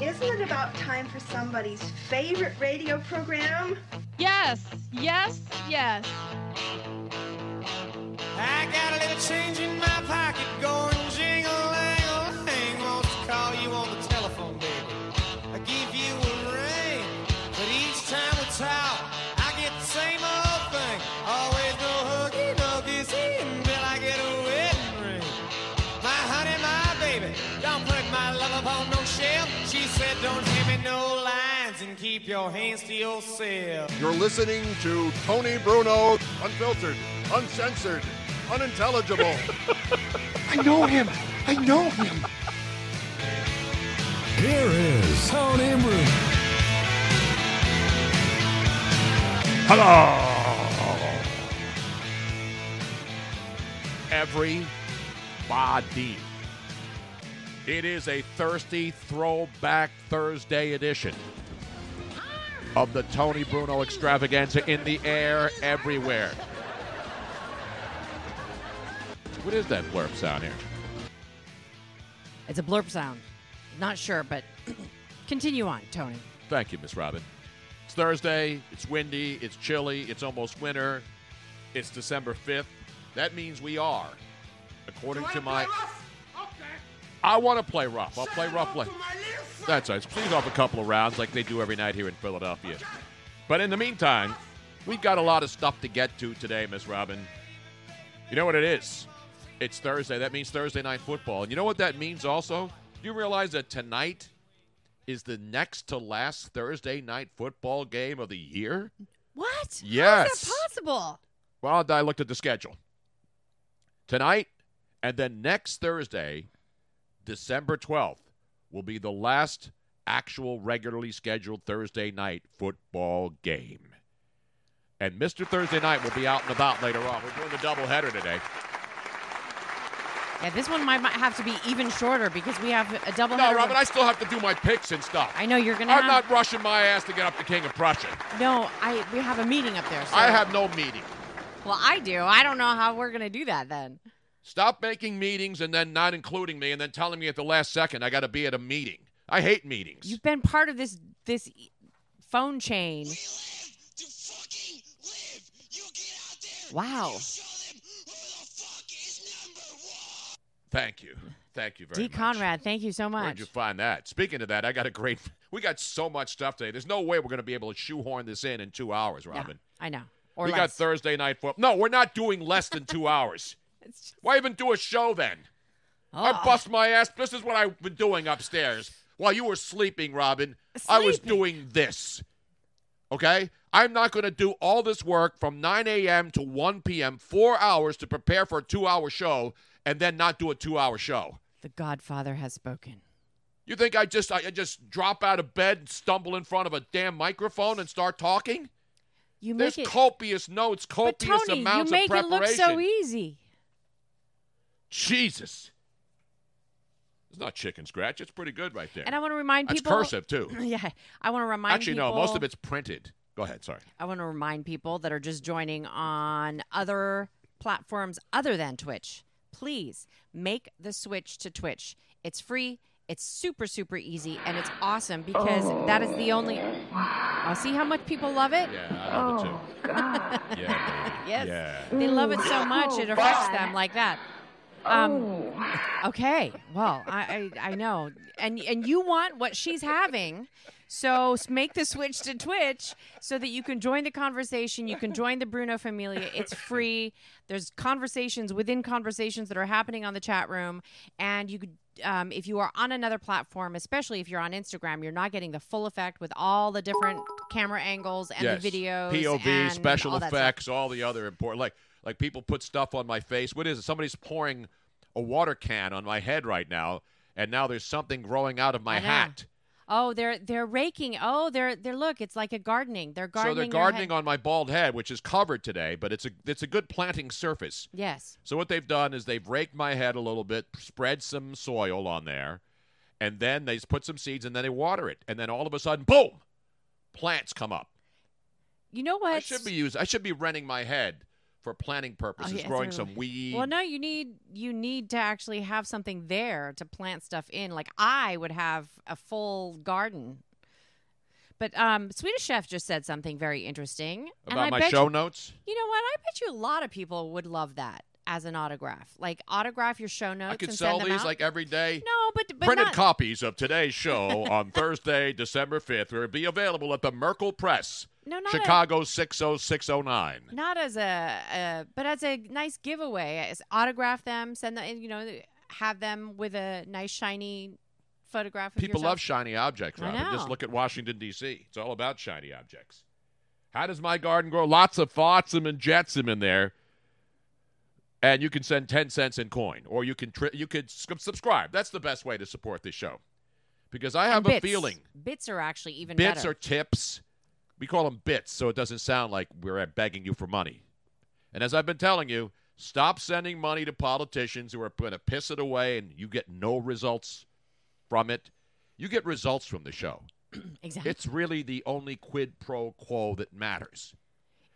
Isn't it about time for somebody's favorite radio program? Yes, yes, yes. I got a little change in my pocket your hands to yourself. You're listening to Tony Bruno, unfiltered, uncensored, unintelligible. I know him. I know him. Here is Tony Bruno. Hello, everybody. It is a thirsty throwback Thursday edition of the Tony Bruno extravaganza in the air everywhere. What is that blurb sound here? It's a blurb sound. Not sure, but continue on, Tony. Thank you, Miss Robin. It's Thursday. It's windy. It's chilly. It's almost winter. It's December 5th. That means we are, according to my. I want to play rough. I'll play rough. Play. That's right. Let's off a couple of rounds like they do every night here in Philadelphia. But in the meantime, we've got a lot of stuff to get to today, Miss Robin. You know what it is? It's Thursday. That means Thursday night football. And you know what that means also? Do you realize that tonight is the next to last Thursday night football game of the year? What? Yes. is that possible? Well, I looked at the schedule. Tonight and then next Thursday, December 12th, will be the last actual regularly scheduled Thursday night football game. And Mr. Thursday night will be out and about later on. We're doing the doubleheader today. Yeah, this one might, might have to be even shorter because we have a double No, header. Robin, I still have to do my picks and stuff. I know you're gonna I'm have. not rushing my ass to get up to King of Prussia. No, I we have a meeting up there. So. I have no meeting. Well, I do. I don't know how we're gonna do that then. Stop making meetings and then not including me and then telling me at the last second I got to be at a meeting. I hate meetings. You've been part of this this phone chain. Wow. Thank you. Thank you very D. much. Conrad, thank you so much. Where'd you find that? Speaking of that, I got a great. We got so much stuff today. There's no way we're going to be able to shoehorn this in in two hours, Yeah, Robin. I know. Or we got. Thursday night football. No, we're not doing less than two hours. Just- Why even do a show then? I Oh. bust my ass. This is what I've been doing upstairs while you were sleeping, Robin. I was doing this. Okay? I'm not going to do all this work from 9 a.m. to 1 p.m., four hours to prepare for a two hour show, and then not do a two hour show. The Godfather has spoken. You think I just I just drop out of bed, and stumble in front of a damn microphone, and start talking? You There's make it, copious notes, copious but Tony, you make of it look so easy. Jesus, it's not chicken scratch. It's pretty good right there. And I want to remind That's people. cursive too. Yeah, I want to remind Actually, people. no. Most of it's printed. Go ahead. Sorry. I want to remind people that are just joining on other platforms other than Twitch. Please make the switch to Twitch. It's free. It's super super easy and it's awesome because that is the only. Oh, see how much people love it? Yeah, I love it too. Oh, yeah, baby. Yes. Yeah. They love it so much it oh, affects them like that. Um, okay. Well, I, I I know, and and you want what she's having, so make the switch to Twitch so that you can join the conversation. You can join the Bruno Familia. It's free. There's conversations within conversations that are happening on the chat room, and you could. Um, if you are on another platform, especially if you're on Instagram, you're not getting the full effect with all the different camera angles and yes. the videos, POV, and special all that stuff. effects, all the other important. Like like people put stuff on my face. What is it? Somebody's pouring a water can on my head right now, and now there's something growing out of my hat. Oh, they're they're raking. Oh, they're they're look. It's like a gardening. They're gardening. so they're gardening on my bald head, which is covered today, but it's a it's a good planting surface. Yes. So what they've done is they've raked my head a little bit, spread some soil on there, and then they put some seeds and then they water it, and then all of a sudden, boom, plants come up. You know what? I should be using. I should be renting my head for planning purposes, Oh, yeah, growing some weed. Well, no, you need you need to actually have something there to plant stuff in. Like I would have a full garden. But um, Swedish Chef just said something very interesting. about my show you, notes. You know what? I bet you a lot of people would love that as an autograph. Like autograph your show notes I could and sell send them these out. like every day. no, but but Printed not, copies of today's show on Thursday, December 5th will be available at the Merkel Press, no, not Chicago 60609. not as a, a but as a nice giveaway as autograph them send them you know have them with a nice shiny photograph of People yourself. love shiny objects, I Robin. Just look at Washington, D.C. It's all about shiny objects. How does my garden grow? Lots of flotsam and jetsam in there. And you can send 10 cents in coin, or you can tri- you could subscribe. That's the best way to support this show. Because I And have a bits. feeling bits are actually even bits better are tips. We call them bits, so it doesn't sound like we're begging you for money. And as I've been telling you, stop sending money to politicians who are going to piss it away and you get no results from it. You get results from the show. exactly It's really the only quid pro quo that matters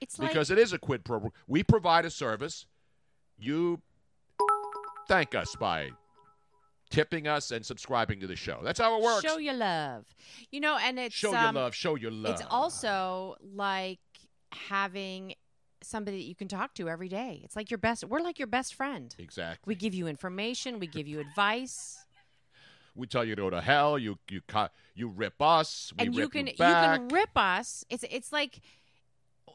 it's like because it is a quid pro. We provide a service. You thank us by tipping us and subscribing to the show. That's how it works. show your love you know and it's Show um, your love. Show your love. it's also like having somebody that you can talk to every day it's like your best we're like your best friend exactly. we give you information we give you advice We tell you to go to hell. You you co- you rip us. We and you can you back. can rip us. It's it's like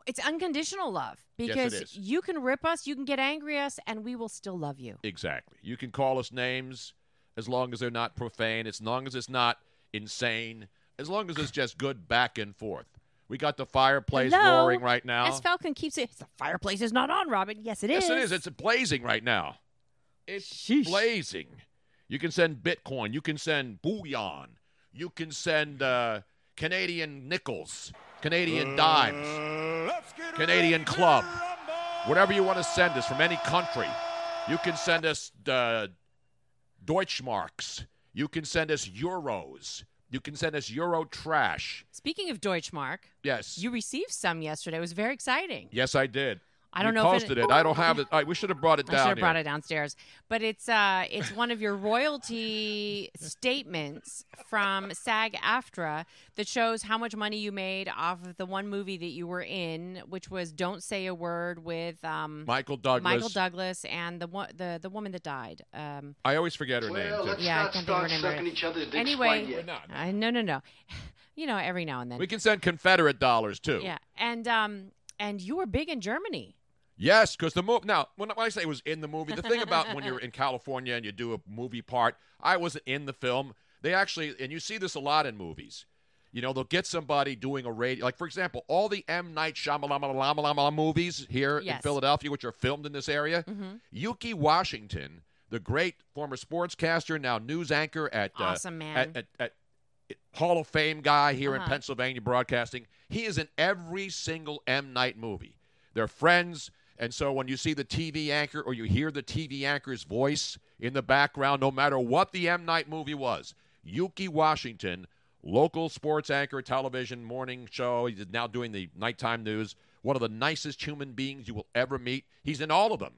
it's unconditional love Yes, it because is. you can rip us, you can get angry at us, and we will still love you. exactly. You can call us names as long as they're not profane. As long as it's not insane. As long as it's just good back and forth. We got the fireplace Hello? roaring right now. As Falcon keeps it, the fireplace is not on, Robin. Yes, it is. yes, it is. It's blazing right now. It's Sheesh. blazing. You can send Bitcoin. You can send bullion. You can send uh, Canadian nickels, Canadian dimes. Canadian club. Whatever you want to send us from any country. You can send us uh, Deutschmarks. You can send us euros. You can send us euro trash. Speaking of Deutschmark, Yes. you received some yesterday. It was very exciting. yes, I did. I don't You know if posted it. I don't have it. All right, we should have brought it I down. should have brought it downstairs. But it's uh it's one of your royalty statements from SAG AFTRA that shows how much money you made off of the one movie that you were in, which was Don't Say a Word with um Michael Douglas. Michael Douglas and the one the the woman that died. Um I always forget her Well, name. let's Too. Yeah, I can't think of her start name sucking right- each other's dicks Anyway, quite yet. not. uh, no no no. You know, every now and then. We can send Confederate dollars too. yeah. And um and you were big in Germany. Yes, because the movie. Now, when, when I say it was in the movie, the thing about when you're in California and you do a movie part, I wasn't in the film. They actually, and you see this a lot in movies. You know, they'll get somebody doing a radio, like for example, all the M Night Shyamalan movies here in Philadelphia, which are filmed in this area. Mhm. Yuki Washington, the great former sportscaster, now news anchor at uh, Awesome, man. at, at, at Hall of Fame guy here in Uh-huh. Pennsylvania broadcasting. He is in every single M Night movie. They're friends, and so when you see the TV anchor or you hear the TV anchor's voice in the background, no matter what the M Night movie was, Yuki Washington, local sports anchor, television morning show, he's now doing the nighttime news. One of the nicest human beings you will ever meet. He's in all of them.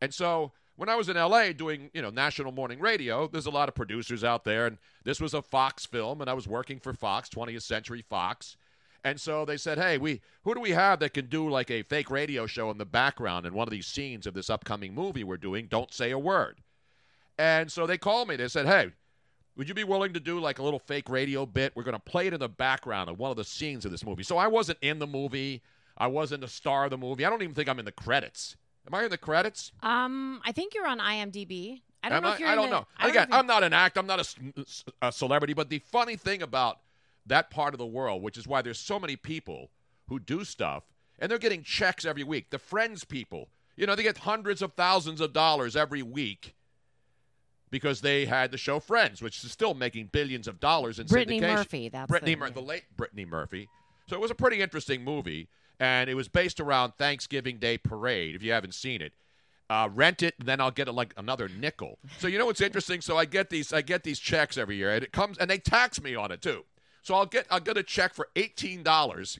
And so when I was in LA doing, you know, national morning radio, there's a lot of producers out there, and this was a Fox film, and I was working for Fox, 20th Century Fox. And so they said, "Hey, we who do we have that can do like a fake radio show in the background in one of these scenes of this upcoming movie we're doing? Don't say a word." And so they called me. They said, "Hey, would you be willing to do like a little fake radio bit? We're going to play it in the background of one of the scenes of this movie." So I wasn't in the movie. I wasn't a star of the movie. I don't even think I'm in the credits. Am I in the credits? Um I think you're on IMDb. I don't Am know I, if you're I don't the- know. I don't Again, know I'm not an act. I'm not a, a celebrity. But the funny thing about that part of the world, which is why there's so many people who do stuff, and they're getting checks every week. The Friends people, you know, they get hundreds of thousands of dollars every week because they had the show Friends, which is still making billions of dollars in Brittany syndication. Murphy, that's Brittany, the- the late Brittany Murphy. So it was a pretty interesting movie, and it was based around Thanksgiving Day parade. If you haven't seen it, uh, rent it, and then I'll get like another nickel. So you know what's interesting? So I get these, I get these checks every year, and it comes, and they tax me on it too. So I'll get, I'll get a check for eighteen dollars,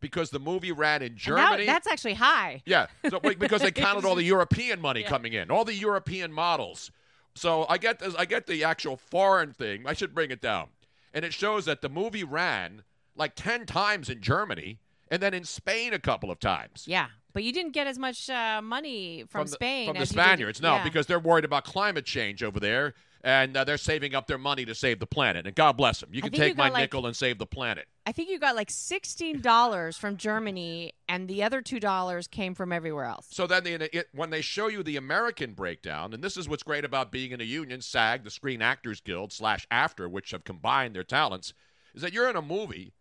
because the movie ran in And that- Germany. that's actually high. Yeah, so, because they counted all the European money Yeah. coming in, all the European models. So I get this, I get the actual foreign thing. I should bring it down, and it shows that the movie ran like ten times in Germany, and then in Spain a couple of times. Yeah, but you didn't get as much uh, money from, the, Spain from the as you did- Spaniards. No, yeah. because they're worried about climate change over there, and uh, they're saving up their money to save the planet. And God bless them. You can think you take my like- nickel and save the planet. I think you got like sixteen dollars from Germany, and the other two dollars came from everywhere else. So then, the, it, when they show you the American breakdown, and this is what's great about being in a union, SAG, the Screen Actors Guild slash AFTRA, which have combined their talents, is that you're in a movie,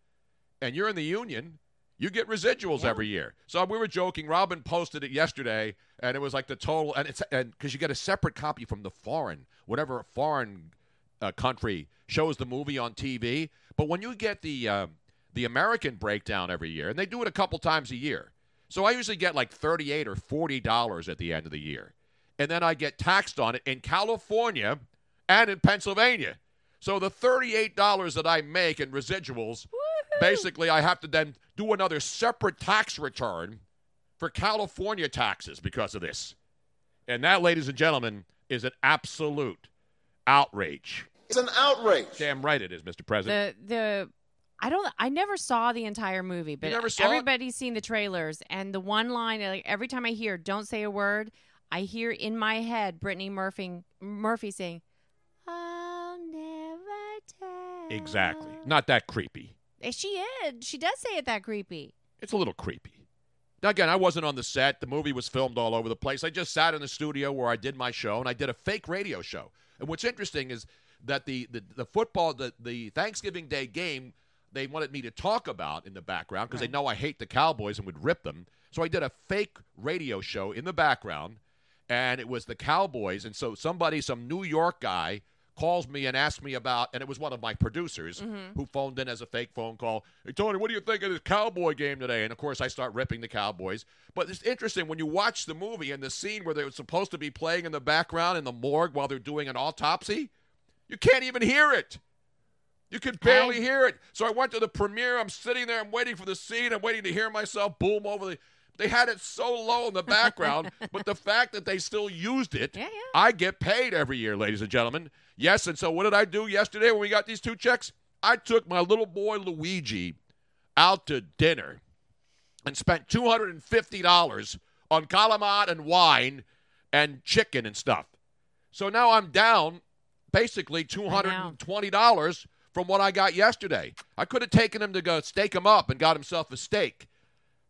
and you're in the union. You get residuals Yeah. every year. So we were joking. Robin posted it yesterday, and it was like the total, and it's and because you get a separate copy from the foreign, whatever foreign uh, country shows the movie on TV. But when you get the uh, the American breakdown every year, and they do it a couple times a year, so I usually get like thirty-eight or forty dollars at the end of the year, and then I get taxed on it in California and in Pennsylvania. So the thirty-eight dollars that I make in residuals, basically, I have to then do another separate tax return for California taxes because of this. And that, ladies and gentlemen, is an absolute outrage. It's an outrage. Damn right it is, Mr. President. The the I don't I never saw the entire movie, but never saw it? everybody's seen the trailers and the one line like every time I hear don't say a word, I hear in my head Brittany Murphy Murphy saying, I'll never tell. exactly. Not that creepy. She is. She does say it that creepy. It's a little creepy. Now, again, I wasn't on the set. The movie was filmed all over the place. I just sat in the studio where I did my show, and I did a fake radio show. And what's interesting is that the the, the football, the, the Thanksgiving Day game, they wanted me to talk about in the background because they know I hate the Cowboys and would rip them. So I did a fake radio show in the background, and it was the Cowboys. And so somebody, some New York guy, calls me and asks me about, and it was one of my producers mm-hmm. who phoned in as a fake phone call. Hey, Tony, what do you think of this Cowboy game today? And of course, I start ripping the Cowboys. But it's interesting when you watch the movie and the scene where they were supposed to be playing in the background in the morgue while they're doing an autopsy, you can't even hear it. You can barely I- hear it. So I went to the premiere. I'm sitting there. I'm waiting for the scene. I'm waiting to hear myself boom over the. They had it so low in the background, but the fact that they still used it, Yeah, yeah. I get paid every year, ladies and gentlemen. Yes, and so what did I do yesterday when we got these two checks? I took my little boy Luigi out to dinner and spent two hundred and fifty dollars on calamari and wine and chicken and stuff. So now I'm down basically two hundred and twenty dollars from what I got yesterday. I could have taken him to go stake him up and got himself a steak.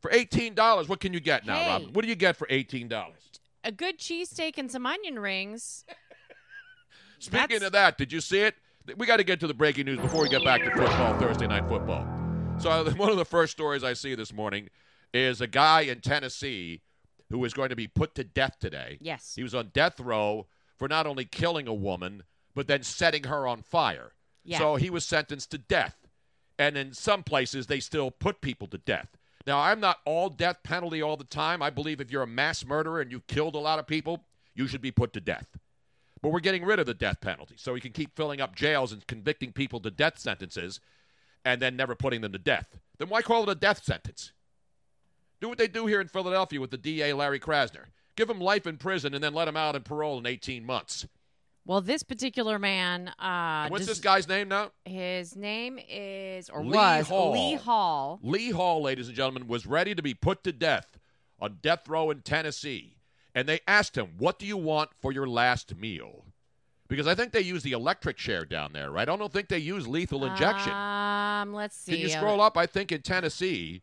For eighteen dollars, what can you get now, Hey. Rob? What do you get for eighteen dollars? A good cheesesteak and some onion rings. Speaking That's- of that, did you see it? We got to get to the breaking news before we get back to football, Thursday night football. So one of the first stories I see this morning is a guy in Tennessee who is going to be put to death today. Yes. He was on death row for not only killing a woman, but then setting her on fire. Yeah. So he was sentenced to death. And in some places, they still put people to death. Now, I'm not all death penalty all the time. I believe if you're a mass murderer and you've killed a lot of people, you should be put to death. But we're getting rid of the death penalty so we can keep filling up jails and convicting people to death sentences and then never putting them to death. Then why call it a death sentence? Do what they do here in Philadelphia with the DA Larry Krasner. Give him life in prison and then let him out in parole in 18 months. Well, this particular man. Uh, What's does- this guy's name now? His name is or Lee was Hall. Lee Hall. Lee Hall, ladies and gentlemen, was ready to be put to death on death row in Tennessee. And they asked him, What do you want for your last meal? Because I think they use the electric chair down there, right? I don't think they use lethal injection. Um, let's see. Can you scroll up? I think in Tennessee,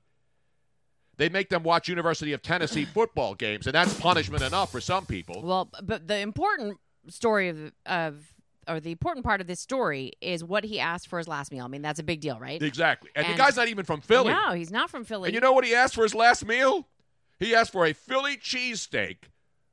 they make them watch University of Tennessee football games, and that's punishment enough for some people. Well, but the important story of of or the important part of this story is what he asked for his last meal. I mean, that's a big deal, right? Exactly. And, And- the guy's not even from Philly. No, he's not from Philly. And you know what he asked for his last meal? He asked for a Philly cheesesteak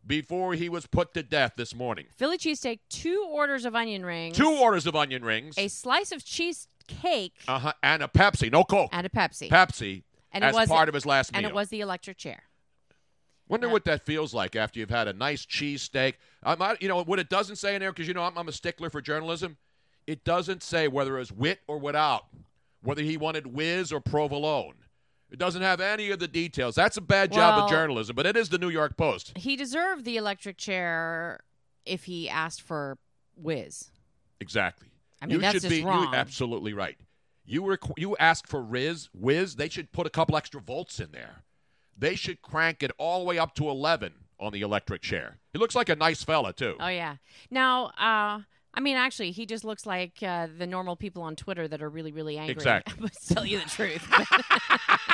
before he was put to death this morning. Philly cheesesteak, two orders of onion rings, Two orders of onion rings, a slice of cheesecake, uh-huh, and a Pepsi, no Coke. and a Pepsi. Pepsi and as it was part of his last and meal. And it was the electric chair. Wonder Yeah. what that feels like after you've had a nice cheesesteak. I'm not, you know what it doesn't say in there because you know I'm, I'm a stickler for journalism. It doesn't say whether it was wit or without, whether he wanted whiz or provolone. It doesn't have any of the details. That's a bad job Well- of journalism, but it is the New York Post. He deserved the electric chair if he asked for whiz. Exactly. I mean, you that's should just be wrong. Absolutely right. You were you asked for Riz Whiz. They should put a couple extra volts in there. They should crank it all the way up to eleven on the electric chair. He looks like a nice fella too. Oh yeah. Now, uh, I mean, actually, he just looks like uh, the normal people on Twitter that are really, really angry. Exactly. to tell you the truth,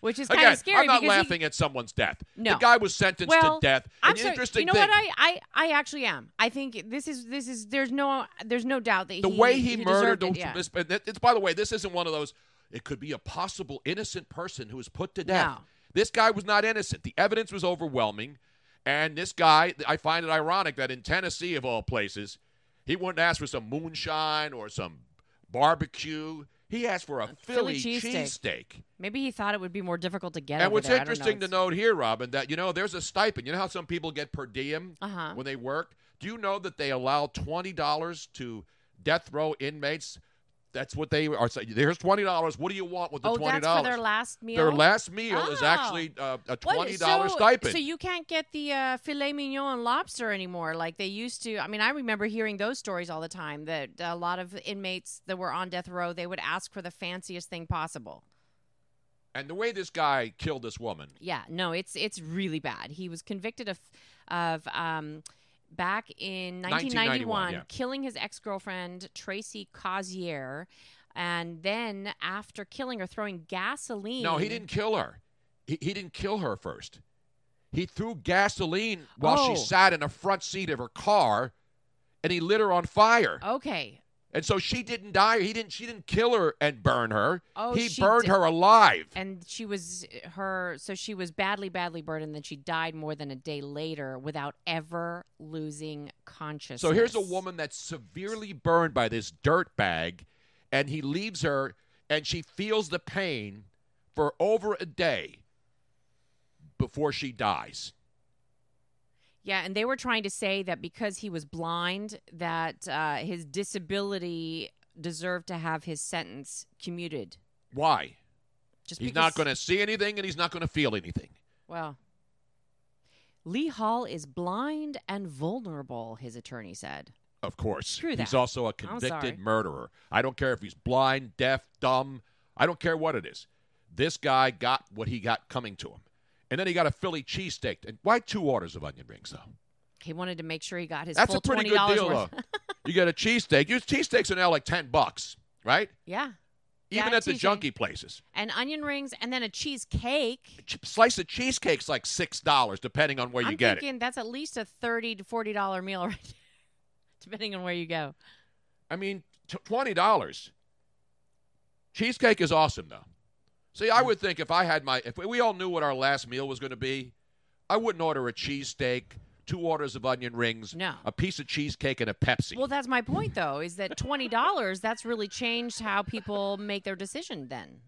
which is kind Again, of scary I'm not because he- laughing at someone's death. No. The guy was sentenced well, to death. I'm sorry. interesting You know thing, what? I, I, I actually am. I think this is this is there's no there's no doubt that the he, way he, murdered deserved it, yeah. this, it's by the way, this isn't one of those. It could be a possible innocent person who was put to death. No. This guy was not innocent. The evidence was overwhelming, and this guy, I find it ironic that in Tennessee of all places, he wouldn't ask for some moonshine or some barbecue. He asked for a Philly Philly, cheesesteak. Maybe he thought it would be more difficult to get. And what's there. Know. interesting to note here, Robin, that you know there's a stipend. You know how some people get per diem Uh-huh. when they work. Do you know that they allow twenty dollars to death row inmates? That's what they are saying. There's twenty dollars. What do you want with the Oh, twenty that's for dollars? their last meal. Their last meal is Oh. actually uh, a twenty dollars so, stipend. So you can't get the uh, filet mignon and lobster anymore like they used to. I mean, I remember hearing those stories all the time that a lot of inmates that were on death row they would ask for the fanciest thing possible. and the way this guy killed this woman, Yeah, no, it's it's really bad. He was convicted of of um, back in 1991, 1991, yeah. killing his ex girlfriend Traci Crozier, and then after killing her, throwing gasoline. no, he didn't kill her. He, he didn't kill her first. He threw gasoline while Oh. she sat in the front seat of her car, and he lit her on fire. Okay. And so she didn't die. He didn't. She didn't kill her and burn her. Oh, he burned did- her alive. and she was her so she was badly badly burned and then she died more than a day later without ever losing consciousness So here's a woman that's severely burned by this dirt bag, and he leaves her, and she feels the pain for over a day before she dies. Yeah and they were trying to say that because he was blind that uh, his disability deserved to have his sentence commuted Why? just He's because, not going to see anything, and he's not going to feel anything. well lee hall is blind and vulnerable his attorney said Of course. He's also a convicted murderer. I don't care if he's blind, deaf, dumb. I don't care what it is. This guy got what he got coming to him. And then he got a Philly cheesesteak. And why two orders of onion rings, though? he wanted to make sure he got his That's full a pretty $20 good deal, worth. though. you get a cheesesteak. You Cheesesteaks are now like 10 bucks, right? yeah Even Yeah, at the TJ. junkie places. and onion rings and then a cheesecake. Ch- Slice of cheesecake's like $6, depending on where you I'm get it. thinking that's at least a thirty to forty dollar meal, right? there, Depending on where you go. I mean, t- $20. Cheesecake is awesome, though. See, I would think if I had my, if we all knew what our last meal was going to be, I wouldn't order a cheesesteak, two orders of onion rings, No. a piece of cheesecake, and a Pepsi. Well, that's my point, though, is that twenty dollars that's really changed how people make their decision. Then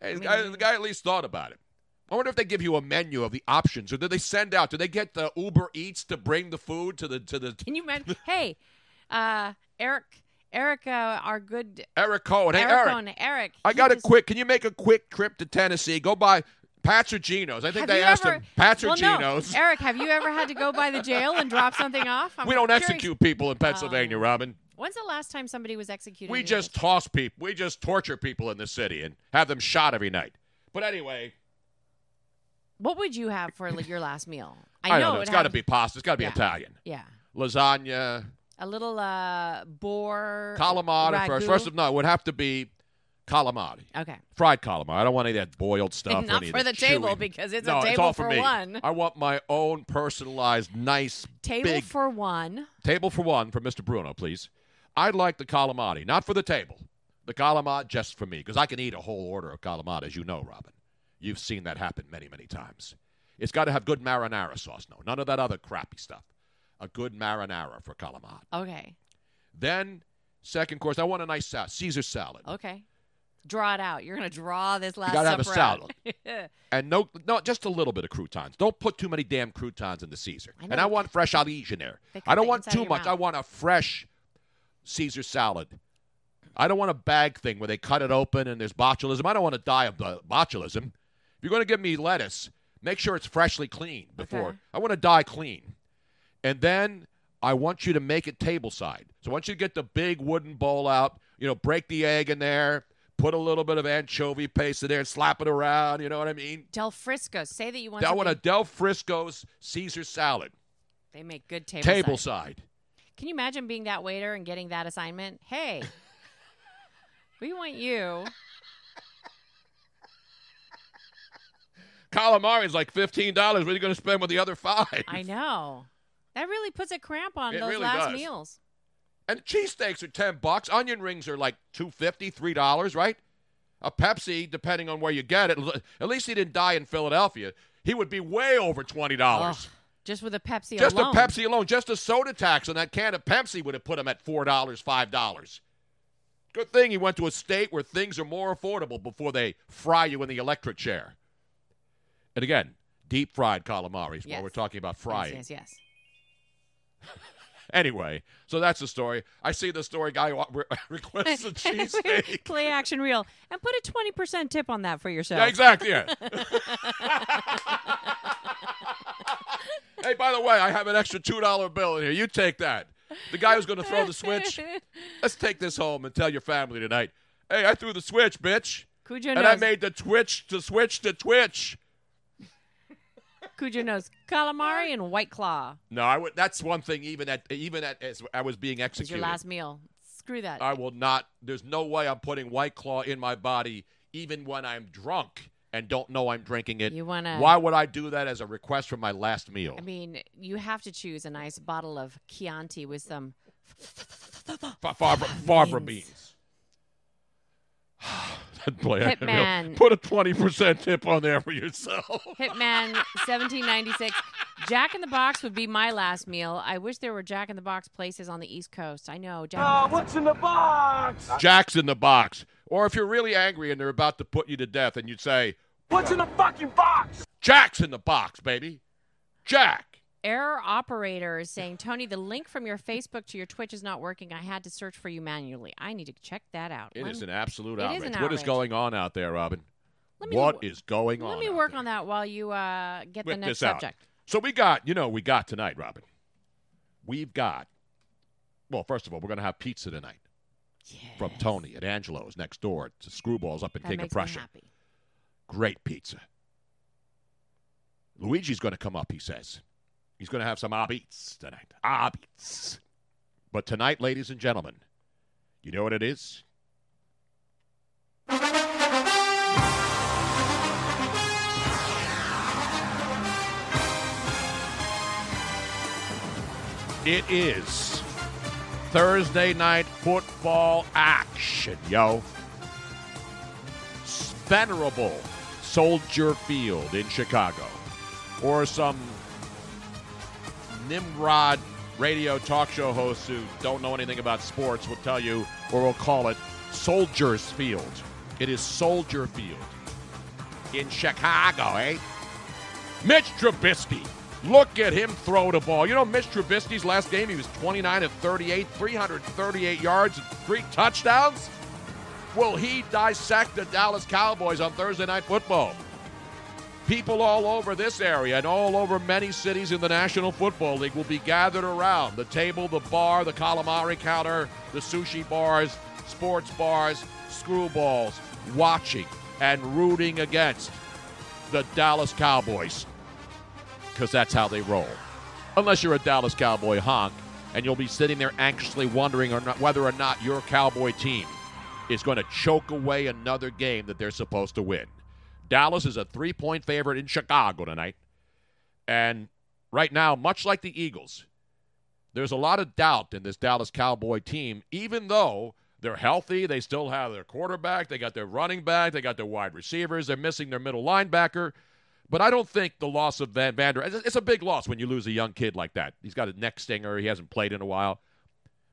Hey, the, guy, the guy at least thought about it. I wonder if they give you a menu of the options, or do they send out? Do they get the Uber Eats to bring the food to the to the can you imagine? hey, uh, Eric, Eric, uh, our good Eric Cohen? Hey, Eric, Eric, Cohen, Eric. I got a just- quick. Can you make a quick trip to Tennessee? Go by Pat's or Geno's. I think Have they asked ever, him Pat's or well, no. Eric, have you ever had to go by the jail and drop something off? I'm we don't curious. execute people in Pennsylvania, Oh. Robin. When's the last time somebody was executed? We just toss people. We just torture people in the city and have them shot every night. But anyway, What would you have for like, your last meal? I, know, don't know. it It's got to be pasta. It's got to be Yeah. Italian. Yeah, Lasagna, a little uh boar calamari first. ragu. First of no, it would have to be calamari. Okay. Fried calamari. I don't want any of that boiled stuff. Not for the table because it's no, a table it's all for, for me. one. I want my own personalized, nice Table big for one. table for one for Mr. Bruno, please. I'd like the calamari, not for the table. The calamari just for me, because I can eat a whole order of calamari, as you know, Robin. You've seen that happen many, many times. It's got to have good marinara sauce, no, none of that other crappy stuff. A good marinara for calamari. Okay. Then, second course, I want a nice salad, Caesar salad. Okay. Draw it out. You're gonna draw this last gotta have a out. And no, no, just a little bit of croutons. Don't put too many damn croutons in the Caesar. I and I want fresh alish in there. I don't want too much. I want a fresh Caesar salad I don't want a bag thing where they cut it open and there's botulism. I don't want to die of botulism. If you're going to give me lettuce, make sure it's freshly cleaned before. Okay. I want to die clean. And then I want you to make it table side. So I want you to get the big wooden bowl out, you know, break the egg in there, put a little bit of anchovy paste in there, slap it around, you know what I mean? Del Frisco. Say that you want I want a Del Frisco's Caesar salad, They make good table, table side. side. Can you imagine being that waiter and getting that assignment? Hey, we want you. Calamari is like fifteen dollars. What are you going to spend with the other five? I know. That really puts a cramp on It those really last does. meals. And cheesesteaks are ten bucks. Onion rings are like two fifty, three dollars, right? A Pepsi, depending on where you get it. At least he didn't die in Philadelphia. He would be way over twenty dollars. Ugh, just with a Pepsi Just alone. a Pepsi alone, just a soda tax on that can of Pepsi would have put him at four dollars, five dollars. Good thing he went to a state where things are more affordable before they fry you in the electric chair. And again, deep fried calamaris Yes. while we're talking about Yes, frying. Yes, yes. Anyway, so that's the story. I see the story guy re- requests a cheesesteak. Play action reel and put a twenty percent tip on that for yourself. Yeah, exactly. Yeah. hey, by the way, I have an extra two dollar bill in here. You take that. The guy who's going to throw the switch. Let's take this home and tell your family tonight. Hey, I threw the switch, bitch, Cujo and I made the twitch to switch to Twitch. Cujo knows calamari and white claw No, I would. That's one thing. Even at even at as I was being is your executed, last meal. Screw that. I will not. There's no way I'm putting White Claw in my body, even when I'm drunk and don't know I'm drinking it. You wanna- Why would I do that as a request for my last meal? I mean, you have to choose a nice bottle of Chianti with some Fa- Fabra, Fabra beans. beans. Boy, Hitman. Put a twenty percent tip on there for yourself. Hitman 1796. Jack in the Box would be my last meal. I wish there were Jack in the Box places on the East Coast. I know. Jack ah, what's in the box? Jack's in the box. Or if you're really angry and they're about to put you to death, and you'd say, What's in the fucking box? "Jack's in the box, baby." Jack. Error operator is saying, Tony, the link from your Facebook to your Twitch is not working. I had to search for you manually. I need to check that out. It Let is an absolute is outrage. an What is going on out there, Robin? Let me What is going on? Let me work on that while you uh, get the next out. subject. So we got, you know, we got tonight, Robin. We've got. Well, first of all, we're going to have pizza tonight from Tony at Angelo's next door to Screwballs up in That King of Prussia. happy. Great pizza. Luigi's going to come up, he says. He's going to have some ah abits tonight. Ah abits. But tonight, ladies and gentlemen, you know what it is? It is Thursday night football action, yo. Venerable Soldier Field in Chicago, or some Nimrod radio talk show hosts who don't know anything about sports will tell you, or will call it Soldiers Field. It is Soldier Field in Chicago, eh? Mitch Trubisky. Look at him throw the ball. You know, Mitch Trubisky's last game, he was 29 of 38, 338 yards, three touchdowns. Will he dissect the Dallas Cowboys on Thursday Night Football? People all over this area and all over many cities in the National Football League will be gathered around the table, the bar, the calamari counter, the sushi bars, sports bars, screwballs, watching and rooting against the Dallas Cowboys because that's how they roll. Unless you're a Dallas Cowboy honk, and you'll be sitting there anxiously wondering or not, whether or not your Cowboy team is going to choke away another game that they're supposed to win. Dallas is a three point favorite in Chicago tonight. And right now, much like the Eagles, there's a lot of doubt in this Dallas Cowboy team, even though they're healthy. They still have their quarterback, they got their running back, they got their wide receivers, they're missing their middle linebacker. But I don't think the loss of Van Vander it's a big loss when you lose a young kid like that. He's got a neck stinger, he hasn't played in a while.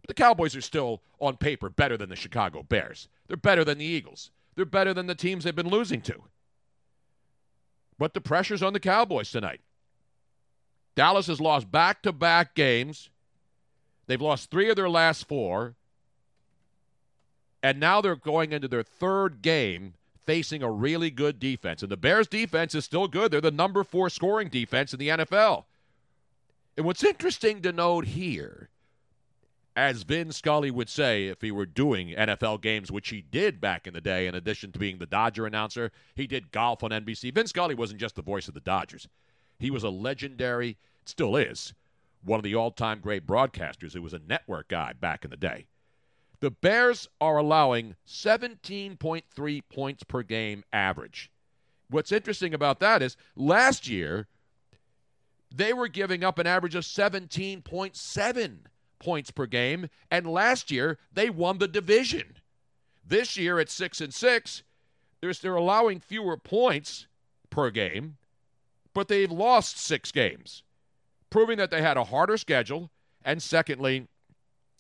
But the Cowboys are still on paper better than the Chicago Bears. They're better than the Eagles. They're better than the teams they've been losing to. But the pressure's on the Cowboys tonight. Dallas has lost back to back games. They've lost three of their last four. And now they're going into their third game facing a really good defense. And the Bears' defense is still good. They're the number four scoring defense in the NFL. And what's interesting to note here, as Vin Scully would say if he were doing NFL games, which he did back in the day, in addition to being the Dodger announcer, he did golf on NBC. Vin Scully wasn't just the voice of the Dodgers, he was a legendary, still is, one of the all time great broadcasters who was a network guy back in the day. The Bears are allowing 17.3 points per game average. What's interesting about that is last year, they were giving up an average of 17.7 points per game, and last year they won the division. This year at six and six, they're, they're allowing fewer points per game, but they've lost six games, proving that they had a harder schedule. And secondly,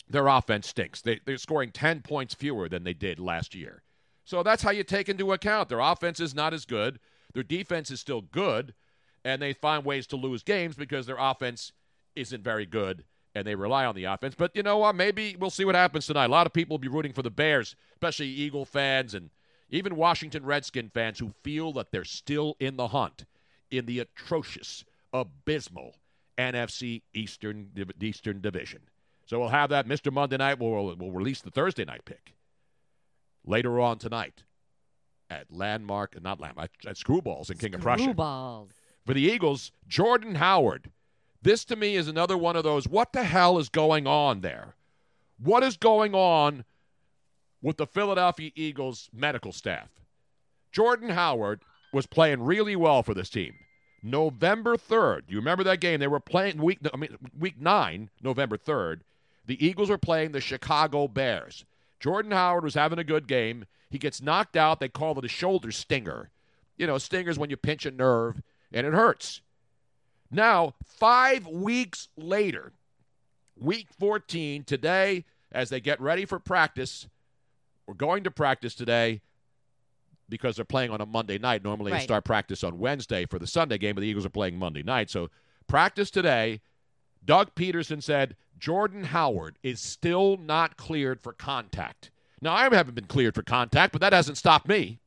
their offense stinks. They, they're scoring 10 points fewer than they did last year. So that's how you take into account. Their offense is not as good. Their defense is still good, and they find ways to lose games because their offense isn't very good and they rely on the offense. But you know what? Maybe we'll see what happens tonight. A lot of people will be rooting for the Bears, especially Eagle fans and even Washington Redskin fans who feel that they're still in the hunt in the atrocious, abysmal NFC Eastern Eastern Division. So we'll have that. Mr. Monday Night will will release the Thursday night pick later on tonight at Landmark, not Landmark, at Screwballs in King of Prussia. Screwballs. For the Eagles, Jordan Howard. This to me is another one of those what the hell is going on there? What is going on with the Philadelphia Eagles medical staff? Jordan Howard was playing really well for this team. November 3rd, you remember that game? They were playing week I mean week 9, November 3rd. The Eagles were playing the Chicago Bears. Jordan Howard was having a good game. He gets knocked out. They call it a shoulder stinger. You know, stingers when you pinch a nerve and it hurts. Now, five weeks later, week 14, today, as they get ready for practice, we're going to practice today because they're playing on a Monday night. Normally, they start practice on Wednesday for the Sunday game, but the Eagles are playing Monday night. So, practice today. Doug Pederson said Jordan Howard is still not cleared for contact. Now, I haven't been cleared for contact, but that hasn't stopped me.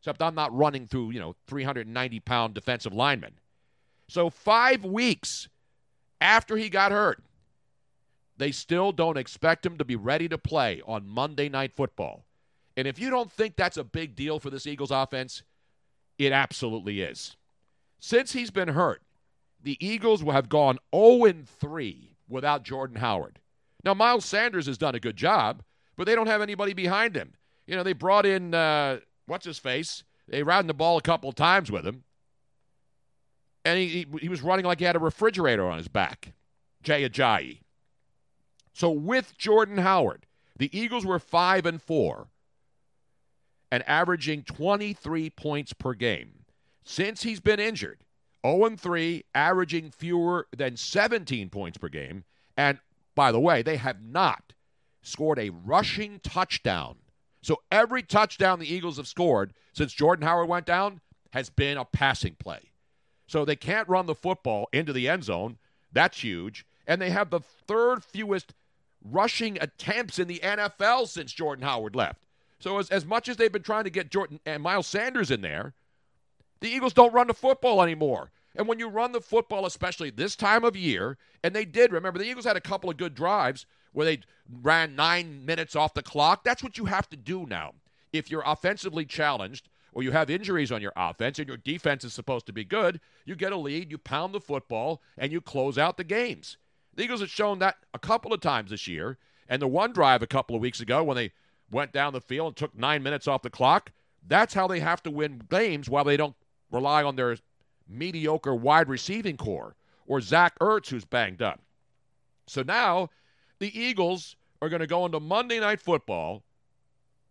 Except I'm not running through, you know, 390 pound defensive linemen. So, five weeks after he got hurt, they still don't expect him to be ready to play on Monday Night Football. And if you don't think that's a big deal for this Eagles offense, it absolutely is. Since he's been hurt, the Eagles will have gone 0 3 without Jordan Howard. Now, Miles Sanders has done a good job, but they don't have anybody behind him. You know, they brought in, uh, what's his face? They ran the ball a couple times with him. And he, he, he was running like he had a refrigerator on his back. Jay Ajayi. So with Jordan Howard, the Eagles were 5 and 4 and averaging 23 points per game. Since he's been injured, 0 3, averaging fewer than 17 points per game. And by the way, they have not scored a rushing touchdown. So every touchdown the Eagles have scored since Jordan Howard went down has been a passing play. So they can't run the football into the end zone. That's huge. And they have the third fewest rushing attempts in the NFL since Jordan Howard left. So as, as much as they've been trying to get Jordan and Miles Sanders in there, the Eagles don't run the football anymore. And when you run the football, especially this time of year, and they did, remember, the Eagles had a couple of good drives where they ran nine minutes off the clock. That's what you have to do now. If you're offensively challenged or you have injuries on your offense and your defense is supposed to be good, you get a lead, you pound the football, and you close out the games. The Eagles have shown that a couple of times this year. And the one drive a couple of weeks ago when they went down the field and took nine minutes off the clock, that's how they have to win games while they don't rely on their mediocre wide receiving corps or Zach Ertz, who's banged up. So now the Eagles are going to go into Monday Night Football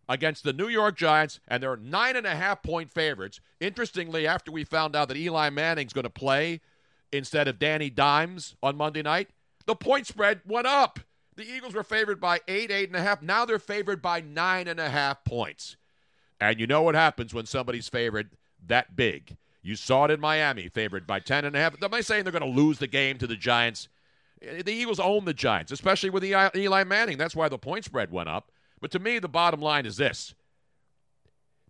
against the New York Giants, and they're nine and a half point favorites. Interestingly, after we found out that Eli Manning's going to play instead of Danny Dimes on Monday night, the point spread went up. The Eagles were favored by eight, eight and a half. Now they're favored by nine and a half points. And you know what happens when somebody's favored that big. You saw it in Miami, favored by ten and a half. Am I saying they're going to lose the game to the Giants? Eh, the Eagles own the Giants, especially with Eli Eli Manning. That's why the point spread went up. But to me, the bottom line is this.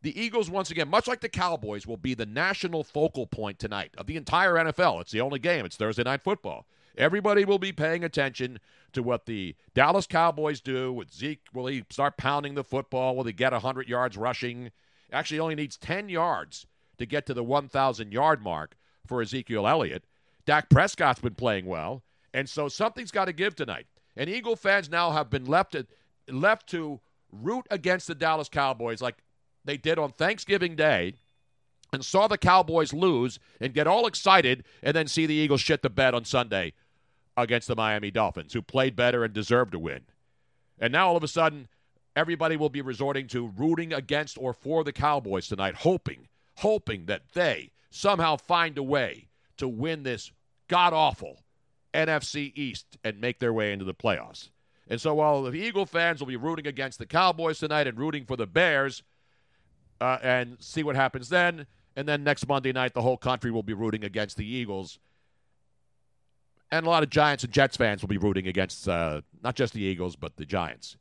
The Eagles, once again, much like the Cowboys, will be the national focal point tonight of the entire NFL. It's the only game. It's Thursday night football. Everybody will be paying attention to what the Dallas Cowboys do with Zeke. Will he start pounding the football? Will he get 100 yards rushing? Actually, only needs 10 yards to get to the 1,000 yard mark for Ezekiel Elliott. Dak Prescott's been playing well, and so something's got to give tonight. And Eagle fans now have been left to, left to root against the Dallas Cowboys like they did on Thanksgiving Day and saw the Cowboys lose and get all excited and then see the Eagles shit the bed on Sunday against the Miami Dolphins, who played better and deserved to win. And now all of a sudden, everybody will be resorting to rooting against or for the Cowboys tonight, hoping, hoping that they somehow find a way to win this god awful NFC East and make their way into the playoffs. And so while the Eagle fans will be rooting against the Cowboys tonight and rooting for the Bears uh, and see what happens then, and then next Monday night, the whole country will be rooting against the Eagles. And a lot of Giants and Jets fans will be rooting against uh, not just the Eagles, but the Giants.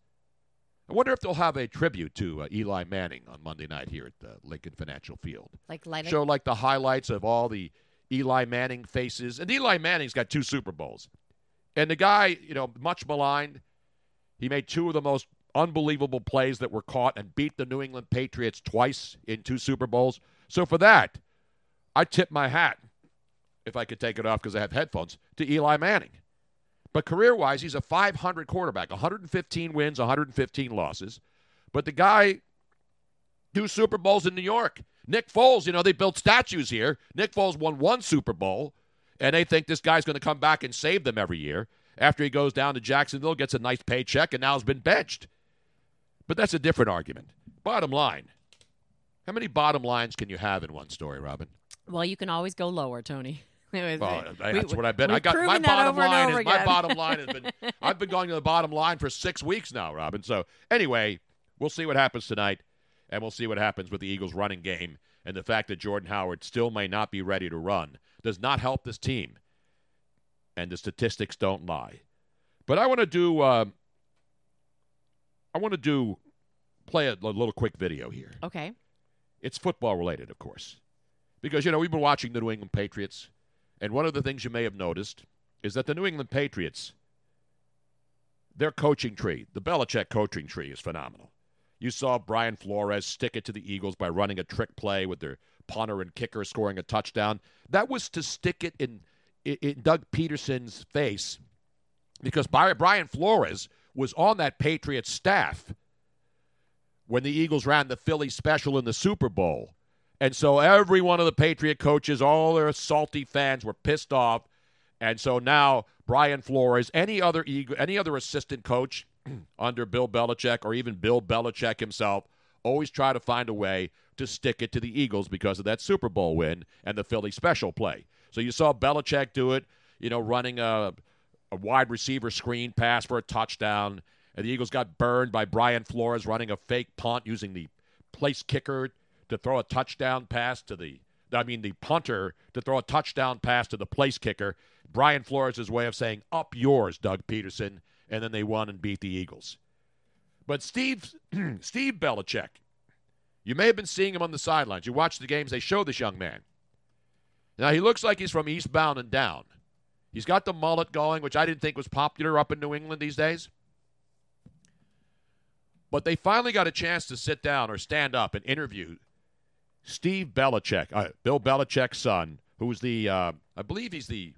I wonder if they'll have a tribute to uh, Eli Manning on Monday night here at uh, Lincoln Financial Field. Like light Show like the highlights of all the Eli Manning faces. And Eli Manning's got two Super Bowls. And the guy, you know, much maligned, he made two of the most unbelievable plays that were caught and beat the New England Patriots twice in two Super Bowls. So for that, I tip my hat, if I could take it off because I have headphones, to Eli Manning. But career wise, he's a 500 quarterback, 115 wins, 115 losses. But the guy, two Super Bowls in New York. Nick Foles, you know, they built statues here. Nick Foles won one Super Bowl, and they think this guy's going to come back and save them every year after he goes down to Jacksonville, gets a nice paycheck, and now has been benched. But that's a different argument. Bottom line. How many bottom lines can you have in one story, Robin? Well, you can always go lower, Tony. Well, We- that's what I've been. I got my bottom line. Is, my bottom line has been. I've been going to the bottom line for six weeks now, Robin. So anyway, we'll see what happens tonight, and we'll see what happens with the Eagles' running game and the fact that Jordan Howard still may not be ready to run does not help this team, and the statistics don't lie. But I want to do. Uh, I want to do play a, a little quick video here. Okay. It's football related, of course. Because, you know, we've been watching the New England Patriots, and one of the things you may have noticed is that the New England Patriots, their coaching tree, the Belichick coaching tree, is phenomenal. You saw Brian Flores stick it to the Eagles by running a trick play with their punter and kicker scoring a touchdown. That was to stick it in, in, Doug Pederson's face because Brian Flores was on that Patriots staff when the Eagles ran the Philly special in the Super Bowl. And so every one of the Patriot coaches, all their salty fans were pissed off. And so now Brian Flores, any other Eagle, any other assistant coach under Bill Belichick or even Bill Belichick himself always try to find a way to stick it to the Eagles because of that Super Bowl win and the Philly special play. So you saw Belichick do it, you know, running a, a wide receiver screen pass for a touchdown. And the Eagles got burned by Brian Flores running a fake punt using the place kicker to throw a touchdown pass to the I mean the punter to throw a touchdown pass to the place kicker. Brian Flores' way of saying up yours, Doug Pederson, and then they won and beat the Eagles. But Steve Steve Belichick, you may have been seeing him on the sidelines. You watch the games, they show this young man. Now he looks like he's from eastbound and down. He's got the mullet going, which I didn't think was popular up in New England these days. But they finally got a chance to sit down or stand up and interview Steve Belichick, uh, Bill Belichick's son, who's the, uh, I believe he's the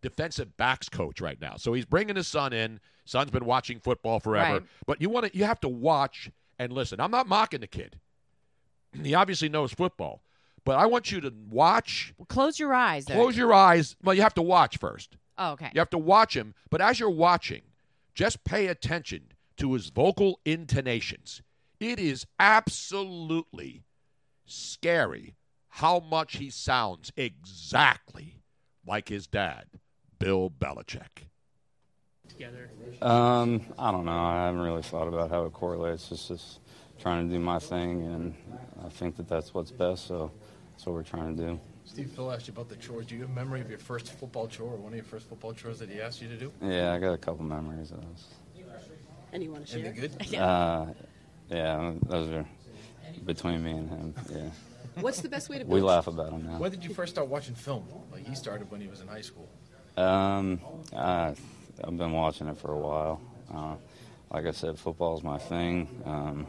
defensive backs coach right now. So he's bringing his son in. Son's been watching football forever. Right. But you want to, you have to watch and listen. I'm not mocking the kid. He obviously knows football. But I want you to watch, Well, close your eyes. There. close your eyes. Well, you have to watch first. Oh, okay. You have to watch him, but as you're watching, just pay attention to his vocal intonations. It is absolutely scary how much he sounds exactly like his dad, Bill Belichick. Together. Um, I don't know. I haven't really thought about how it correlates. It's just trying to do my thing, and I think that that's what's best. So that's what we're trying to do. Steve, Phil asked you about the chores. Do you have a memory of your first football chore or one of your first football chores that he asked you to do? Yeah, I got a couple memories of those. And you want to share? Any good? Uh, Yeah, those are between me and him. Yeah. What's the best way to? We laugh about him now. When did you first start watching film? Like he started when he was in high school. Um, I, I've been watching it for a while. Uh, like I said, football's my thing. Um,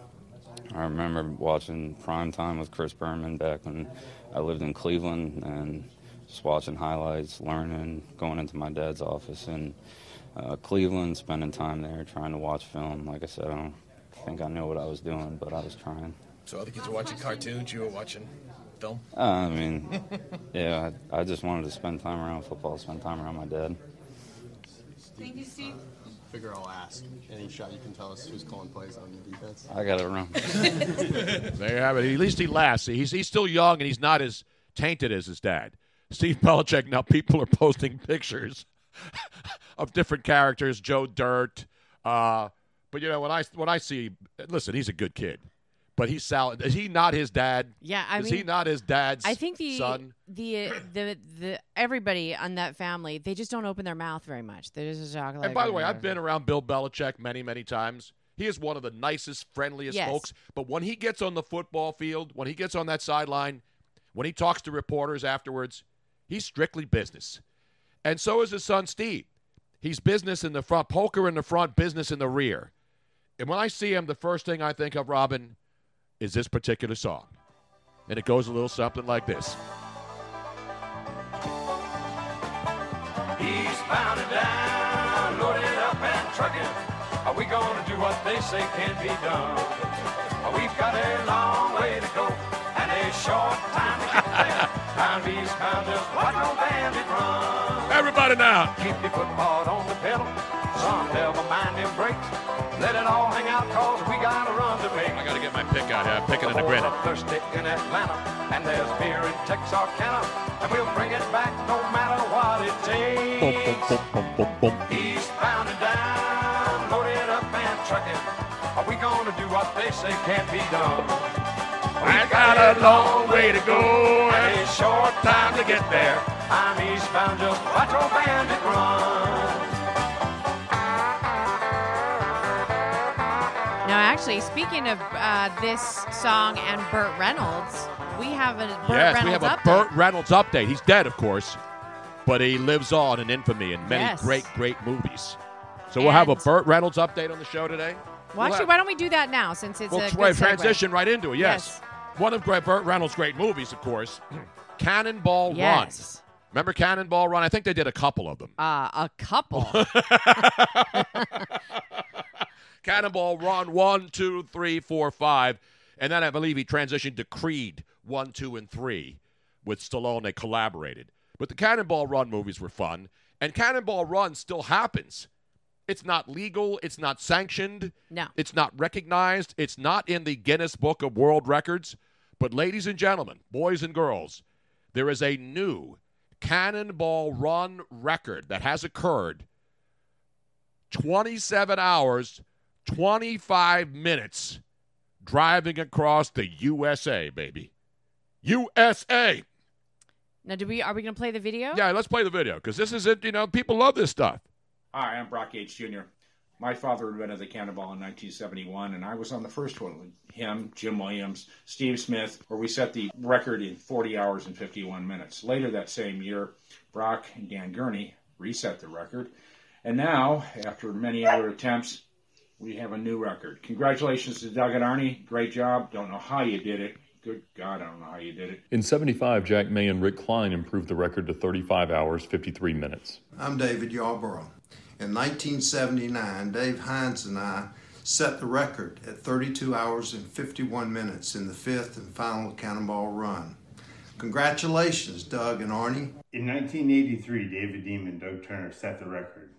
I remember watching prime time with Chris Berman back when I lived in Cleveland and just watching highlights, learning, going into my dad's office in uh, Cleveland, spending time there, trying to watch film. Like I said, I don't think I knew what I was doing, but I was trying. So other kids were watching cartoons. You were watching film. Uh, I mean, yeah, I, I just wanted to spend time around football, spend time around my dad. Thank you, Steve. Figure I'll ask. Any shot you can tell us who's calling plays on the defense? I got it wrong. There you have it. At least he lasts. He's he's still young and he's not as tainted as his dad. Steve Belichick. Now people are posting pictures of different characters. Joe Dirt. Uh, but you know when I when I see, listen, he's a good kid, but he's Sal. Is he not his dad? Yeah, I is mean, he not his dad's? I think the son. the the the everybody on that family they just don't open their mouth very much. They're just talk like. And by the way, I've been around Bill Belichick many, many times. He is one of the nicest, friendliest Yes. folks. But when he gets on the football field, when he gets on that sideline, when he talks to reporters afterwards, he's strictly business. And so is his son, Steve. He's business in the front, poker in the front, business in the rear. And when I see him, the first thing I think of, Robin, is this particular song. And it goes a little something like this. And down, loaded up and trucking. Are we gonna do what they say can't be done? We've got a long way to go and a short time to get there. Down eastbound, just watch no bandit run. Everybody now. Keep your foot hard on the pedal. Son, never mind them brakes. Let it all hang out, cause we got a run to make. I got to get my pick out here. I'm picking in and grinning. Thirsty in Atlanta, and there's beer in Texarkana, and we'll bring it back no matter what it takes. Eastbound and down, loaded up and trucking. Are we gonna do what they say can't be done? We I got a long way to go and a short time to get there. I'm eastbound, just watch old bandit run. Actually, speaking of uh, this song and Burt Reynolds, we have a Burt yes, Reynolds we have a update. Burt Reynolds update. He's dead, of course, but he lives on in infamy in many Yes. great, great movies. So we'll have a Burt Reynolds update on the show today. Well, actually, why don't we do that now since it's We'll a good segue. transition right into it. Yes. One of Burt Reynolds' great movies, of course, Cannonball Yes. Run. Remember Cannonball Run? I think they did a couple of them. Uh, a couple. Cannonball Run one, two, three, four, five, and then I believe he transitioned to Creed one, two, and three with Stallone. They collaborated, but the Cannonball Run movies were fun, and Cannonball Run still happens. It's not legal. It's not sanctioned. No. It's not recognized. It's not in the Guinness Book of World Records. But, ladies and gentlemen, boys and girls, there is a new Cannonball Run record that has occurred 27 hours, 25 minutes driving across the USA, baby. USA. now, do we are we going to play the video? Yeah, let's play the video because this is it. You know, people love this stuff. Hi, I'm Brock Yates Jr. My father invented the cannonball in 1971, and I was on the first one with him, Jim Williams, Steve Smith, where we set the record in 40 hours and 51 minutes. Later that same year, Brock and Dan Gurney reset the record. And now, after many other attempts, we have a new record. Congratulations to Doug and Arnie. Great job. Don't know how you did it. Good God, I don't know how you did it. In 75, Jack May and Rick Klein improved the record to 35 hours, 53 minutes. I'm David Yarborough. In 1979, Dave Heinz and I set the record at 32 hours and 51 minutes in the fifth and final Cannonball Run. Congratulations, Doug and Arnie. In 1983, David Dean and Doug Turner set the record.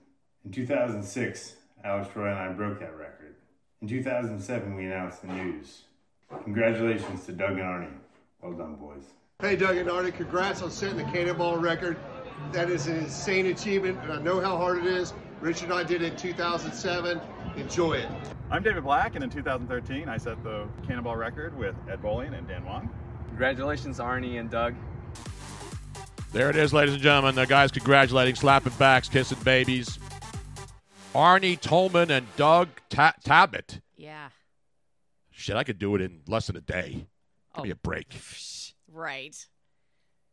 In 2006, Alex Roy and I broke that record. In 2007, we announced the news. Congratulations to Doug and Arnie. Well done, boys. Hey, Doug and Arnie, congrats on setting the Cannonball record. That is an insane achievement, and I know how hard it is. Richard and I did it in 2007. Enjoy it. I'm David Black, and in 2013, I set the Cannonball record with Ed Bolian and Dan Wong. Congratulations, Arnie and Doug. There it is, ladies and gentlemen. The guys congratulating, slapping backs, kissing babies. Arnie Toman and Doug Ta- Tabbutt. Yeah. Shit, I could do it in less than a day. Give me a oh. break. Right.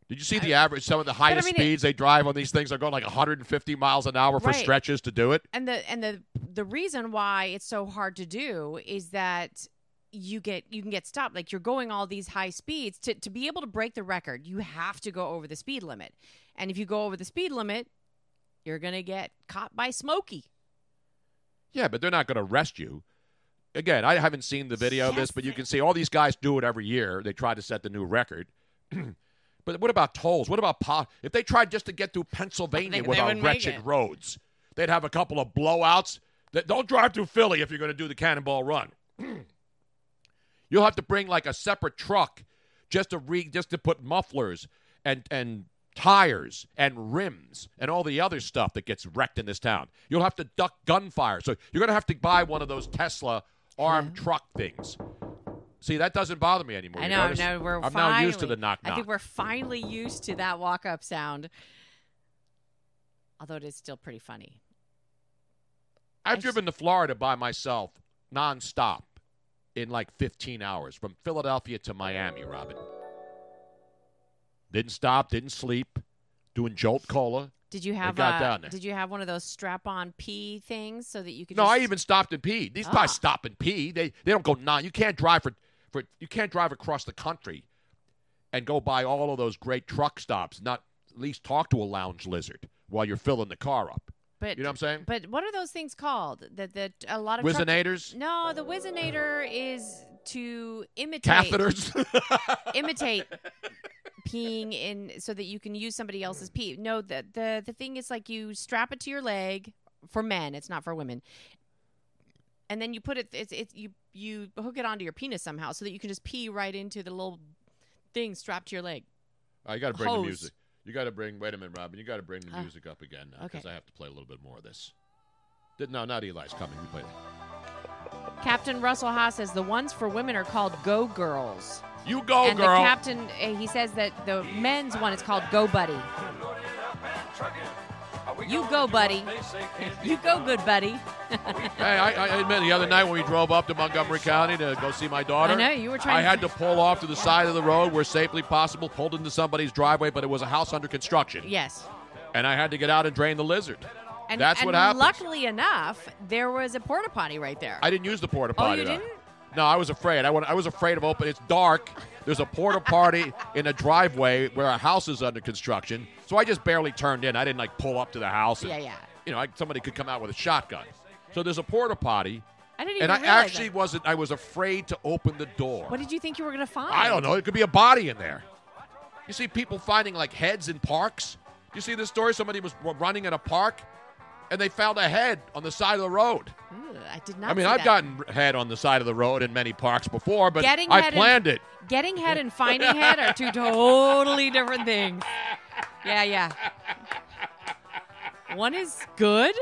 Did you see the average? Some of the highest mean, it- speeds they drive on these things are going like 150 miles an hour for Right. stretches to do it. And the and the the reason why it's so hard to do is that you get you can get stopped like you're going all these high speeds to to be able to break the record you have to go over the speed limit and if you go over the speed limit you're going to get caught by smokey Yeah, but they're not going to arrest you. Again, I haven't seen the video of this, but you can see all these guys do it every year. They try to set the new record. but what about tolls? What about po- if they tried just to get through Pennsylvania They- with they our wretched roads? They'd have a couple of blowouts. Don't drive through Philly if you're going to do the Cannonball Run. You'll have to bring like a separate truck just to re- just to put mufflers and and tires and rims and all the other stuff that gets wrecked in this town. You'll have to duck gunfire. So you're going to have to buy one of those Tesla armed truck things. See, that doesn't bother me anymore. i know no we're I'm finally, now used to the knock knock. i think we're finally used to that walk up sound although it is still pretty funny I've driven to Florida by myself nonstop in like 15 hours from Philadelphia to Miami, Robin. Didn't stop, didn't sleep, doing Jolt Cola. did you have got uh, down there. did you have one of those strap on pee things so that you could No, just... I even stopped and peed. These Ah. guys stop and pee. They they don't go nine. You can't drive for for you can't drive across the country and go by all of those great truck stops. Not at least talk to a lounge lizard while you're filling the car up. But you know what I'm saying? But what are those things called? That that a lot of truck- no, the Whizzinator is to imitate Catheters. imitate peeing in so that you can use somebody else's pee. No, the the the thing is like you strap it to your leg for men. It's not for women. And then you put it. It's it's you you hook it onto your penis somehow so that you can just pee right into the little thing strapped to your leg. You got to bring Hose. the music. You got to bring. Wait a minute, Robin. You got to bring the Ah. music up again now because Okay. I have to play a little bit more of this. Did- No, not Eli's coming. We play that. Captain Russell Haas says the ones for women are called Go Girls. You go, and girl. the captain, uh, he says that the men's one is called Go Buddy. You go, buddy. You go, good buddy. Hey, I, I admit the other night when we drove up to Montgomery County to go see my daughter, I know, you were trying I had to pull off to the side of the road where safely possible, pulled into somebody's driveway, but it was a house under construction, yes. and I had to get out and drain the lizard. And, That's and what happens. Luckily enough, there was a porta potty right there. I didn't use the porta potty. Oh, you though. didn't? No, I was afraid. I, wa- I was afraid of open. It's dark. There's a porta potty in a driveway where a house is under construction. So I just barely turned in. I didn't like pull up to the house. and- Yeah, yeah. You know, like somebody could come out with a shotgun. So there's a porta potty. I didn't even and I actually that. wasn't. I was afraid to open the door. What did you think you were going to find? I don't know. It could be a body in there. You see people finding like heads in parks. You see this story? Somebody was running in a park, and they found a head on the side of the road. Ooh, I did not. I mean, I've that. gotten head on the side of the road in many parks before, but Getting I head and- planned it. Getting head and finding head are two totally different things. Yeah, yeah. One is good.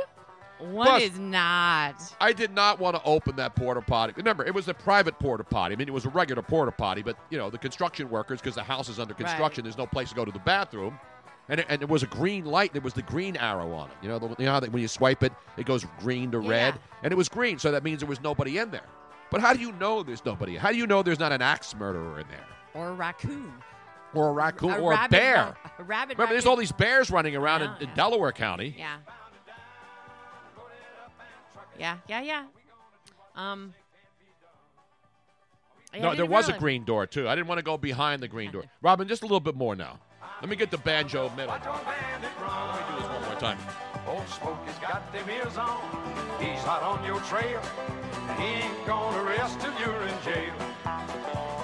One Plus- is not. I did not want to open that porta potty. Remember, it was a private porta potty. I mean, it was a regular porta potty, but you know, the construction workers, because the house is under construction, there's no place to go to the bathroom. And it, and it was a green light. There was the green arrow on it. You know, the, you know how that when you swipe it, it goes green to red, and it was green, so that means there was nobody in there. But how do you know there's nobody? How do you know there's not an axe murderer in there, Or a raccoon. or a raccoon, A or a bear? a Remember, there's all these bears running around in, know, in yeah. Delaware County. Yeah. Yeah, yeah, yeah. Um. No, there was a green door too. I didn't want to go behind the green door. Robin, just a little bit more now. Let me get the banjo middle. Let me do this one more time. Old Smokey's got them ears on. He's hot on your trail. He ain't gonna rest till you're in jail.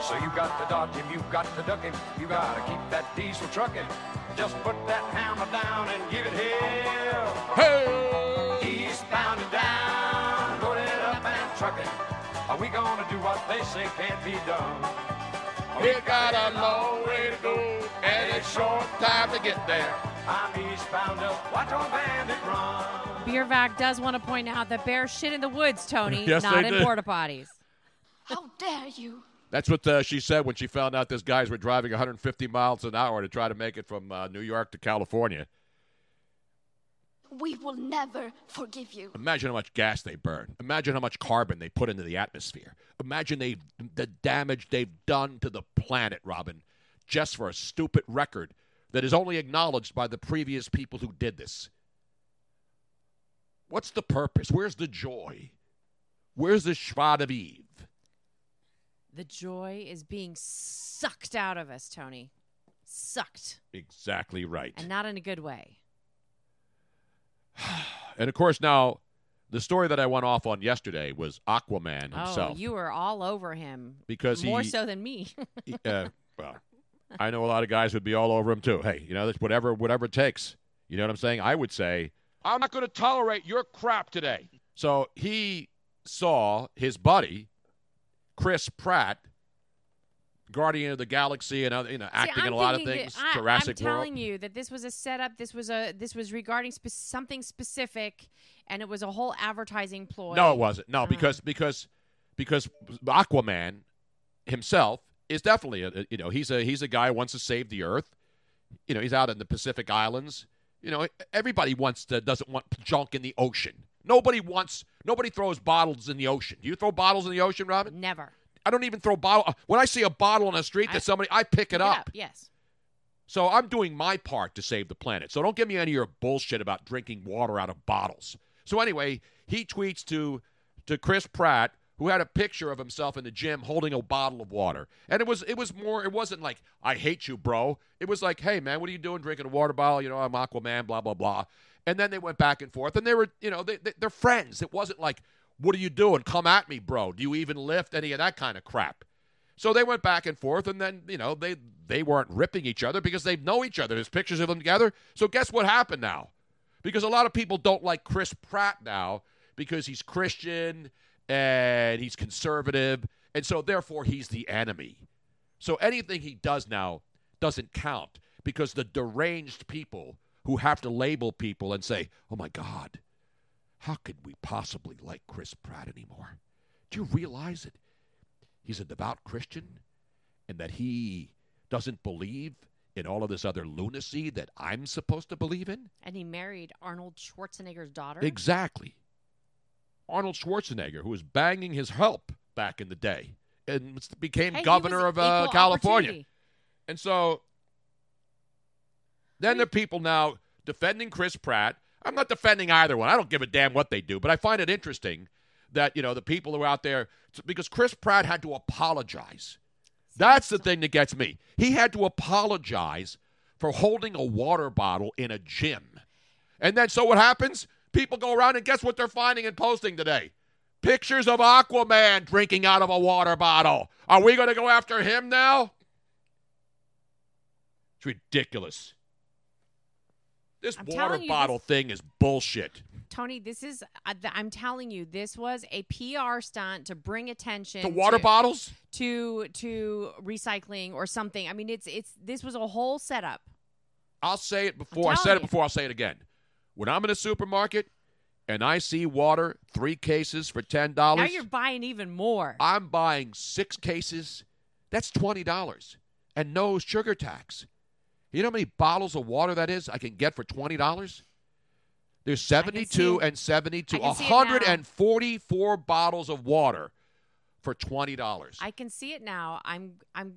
So you got to dodge him, you got to duck him, you gotta keep that diesel trucking. Just put that hammer down and give it hell. Hey! And down, up and trucking. Are we gonna do what they say can't be done? We got a long way to go and a short time to get there. I'm eastbound up, watch on bandit run. Beervac does want to point out that bears shit in the woods, Tony, Yes, not they in do. porta potties. How dare you? That's what uh, she said when she found out these guys were driving 150 miles an hour to try to make it from uh, New York to California. We will never forgive you. Imagine how much gas they burn. Imagine how much carbon they put into the atmosphere. Imagine they the damage they've done to the planet, Robin, just for a stupid record that is only acknowledged by the previous people who did this. What's the purpose? Where's the joy? Where's the schwa de vivre? The joy is being sucked out of us, Tony. Sucked. Exactly right. And not in a good way. And of course, now the story that I went off on yesterday was Aquaman himself. Oh, you were all over him. Because more he- so than me. He- uh, well, I know a lot of guys would be all over him too. Hey, you know, that's whatever whatever it takes. You know what I'm saying? I would say I'm not going to tolerate your crap today. So he saw his buddy Chris Pratt, Guardian of the Galaxy, and other, you know, See, acting in I'm a lot of things. that- I, Jurassic I'm World. telling you that this was a setup. This was a this was regarding spe- something specific, and it was a whole advertising ploy. No, it wasn't. No, Uh-huh. because because because Aquaman himself is definitely a, you know he's a he's a guy who wants to save the earth. You know, he's out in the Pacific Islands. You know, everybody wants to doesn't want junk in the ocean. Nobody wants nobody throws bottles in the ocean. Do you throw bottles in the ocean, Robin? Never. I don't even throw bottle. When I see a bottle on the street that somebody, I pick it up. Yes. So I'm doing my part to save the planet. So don't give me any of your bullshit about drinking water out of bottles. So anyway, he tweets to to Chris Pratt, who had a picture of himself in the gym holding a bottle of water. And it was it was more it wasn't like I hate you, bro. It was like, "Hey man, what are you doing drinking a water bottle? You know, I'm Aquaman, blah blah blah." And then they went back and forth and they were, you know, they, they they're friends. It wasn't like, "What are you doing? Come at me, bro. Do you even lift any of that kind of crap?" So they went back and forth, and then you know they they weren't ripping each other because they know each other. There's pictures of them together. So guess what happened now? Because a lot of people don't like Chris Pratt now because he's Christian and he's conservative, and so therefore he's the enemy. So anything he does now doesn't count because the deranged people who have to label people and say, "Oh my God, how could we possibly like Chris Pratt anymore?" Do you realize it? he's a devout Christian and that he doesn't believe in all of this other lunacy that I'm supposed to believe in? And he married Arnold Schwarzenegger's daughter. Exactly. Arnold Schwarzenegger, who was banging his help back in the day and became Hey, governor of uh, California. And so then there are people now defending Chris Pratt. I'm not defending either one. I don't give a damn what they do, but I find it interesting that, you know, the people who are out there, because Chris Pratt had to apologize. That's the thing that gets me. He had to apologize for holding a water bottle in a gym. And then, so what happens? People go around and guess what they're finding and posting today? Pictures of Aquaman drinking out of a water bottle. Are we going to go after him now? It's ridiculous. This I'm water bottle this- thing is bullshit. Tony, this is, uh, I'm telling you, this was a PR stunt to bring attention To water bottles? to to recycling or something. I mean, it's it's this was a whole setup. I'll say it before I said it before I'll say it again. When I'm in a supermarket and I see water, three cases for ten dollars. Now you're buying even more. I'm buying six cases. That's twenty dollars and no sugar tax. You know how many bottles of water that is I can get for twenty dollars? There's seventy-two and seventy-two, I can see it now. hundred and forty-four bottles of water for twenty dollars. I can see it now. I'm I'm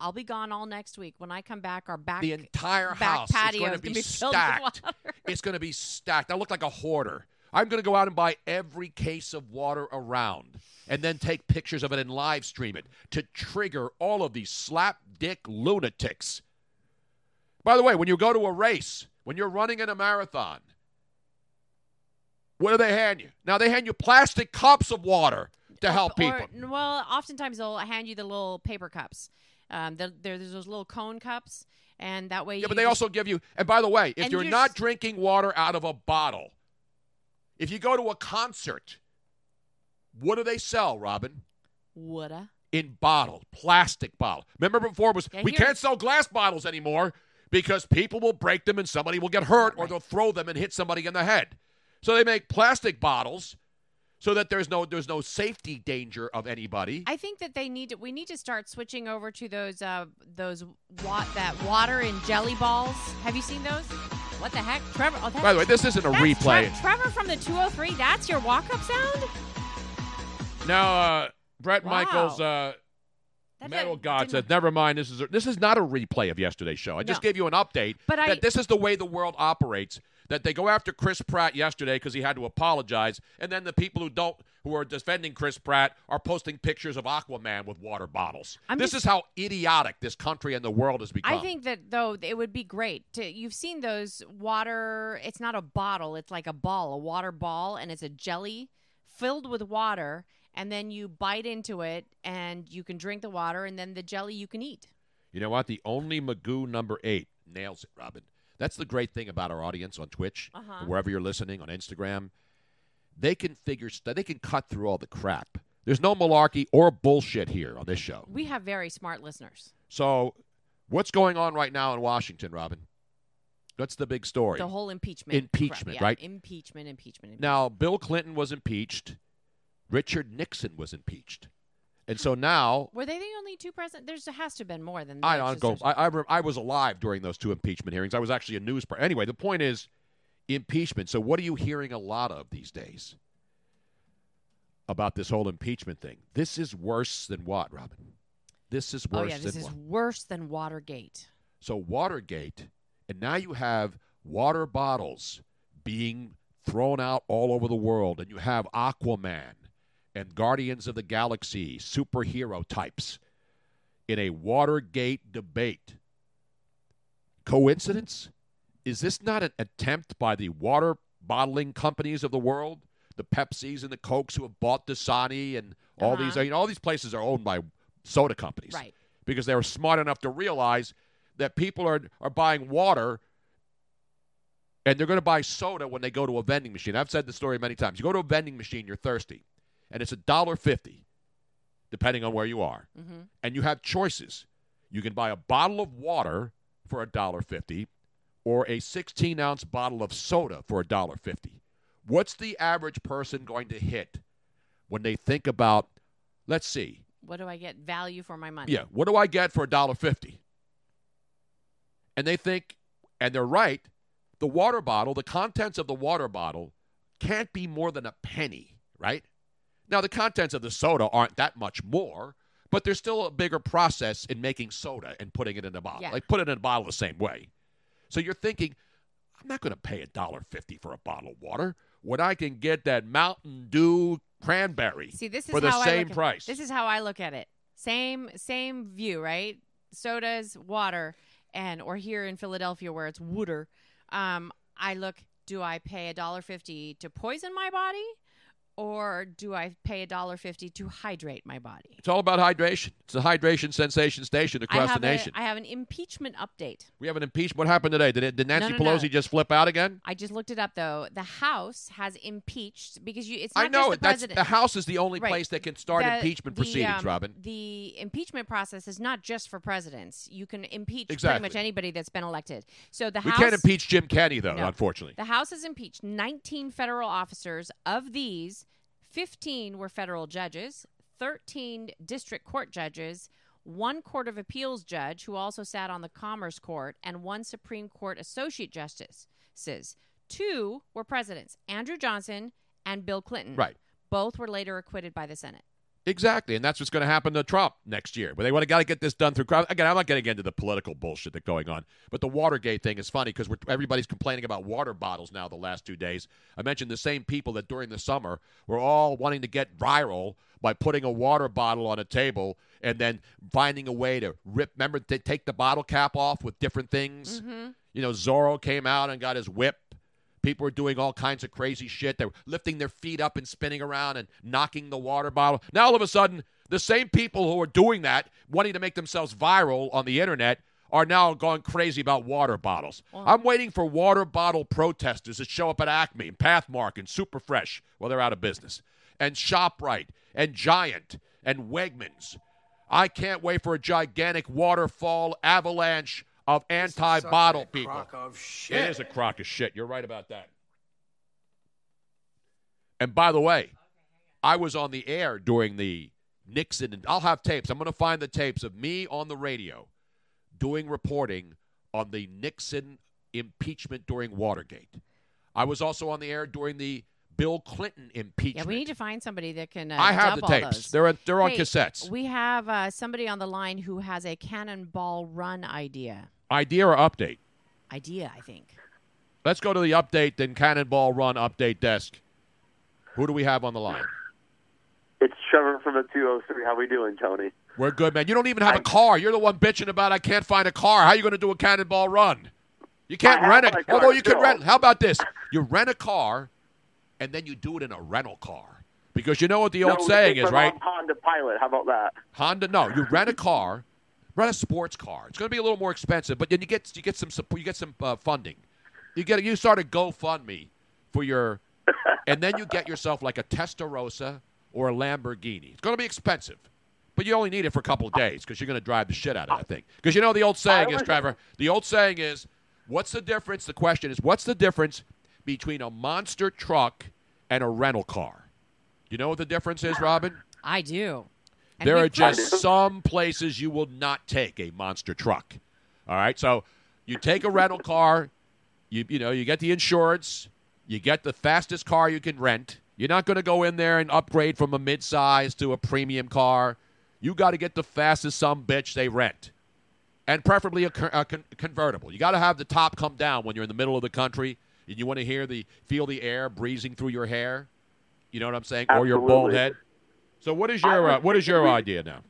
I'll be gone all next week. When I come back, our back The entire back house is patio going is to be with stacked. It's going to be stacked. I look like a hoarder. I'm going to go out and buy every case of water around and then take pictures of it and live stream it to trigger all of these slap dick lunatics. By the way, when you go to a race, when you're running in a marathon, what do they hand you? Now they hand you plastic cups of water to help people. Well, oftentimes they'll hand you the little paper cups. Um, there- there's those little cone cups, and that way. Yeah, you but they also give you. And by the way, if you're you're not s- drinking water out of a bottle, if you go to a concert, what do they sell, Robin? woulda. In bottle, plastic bottle. Remember before it was Yeah, we here- can't sell glass bottles anymore because people will break them and somebody will get hurt or they'll throw them and hit somebody in the head. So they make plastic bottles so that there's no there's no safety danger of anybody. I think that they need to. We need to start switching over to those uh those wa- that water and jelly balls. Have you seen those? What the heck, Trevor? Oh, By the way, this isn't a replay. Tre- Trevor from the 203. That's your walk-up sound. Now, uh, Brett Wow. Michaels, uh, That Metal God said, "Never mind. This is a, this is not a replay of yesterday's show. I just gave you an update But that I- this is the way the world operates. That they go after Chris Pratt yesterday because he had to apologize, and then the people who don't, who are defending Chris Pratt, are posting pictures of Aquaman with water bottles. I'm this just- is how idiotic this country and the world has become. I think that though it would be great to you've seen those water it's not a bottle, it's like a ball, a water ball and it's a jelly filled with water and then you bite into it and you can drink the water and then the jelly you can eat. You know what? The only Magoo number eight nails it, Robin. That's the great thing about our audience on Twitch, Uh-huh. wherever you're listening on Instagram. They can figure st- they can cut through all the crap. There's no malarkey or bullshit here on this show. We have very smart listeners. So, what's going on right now in Washington, Robin? What's the big story? The whole impeachment. Impeachment. Yeah, right? Impeachment, impeachment, impeachment. Now, Bill Clinton was impeached. Richard Nixon was impeached. And so now Were they the only two presidents? There has to have been more than I that. don't go. I, I I was alive during those two impeachment hearings. I was actually a news. Per- anyway, the point is impeachment. So what are you hearing a lot of these days about this whole impeachment thing? This is worse than what, Robin? This is worse. Oh yeah, this than is what? worse than Watergate. So Watergate, and now you have water bottles being thrown out all over the world, and you have Aquaman and Guardians of the Galaxy superhero types in a Watergate debate. Coincidence? Is this not an attempt by the water bottling companies of the world, the Pepsis and the Cokes who have bought Dasani and all these? Uh-huh. You know, all these places are owned by soda companies, Right. Because they were smart enough to realize that people are are buying water and they're going to buy soda when they go to a vending machine. I've said the story many times. You go to a vending machine, you're thirsty, and it's a dollar fifty, depending on where you are, Mm-hmm. and you have choices. You can buy a bottle of water for a dollar fifty, or a sixteen ounce bottle of soda for a dollar fifty. What's the average person going to hit when they think about? Let's see. What do I get value for my money? Yeah, what do I get for a dollar fifty? And they think, and they're right. The water bottle, the contents of the water bottle, can't be more than a penny, right? Now the contents of the soda aren't that much more, but there's still a bigger process in making soda and putting it in a bottle. Yeah. Like put it in a bottle the same way. So you're thinking, I'm not going to pay a dollar fifty for a bottle of water when I can get that Mountain Dew cranberry See, this is for the how I same price. This is how I look at it. Same same view, right? Sodas, water, and or here in Philadelphia where it's water. Um, I look. Do I pay a dollar fifty to poison my body, or do I pay a dollar fifty to hydrate my body? It's all about hydration. It's a hydration sensation station across the nation. A, I have an impeachment update. we have an impeachment. What happened today? Did, it, did Nancy No, no, no. Pelosi just flip out again? I just looked it up though. The House has impeached because you. It's not I know just it. the That's president. the House is the only Right. place that can start The- impeachment the, proceedings. um, Robin. The impeachment process is not just for presidents. You can impeach Exactly. pretty much anybody that's been elected. So the we House can't impeach Jim Kennedy though, No. unfortunately. The House has impeached 19 federal officers. Of these, 15 were federal judges, 13 district court judges, one Court of Appeals judge who also sat on the Commerce Court, and one Supreme Court associate justices. Two were presidents, Andrew Johnson and Bill Clinton. Right. Both were later acquitted by the Senate. Exactly, and that's what's going to happen to Trump next year. But they want to got to get this done through. Crime. Again, I'm not getting into the political bullshit that's going on, but the Watergate thing is funny because everybody's complaining about water bottles now the last two days. I mentioned the same people that during the summer were all wanting to get viral by putting a water bottle on a table and then finding a way to rip. Remember, to take the bottle cap off with different things. Mhm. You know, Zorro came out and got his whip. People were doing all kinds of crazy shit. They were lifting their feet up and spinning around and knocking the water bottle. Now, all of a sudden, the same people who are doing that, wanting to make themselves viral on the internet, are now going crazy about water bottles. I'm waiting for water bottle protesters to show up at Acme and Pathmark and Superfresh well, they're out of business, and ShopRite and Giant and Wegmans. I can't wait for a gigantic waterfall avalanche of anti-bottle people. crock of shit. It is a crock of shit. You're right about that. And by the way, I was on the air during the Nixon, and I'll have tapes. I'm going to find the tapes of me on the radio doing reporting on the Nixon impeachment during Watergate. I was also on the air during the Bill Clinton impeachment. Yeah, impeachment. we need to find somebody that can. Uh, I have dub the tapes. They're at- they're on Hey, cassettes. We have uh, somebody on the line who has a cannonball run idea. Idea or update? Idea, I think. Let's go to the update, then Cannonball Run update desk. Who do we have on the line? It's Trevor from the 203. How we doing, Tony? We're good, man. You don't even have a car. You're the one bitching about I can't find a car. How are you going to do a cannonball run? You can't I rent it. car Although you can rent. How about this? You rent a car, and then you do it in a rental car because you know what the No, old saying is, right? Honda Pilot. How about that? Honda. No, you rent a car, rent a sports car. It's going to be a little more expensive, but then you get you get some support, you get some uh, funding. You get you start a GoFundMe for your, and then you get yourself like a Testarossa or a Lamborghini. It's going to be expensive, but you only need it for a couple of days because you're going to drive the shit out of that thing. Because you know the old saying is, was- Trevor. The old saying is, what's the difference? The question is, what's the difference between a monster truck and a rental car? You know what the difference is, Robin? I do. There are just some places you will not take a monster truck. All right, so you take a rental car, you you know you get the insurance, you get the fastest car you can rent. You're not going to go in there and upgrade from a midsize to a premium car. You got to get the fastest some bitch they rent, and preferably a, a con- convertible. You got to have the top come down when you're in the middle of the country and you want to hear the feel the air breezing through your hair. You know what I'm saying, or your bald head. So what is your uh, what is your we- idea now?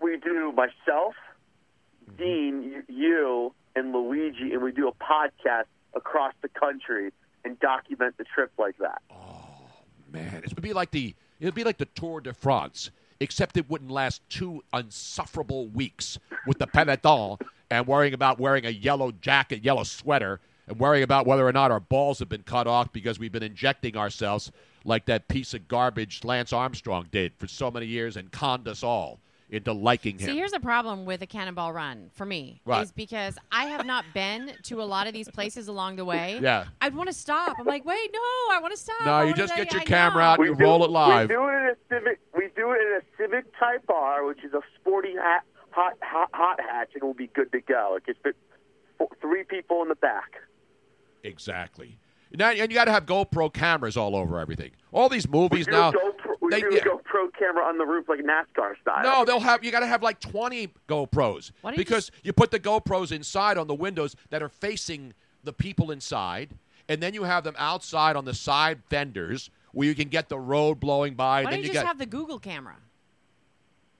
We do myself. Dean, you, and Luigi, and we do a podcast across the country and document the trip like that. Oh man, it would be like the it would be like the Tour de France, except it wouldn't last two unsufferable weeks with the peloton and worrying about wearing a yellow jacket, yellow sweater, and worrying about whether or not our balls have been cut off because we've been injecting ourselves like that piece of garbage Lance Armstrong did for so many years and conned us all into liking him. See, here's the problem with a cannonball run for me Right. is because I have not been to a lot of these places along the way. Yeah. I'd want to stop. I'm like, wait, no, I want to stop. No, I you just get I- your I camera know. out and you roll it live. We do it in a civic. We do it in a Civic Type R, which is a sporty hat, hot, hot, hot hatch, and we'll be good to go. It gets fit three people in the back. Exactly. Now, and you got to have GoPro cameras all over everything. All these movies do, now. a GoPro, we they- do yeah. a GoPro camera on the roof like NASCAR style. No, they'll have you got to have like 20 GoPros Why don't you because you put the GoPros inside on the windows that are facing the people inside and then you have them outside on the side fenders where you can get the road blowing by Why and don't then you you just get have the Google camera?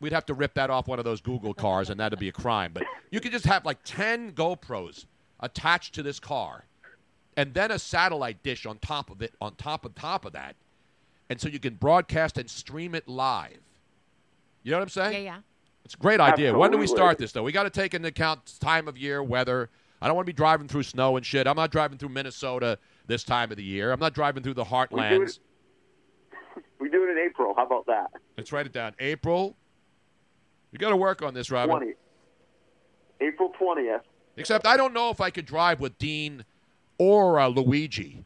we'd have to rip that off one of those Google cars and that'd be a crime, but you could just have like 10 GoPros attached to this car and then a satellite dish on top of it on top of top of that. And so you can broadcast and stream it live. You know what I'm saying? Yeah, yeah. It's a great idea. When do we start this, though? We got to take into account time of year, weather. I don't want to be driving through snow and shit. I'm not driving through Minnesota this time of the year. I'm not driving through the We do heartlands. it. We do it in April. How about that? Let's write it down. April. You got to work on this, Robin. Twenty. April twentieth. Except I don't know if I could drive with Dean or uh, Luigi.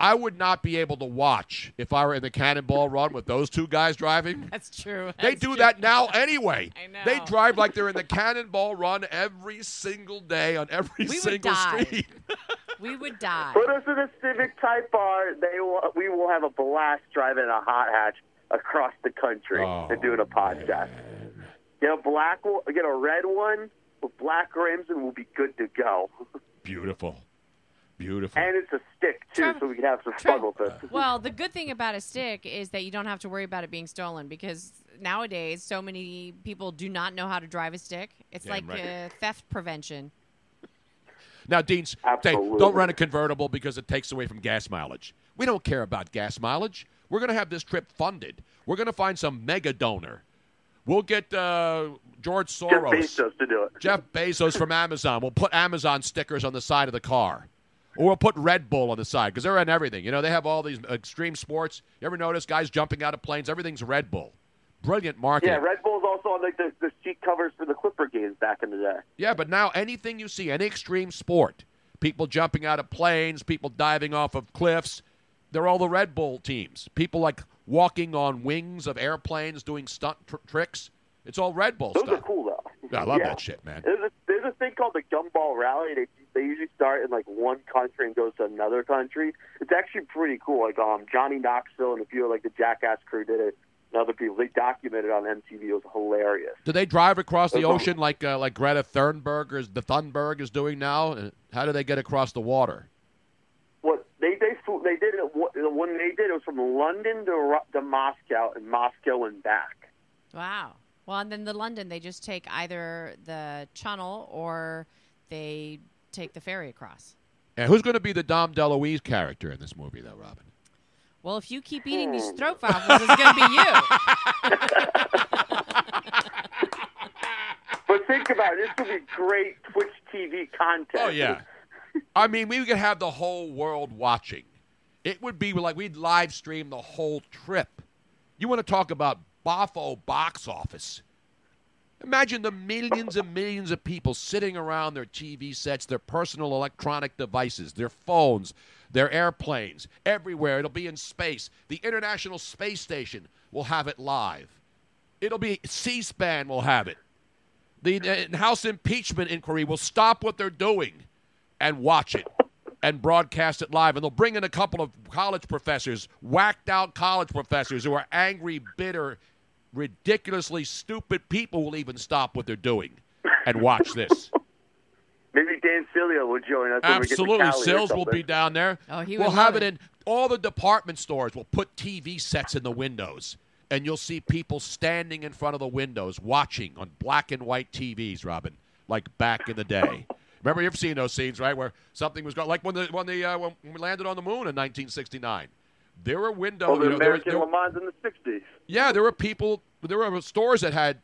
I would not be able to watch if I were in the Cannonball Run with those two guys driving. That's true. They do true. that now anyway. I know. They drive like they're in the Cannonball Run every single day on every We would single die. street. We would die. Put us in a Civic Type R. They will. We will have a blast driving a hot hatch across the country Oh, and doing a podcast. Get a black one. Get a red one with black rims, and we'll be good to go. Beautiful. Beautiful. And it's a stick too, so we can have some fun with it. Well, the good thing about a stick is that you don't have to worry about it being stolen because nowadays so many people do not know how to drive a stick. It's Damn like right. uh, theft prevention. Now, Dean's say, don't run a convertible because it takes away from gas mileage. We don't care about gas mileage. We're going to have this trip funded. We're going to find some mega donor. We'll get uh, George Jeff Soros. Bezos to do it. Jeff Bezos from Amazon. We'll put Amazon stickers on the side of the car. Or we'll put Red Bull on the side because they're in everything. You know, they have all these extreme sports. You ever notice guys jumping out of planes? Everything's Red Bull. Brilliant marketing. Yeah, Red Bull's also on like the, the seat covers for the Clipper games back in the day. Yeah, but now anything you see, any extreme sport, people jumping out of planes, people diving off of cliffs, they're all the Red Bull teams. People like walking on wings of airplanes doing stunt tr- tricks. It's all Red Bull Those stuff. are cool though. I love Yeah. that shit, man. There's a there's a thing called the Gumball Rally. They they usually start in like one country and goes to another country. It's actually pretty cool. Like um, Johnny Knoxville and a few of like the Jackass crew did it. And other people they documented on MTV. It was hilarious. Do they drive across the ocean like uh, like Greta Thunberg is the Thunberg is doing now? Uh, How do they get across the water? What they they they did it what- the one they did it was from London to to Moscow and Moscow and back. Wow. Well, and then the London, they just take either the channel or they take the ferry across. And who's going to be the Dom DeLuise character in this movie, though, Robin? Well, if you keep eating these stroopwafels, it's going to be you. But think about it. This would be great Twitch TV content. Oh yeah. I mean, we could have the whole world watching. It would be like we'd live stream the whole trip. You want to talk about boffo box office? Imagine the millions and millions of people sitting around their TV sets, their personal electronic devices, their phones, their airplanes, everywhere. It'll be in space. The International Space Station will have it live. It'll be C SPAN will have it. The House impeachment inquiry will stop what they're doing and watch it and broadcast it live. And they'll bring in a couple of college professors, whacked out college professors who are angry, bitter, ridiculously stupid people will even stop what they're doing and watch this. Maybe Dan Filio will join us. when we get to Absolutely. Sills will be down there. Oh, he we'll have it it. in all the department stores. We'll put TV sets in the windows. And you'll see people standing in front of the windows watching on black and white TVs, Robin, like back in the day. Remember, you've seen those scenes, right, where something was going, like when the when the uh, when we landed on the moon in 1969. There were windows. Oh, the you know, there American there Le were- Mans in the '60s. yeah, there were people. There were stores that had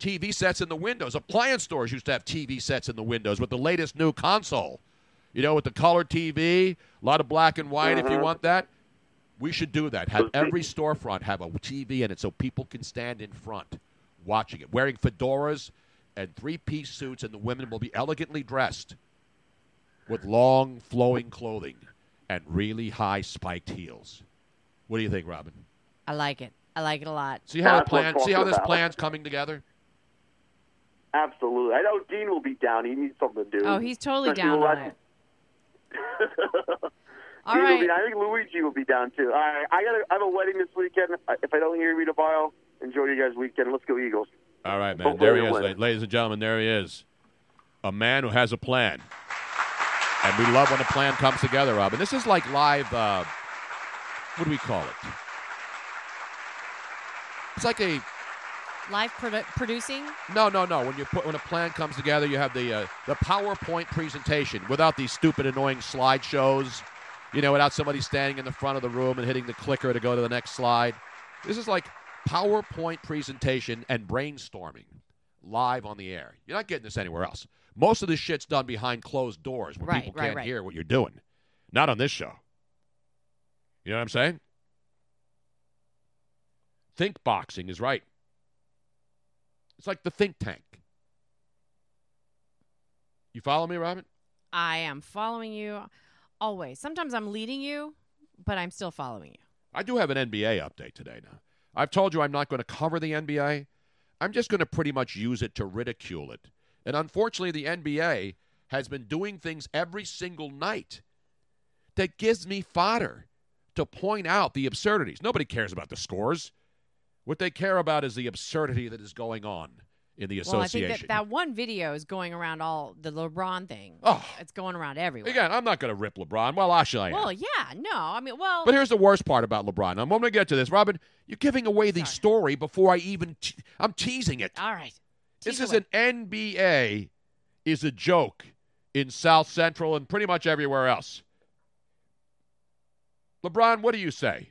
TV sets in the windows. Appliance stores used to have TV sets in the windows with the latest new console. You know, with the color TV, a lot of black and white. If you Mhm. want that, we should do that. Have every storefront have a TV in it so people can stand in front watching it, wearing fedoras and three-piece suits, and the women will be elegantly dressed with long, flowing clothing and really high spiked heels. What do you think, Robin? I like it. I like it a lot. See how the That's what plan? See how this about. plan's coming together? Absolutely. I know Dean will be down. He needs something to do. Oh, he's totally Especially down the on it. All Dean right. be. I think Luigi will be down too. All right. I got. I have a wedding this weekend. If I don't hear you tomorrow, enjoy you guys' weekend. Let's go Eagles. All right, man. Hopefully There he is, win. ladies and gentlemen. There he is, a man who has a plan, and we love when a plan comes together, Robin. This is like live. Uh, what do we call it? It's like a Live produ- producing? no, no, no. When you put when a plan comes together, you have the uh, the PowerPoint presentation without these stupid, annoying slideshows. You know, without somebody standing in the front of the room and hitting the clicker to go to the next slide. This is like PowerPoint presentation and brainstorming live on the air. You're not getting this anywhere else. Most of this shit's done behind closed doors where Right, people right, can't right. hear what you're doing. Not on this show. You know what I'm saying? Think boxing is right. It's like the think tank. You follow me, Robin? I am following you always. Sometimes I'm leading you, but I'm still following you. I do have an NBA update today now. I've told you I'm not going to cover the NBA. I'm just going to pretty much use it to ridicule it. And unfortunately, the NBA has been doing things every single night that gives me fodder to point out the absurdities. Nobody cares about the scores. What they care about is the absurdity that is going on in the Well, I association. think that, that one video is going around all the LeBron thing. Oh. It's going around everywhere. Again, I'm not going to rip LeBron. Well, actually, I am. Well, yeah, no. I mean, well, But here's the worst part about LeBron. I'm going to get to this, Robin. You're giving away the story before I even. Te- I'm teasing it. all right. This Tease is an NBA is a joke in South Central and pretty much everywhere else. LeBron, what do you say?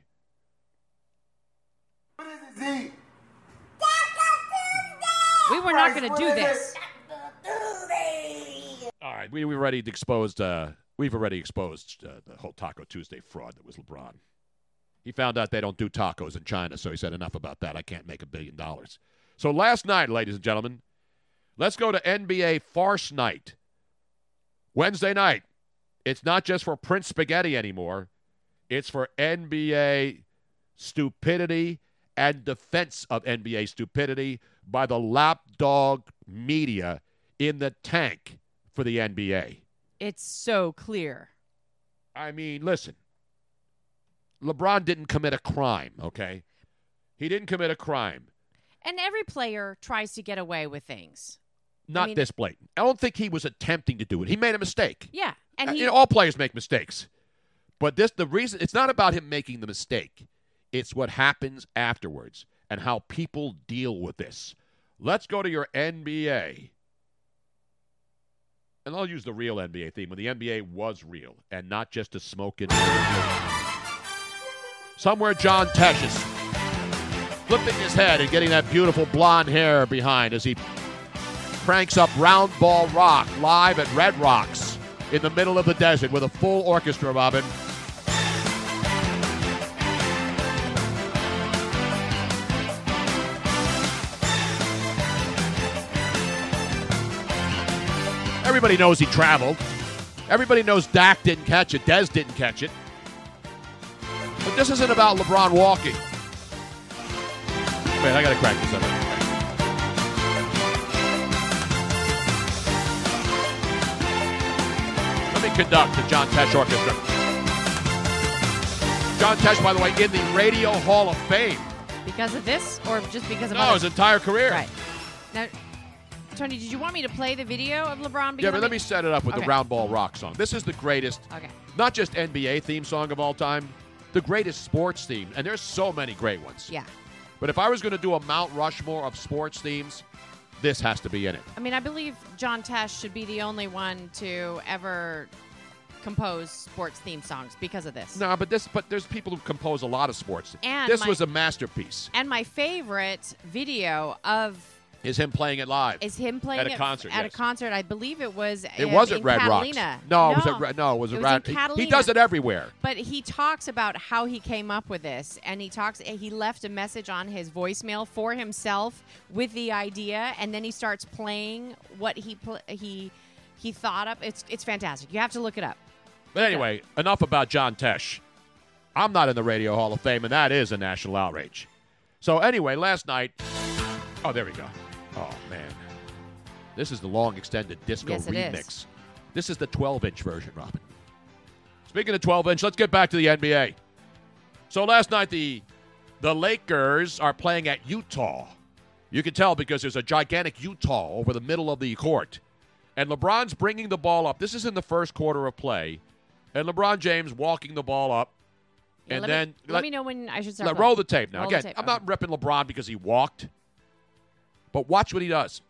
We were not going to do this. All right, we, we've already exposed. Uh, we've already exposed uh, the whole Taco Tuesday fraud that was LeBron. He found out they don't do tacos in China, so he said, "Enough about that. I can't make a billion dollars." So last night, ladies and gentlemen, let's go to NBA Farce Night. Wednesday night. It's not just for Prince Spaghetti anymore. It's for NBA stupidity and defense of NBA stupidity by the lapdog media in the tank for the NBA. It's so clear. I mean, listen. LeBron didn't commit a crime, okay? He didn't commit a crime. And every player tries to get away with things. Not mean- this blatant. I don't think he was attempting to do it. He made a mistake. Yeah. And Uh, he you know, all players make mistakes. But this the reason it's not about him making the mistake. It's what happens afterwards and how people deal with this. Let's go to your NBA. And I'll use the real NBA theme when the NBA was real and not just a smoking. Somewhere John Tesh is flipping his head and getting that beautiful blonde hair behind as he cranks up Round Ball Rock live at Red Rocks in the middle of the desert with a full orchestra, Robin. Everybody knows he traveled. Everybody knows Dak didn't catch it. Dez didn't catch it. But this isn't about LeBron walking. Wait, I got to crack this up. Let me conduct the John Tesh Orchestra. John Tesh, by the way, in the Radio Hall of Fame. because of this or just because of No, other- his entire career. Right. Now, Tony, did you want me to play the video of LeBron? Yeah, but let me set it up with Okay. the Round Ball Rock song. This is the greatest, Okay. not just NBA theme song of all time, the greatest sports theme. And there's so many great ones. Yeah. But if I was going to do a Mount Rushmore of sports themes, this has to be in it. I mean, I believe John Tesh should be the only one to ever compose sports theme songs because of this. No, but this, but there's people who compose a lot of sports. And this my- was a masterpiece. And my favorite video of Is him playing it live? is him playing at a it concert. At yes. a concert, I believe it was. It um, was at Red Catalina. Rocks. No, it was at Red- no, it was at in Red- he- he does it everywhere. But he talks about how he came up with this, and he talks. He left a message on his voicemail for himself with the idea, and then he starts playing what he pl- he he thought up. It's it's fantastic. You have to look it up. But anyway, enough about John Tesh. I'm not in the Radio Hall of Fame, and that is a national outrage. So anyway, last night. Oh, there we go. Oh man, this is the long extended disco Yes, it is. remix. This is the 12 inch version, Robin. Speaking of 12 inch, let's get back to the NBA. So last night the the Lakers are playing at Utah. You can tell because there's a gigantic Utah over the middle of the court. And LeBron's bringing the ball up. This is in the first quarter of play. And LeBron James walking the ball up. Yeah, and let then me, let me know when I should start. let- roll the tape now. Roll Again, tape. I'm not repping LeBron because he walked, but watch what he does.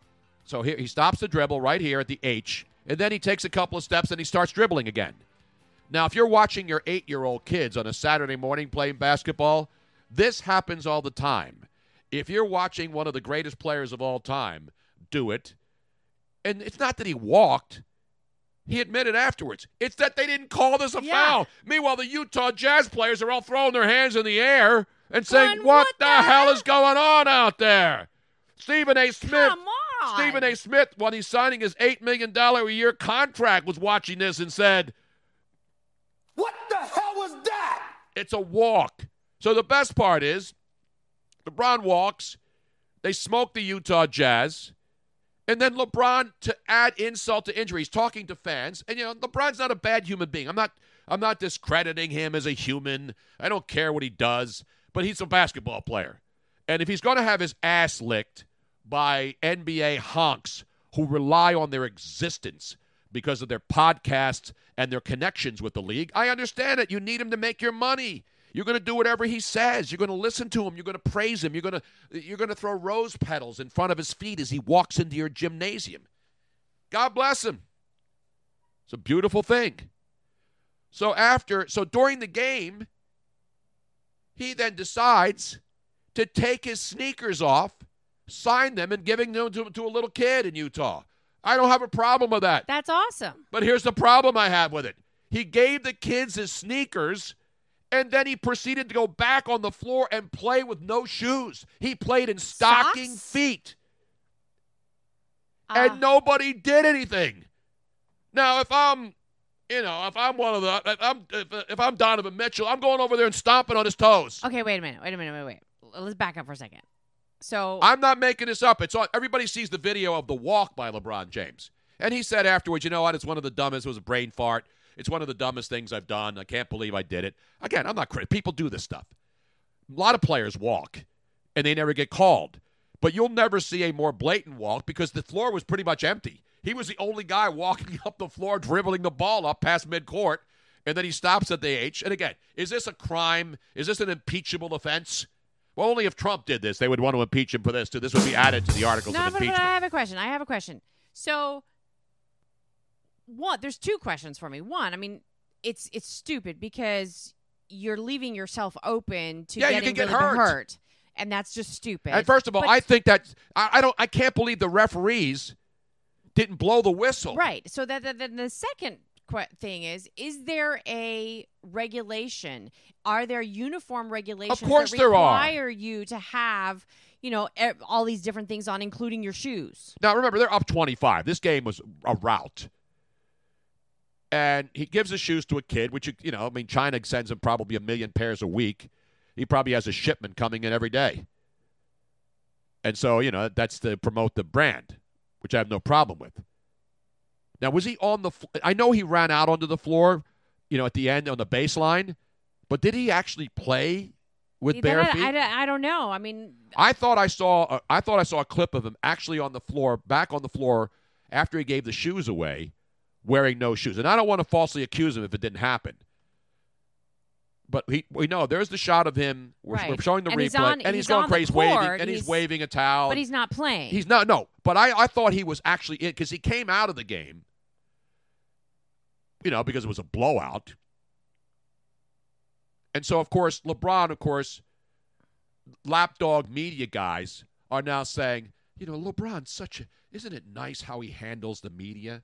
So here he stops the dribble right here at the H, and then he takes a couple of steps and he starts dribbling again. Now, if you're watching your eight-year-old kids on a Saturday morning playing basketball, this happens all the time. If you're watching one of the greatest players of all time do it, and it's not that he walked. He admitted afterwards. It's that they didn't call this a foul. Meanwhile, the Utah Jazz players are all throwing their hands in the air and saying, "What, the, hell is going on out there?" Stephen A. Smith. Come on. Stephen A. Smith, when he's signing his eight million dollar a year contract, was watching this and said, What the hell was that? "It's a walk." So the best part is, LeBron walks. They smoke the Utah Jazz. And then LeBron, to add insult to injury, he's talking to fans. And you know, LeBron's not a bad human being. I'm not I'm not discrediting him as a human. I don't care what he does, but he's a basketball player. And if he's going to have his ass licked by NBA honks who rely on their existence because of their podcasts and their connections with the league, I understand it. You need him to make your money. You're going to do whatever he says. You're going to listen to him. You're going to praise him. You're going to you're going to throw rose petals in front of his feet as he walks into your gymnasium. God bless him. It's a beautiful thing. So after so during the game, he then decides to take his sneakers off, sign them, and giving them to, to a little kid in Utah. I don't have a problem with that. That's awesome. But here's the problem I have with it. He gave the kids his sneakers, and then he proceeded to go back on the floor and play with no shoes. He played in stocking feet. Ah. And nobody did anything. Now, if I'm, you know, if I'm one of the, if I'm, if, if I'm Donovan Mitchell, I'm going over there and stomping on his toes. Okay, wait a minute. Wait a minute. Wait, wait. Let's back up for a second. So I'm not making this up. It's on. Everybody sees the video of the walk by LeBron James. And he said afterwards, you know what? It's one of the dumbest. It was a brain fart. It's one of the dumbest things I've done. I can't believe I did it. Again, I'm not critical. People do this stuff. A lot of players walk, and they never get called. But you'll never see a more blatant walk because the floor was pretty much empty. He was the only guy walking up the floor, dribbling the ball up past midcourt, and then he stops at the H. And again, is this a crime? Is this an impeachable offense? Well, only if Trump did this, they would want to impeach him for this too. This would be added to the articles No, of but, but impeachment. I have a question. I have a question. So, one, there's two questions for me. One, I mean, it's it's stupid because you're leaving yourself open to Yeah, you getting can get really hurt. and that's just stupid. And first of all, But- I think that I, I don't. I can't believe the referees didn't blow the whistle. Right. So that, that then the second thing is: is there a regulation? Are there uniform regulations of course that there are. require you to have, you know, all these different things on, including your shoes? Now remember, they're up 25. This game was a rout. And he gives his shoes to a kid, which, you- you know, I mean, China sends him probably a million pairs a week. He probably has a shipment coming in every day. And so, you know, that's to promote the brand, which I have no problem with. Now, was he on the? Fl- I know he ran out onto the floor, you know, at the end on the baseline, but did he actually play with bare feet? I, I don't know. I mean, I thought I saw uh, I thought I saw a clip of him actually on the floor, back on the floor after he gave the shoes away, wearing no shoes. And I don't want to falsely accuse him if it didn't happen. But he, we know there's the shot of him. We're, we're showing the And replay, he's on- and he's, he's going crazy, waving, and he's, he's- waving a towel. but he's not playing. He's not. No, but I, I thought he was actually in because he came out of the game. You know, because it was a blowout. And so, of course, LeBron, of course, lapdog media guys are now saying, you know, LeBron's such a. Isn't it nice how he handles the media?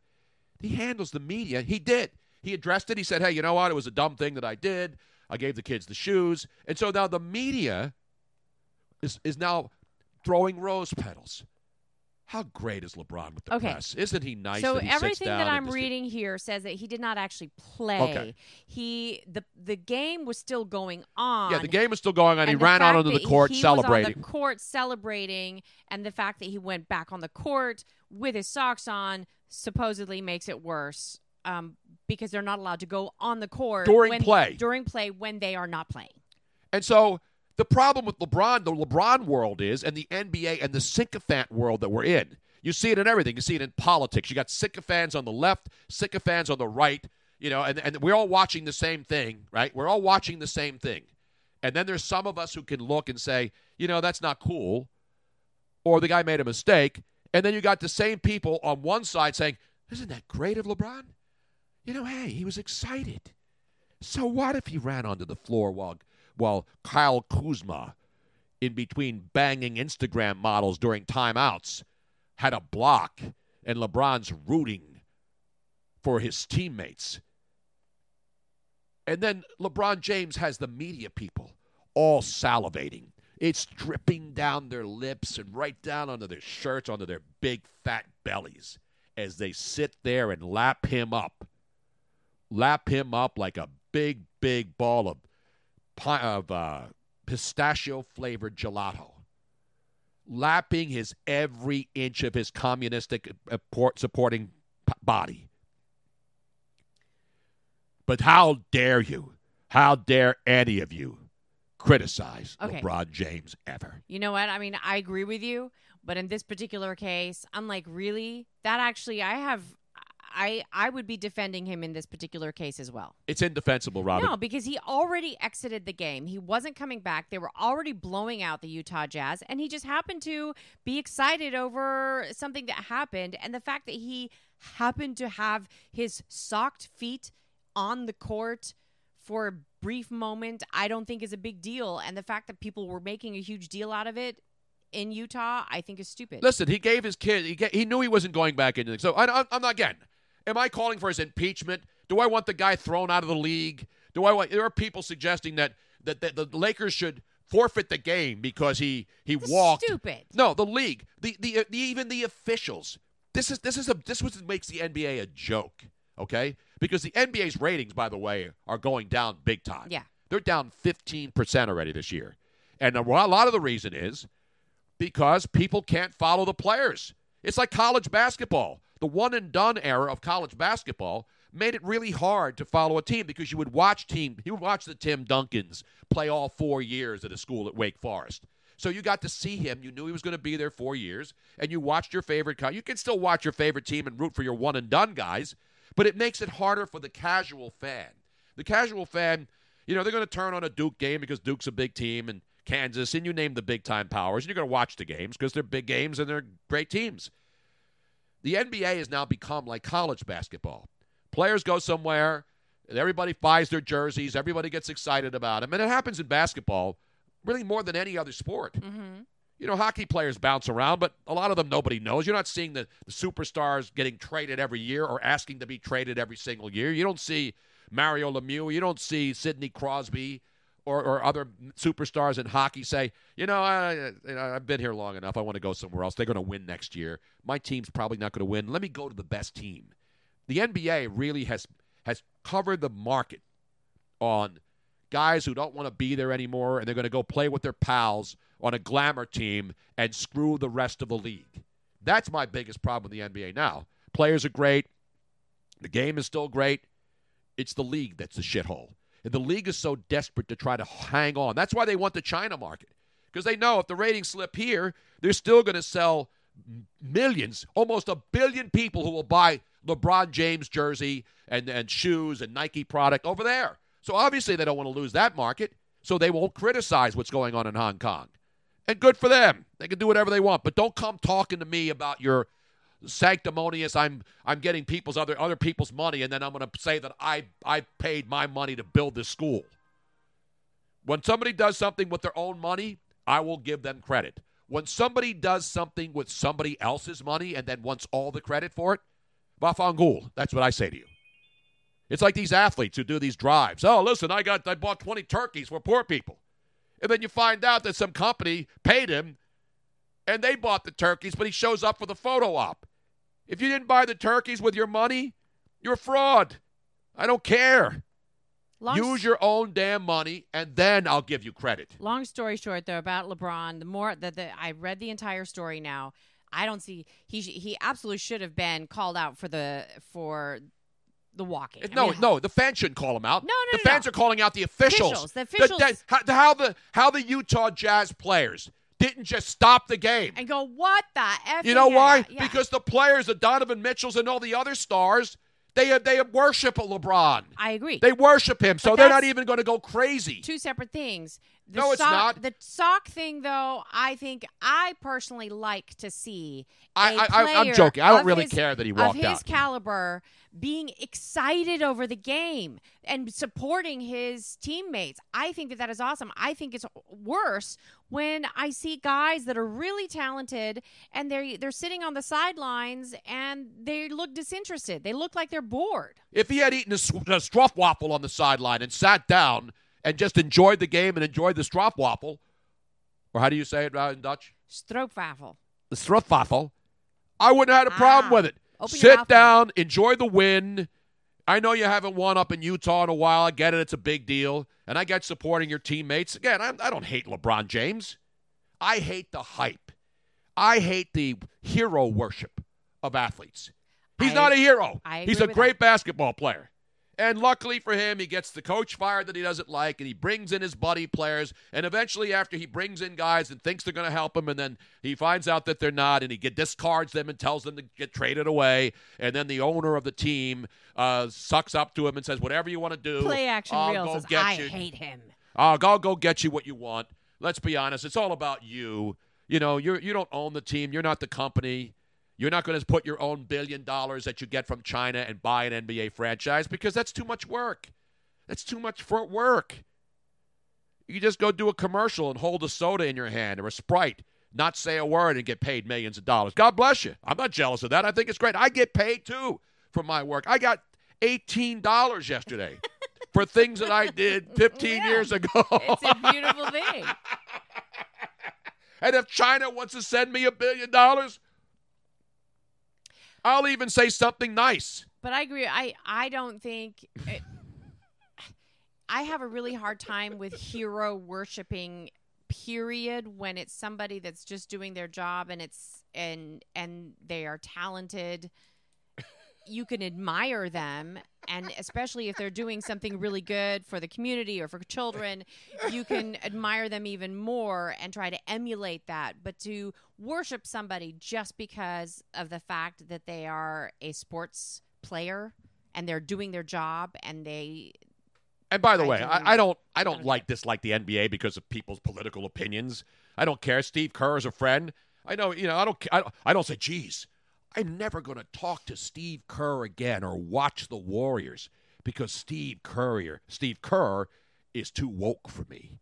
He handles the media. He did. He addressed it. He said, hey, you know what? It was a dumb thing that I did. I gave the kids the shoes. And so now the media is, is now throwing rose petals. How great is LeBron with the Okay. press? Isn't he nice? so that he everything that I'm reading here says that he did not actually play. Okay. He the the game was still going on. Yeah, the game was still going on. He and the ran out onto the court he celebrating. Was on the court celebrating, and the fact that he went back on the court with his socks on supposedly makes it worse. Um, because they're not allowed to go on the court During when- play. During play when they are not playing. And so the problem with LeBron, the LeBron world is, and the NBA and the sycophant world that we're in. You see it in everything. You see it in politics. You got sycophants on the left, sycophants on the right. You know, and, and we're all watching the same thing, right? We're all watching the same thing. And then there's some of us who can look and say, you know, that's not cool. Or the guy made a mistake. And then you got the same people on one side saying, isn't that great of LeBron? You know, hey, he was excited. So what if he ran onto the floor while while Kyle Kuzma, in between banging Instagram models during timeouts, had a block and LeBron's rooting for his teammates. And then LeBron James has the media people all salivating. It's dripping down their lips and right down onto their shirts, onto their big fat bellies as they sit there and lap him up. Lap him up like a big, big ball of, of uh, pistachio flavored gelato. Lapping his every inch of his communistic uh, supporting body. But how dare you? How dare any of you criticize Okay. LeBron James ever? You know what? I mean, I agree with you, but in this particular case, I'm like, really? That actually, I have, I, I would be defending him in this particular case as well. It's indefensible, Robin. No, because he already exited the game. He wasn't coming back. They were already blowing out the Utah Jazz, and he just happened to be excited over something that happened. And the fact that he happened to have his socked feet on the court for a brief moment, I don't think is a big deal. And the fact that people were making a huge deal out of it in Utah, I think is stupid. Listen, he gave his kid. He, he knew he wasn't going back into. the So I, I- I'm not again. Am I calling for his impeachment? Do I want the guy thrown out of the league? Do I want? There are people suggesting that that, that the Lakers should forfeit the game because he he walked. stupid. No, the league, the, the the even the officials. This is this is a this was what makes the NBA a joke. Okay, because the NBA's ratings, by the way, are going down big time. Yeah. They're down 15% already this year. And a lot of the reason is because people can't follow the players. It's like college basketball. The one and done era of college basketball made it really hard to follow a team because you would watch team you would watch the Tim Duncans play all 4 years at a school at Wake Forest. So you got to see him. You knew he was going to be there 4 years and you watched your favorite you can still watch your favorite team and root for your one and done guys, but it makes it harder for the casual fan. The casual fan, you know, they're going to turn on a Duke game because Duke's a big team and Kansas and you name the big time powers and you're going to watch the games because they're big games and they're great teams. The NBA has now become like college basketball. Players go somewhere, and everybody buys their jerseys, everybody gets excited about them, and it happens in basketball really more than any other sport. Mm-hmm. You know, hockey players bounce around, but a lot of them nobody knows. You're not seeing the, the superstars getting traded every year or asking to be traded every single year. You don't see Mario Lemieux. You don't see Sidney Crosby or, or other superstars in hockey say, you know, I, I, I've been here long enough. I want to go somewhere else. They're going to win next year. My team's probably not going to win. Let me go to the best team. The NBA really has has covered the market on guys who don't want to be there anymore and they're going to go play with their pals on a glamour team and screw the rest of the league. That's my biggest problem with the NBA now. Players are great. The game is still great. It's the league that's the shithole. And the league is so desperate to try to hang on. That's why they want the China market. Because they know if the ratings slip here, they're still going to sell millions, almost a billion people who will buy LeBron James jersey and, and shoes and Nike product over there. So obviously they don't want to lose that market, so they won't criticize what's going on in Hong Kong. And good for them. They can do whatever they want, but don't come talking to me about your sanctimonious I'm I'm getting people's other other people's money and then I'm going to say that I I paid my money to build this school. When somebody does something with their own money, I will give them credit. When somebody does something with somebody else's money and then wants all the credit for it, Vafangul. That's what I say to you. It's like these athletes who do these drives. Oh, listen, I got I bought 20 turkeys for poor people. And then you find out that some company paid him and they bought the turkeys, but he shows up for the photo op. If you didn't buy the turkeys with your money, you're a fraud. I don't care. Long Use your own damn money, and then I'll give you credit. Long story short, though, about LeBron, the more that I read the entire story now, I don't see he sh- he absolutely should have been called out for the for the walking. I No, mean, no, the fans shouldn't call him out. No, no, the no, fans no. are calling out the officials. Officials, the officials. how, how the how the Utah Jazz players didn't just stop the game. and go what the f? You know why? yeah. Because the players, the Donovan Mitchells and all the other stars, they uh, they worship LeBron. I agree. They worship him, so they're not even going to go crazy. two separate things. The No, it's sock, not. The sock thing, though, I think I personally like to see. I- a I- I- I'm joking. I don't really his- care that he of walked his out. caliber being excited over the game and supporting his teammates. I think that that is awesome. I think it's worse when I see guys that are really talented and they're they're sitting on the sidelines and they look disinterested. They look like they're bored. If he had eaten a, a stroopwafel on the sideline and sat down and just enjoyed the game and enjoyed the stroopwafel, or how do you say it in Dutch? Stroopwafel. The stroopwafel, I wouldn't have had a problem with it. Ah. Sit down, enjoy the win. I know you haven't won up in Utah in a while. I get it; it's a big deal, and I get supporting your teammates. Again, I, I don't hate LeBron James. I hate the hype. I hate the hero worship of athletes. He's I- not a hero. He's a great basketball player. And luckily for him, he gets the coach fired that he doesn't like, and he brings in his buddy players. And eventually, after he brings in guys and thinks they're going to help him, and then he finds out that they're not, and he get, discards them and tells them to get traded away. And then the owner of the team uh, sucks up to him and says, "Whatever you want to do, Play action I'll go get I you. hate him. I'll go, I'll go get you what you want. Let's be honest. It's all about you. You know, you're you don't own the team. You're not the company. You're not going to put your own billion dollars that you get from China and buy an NBA franchise because that's too much work. That's too much for work. You just go do a commercial and hold a soda in your hand or a Sprite, not say a word and get paid millions of dollars. God bless you. I'm not jealous of that. I think it's great. I get paid too for my work. I got $18 yesterday for things that I did 15 years ago. It's a beautiful thing. And if China wants to send me a billion dollars, I'll even say something nice. But I agree. I I don't think I have a really hard time with hero worshiping period when it's somebody that's just doing their job and it's and and they are talented you can admire them and especially if they're doing something really good for the community or for children you can admire them even more and try to emulate that but to worship somebody just because of the fact that they are a sports player and they're doing their job and they And by the I way, don't- I, I don't I don't like dislike the NBA because of people's political opinions. I don't care. Steve Kerr is a friend. I know you know I don't I don't, I don't say, geez, I'm never going to talk to Steve Kerr again or watch the Warriors because Steve Currier, Steve Kerr, is too woke for me.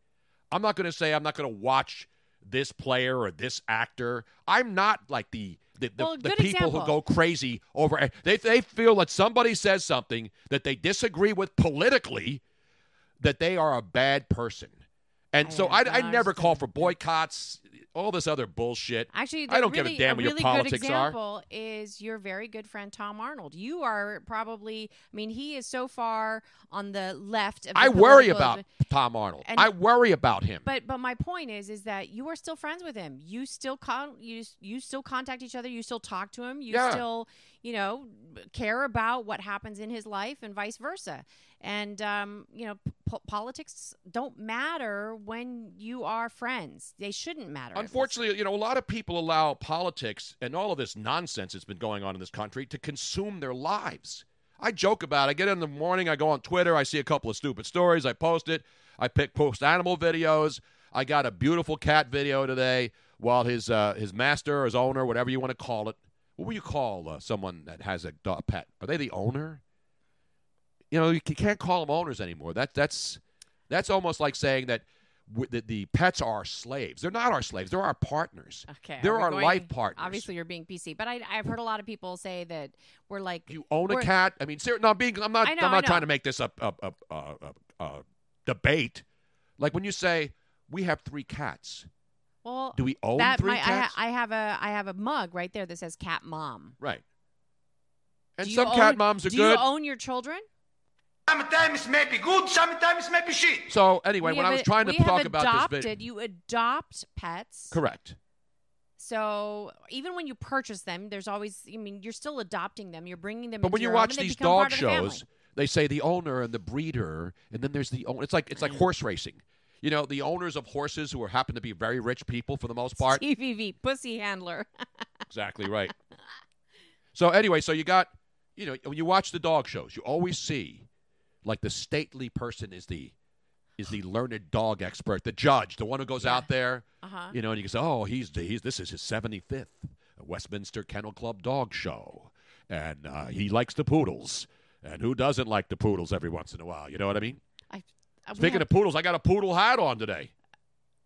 I'm not going to say I'm not going to watch this player or this actor. I'm not like the the, the, Well, the people example. who go crazy over they they feel that somebody says something that they disagree with politically that they are a bad person. And so I, I never call for boycotts, all this other bullshit. Actually, I don't really, give a damn what really your politics good are. example is your very good friend Tom Arnold. You are probably, I mean, he is so far on the left. Of the I worry about Tom Arnold. And- I worry about him. But but my point is is that you are still friends with him. You still con- you you still contact each other. You still talk to him. You Yeah. still you know care about what happens in his life and vice versa. And um, you know p- politics don't matter when you are friends. They shouldn't matter. Unfortunately, you know, a lot of people allow politics and all of this nonsense that's been going on in this country to consume their lives. I joke about it. I get in the morning, I go on Twitter, I see a couple of stupid stories, I post it. I pick post animal videos. I got a beautiful cat video today while his uh, his master, his owner, whatever you want to call it. What would you call uh, someone that has a dog, pet? Are they the owner? You know, you can't call them owners anymore. That that's that's almost like saying that w- the, the pets are our slaves. They're not our slaves. They're our partners. Okay, They're our going- life partners. Obviously, you're being PC, but I, I've heard a lot of people say that we're like you own a cat. I mean, ser- no, I'm being. I'm not. Know, I'm not trying to make this a, a, a, a, a debate. Like when you say we have three cats. Well, Do we own that three might- I, ha- cats? I have a I have a mug right there that says "Cat Mom." Right. And Do you some cat moms are do good. Do you own your children? Sometimes maybe good, sometimes maybe shit. so anyway, We when I have was a- trying to we have talk about adopted, this video, you adopt pets. correct. So even when you purchase them, there's always. I mean, you're still adopting them. You're bringing them. But into when you your watch these dog part of the shows, they say the owner and the breeder, and then there's the owner. It's like it's like mm. horse racing. You know, the owners of horses who are happen to be very rich people for the most part. TVV pussy handler. Exactly right. So anyway, so you got, you know, when you watch the dog shows, you always see, like the stately person is the, is the learned dog expert, the judge, the one who goes out there, Uh-huh. you know, and you can say, oh, he's he's this is his seventy fifth Westminster Kennel Club dog show, and uh, he likes the poodles, and who doesn't like the poodles every once in a while? You know what I mean? I, Speaking have- of poodles, I got a poodle hat on today.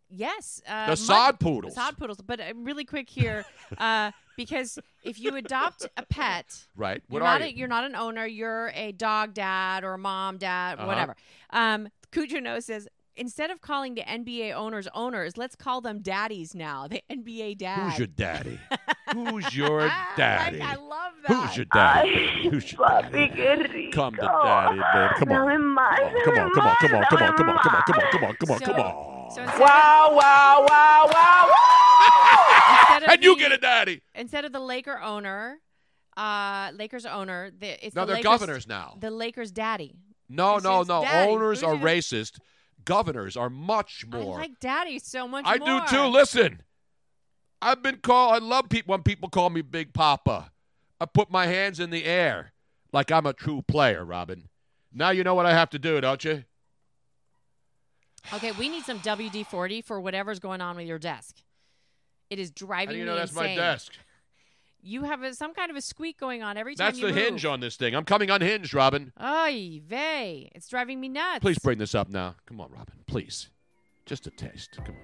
Yes, uh, The sod poodles. Sod poodles. But uh, really quick here, uh, because if you adopt a pet, Right? What you're not a, you? you're not an owner. You're a dog dad or a mom dad, Uh-huh. whatever. Um, Cujo knows says instead of calling the NBA owners owners, let's call them daddies now. The NBA dad. Who's your daddy? Who's your daddy? I love that. Who's your daddy? baby? Who's your daddy? Come to daddy, baby. Come on. Come on, come on, come on, come on, come on, come on, come on, come on, come on, come on. So instead Wow, wow, wow, wow, Instead And you the- get a daddy. Instead of the Laker owner, uh, Lakers owner, the, it's No, the they're Lakers, governors now. The Lakers daddy. No, It's no, no. daddy. Owners Who's are his- racist. Governors are much more. I like daddy so much I more. do too. Listen, I've been called. I love people when people call me Big Poppa. I put my hands in the air like I'm a true player, Robin. Now you know what I have to do, don't you? Okay, we need some WD forty for whatever's going on with your desk. It is driving. How driving do you me know that's my insane. You have a, some kind of a squeak going on every time That's the move. hinge on this thing. I'm coming unhinged, Robin. Ay vey, it's driving me nuts. Please bring this up now. Come on, Robin. Please. Just a taste. Come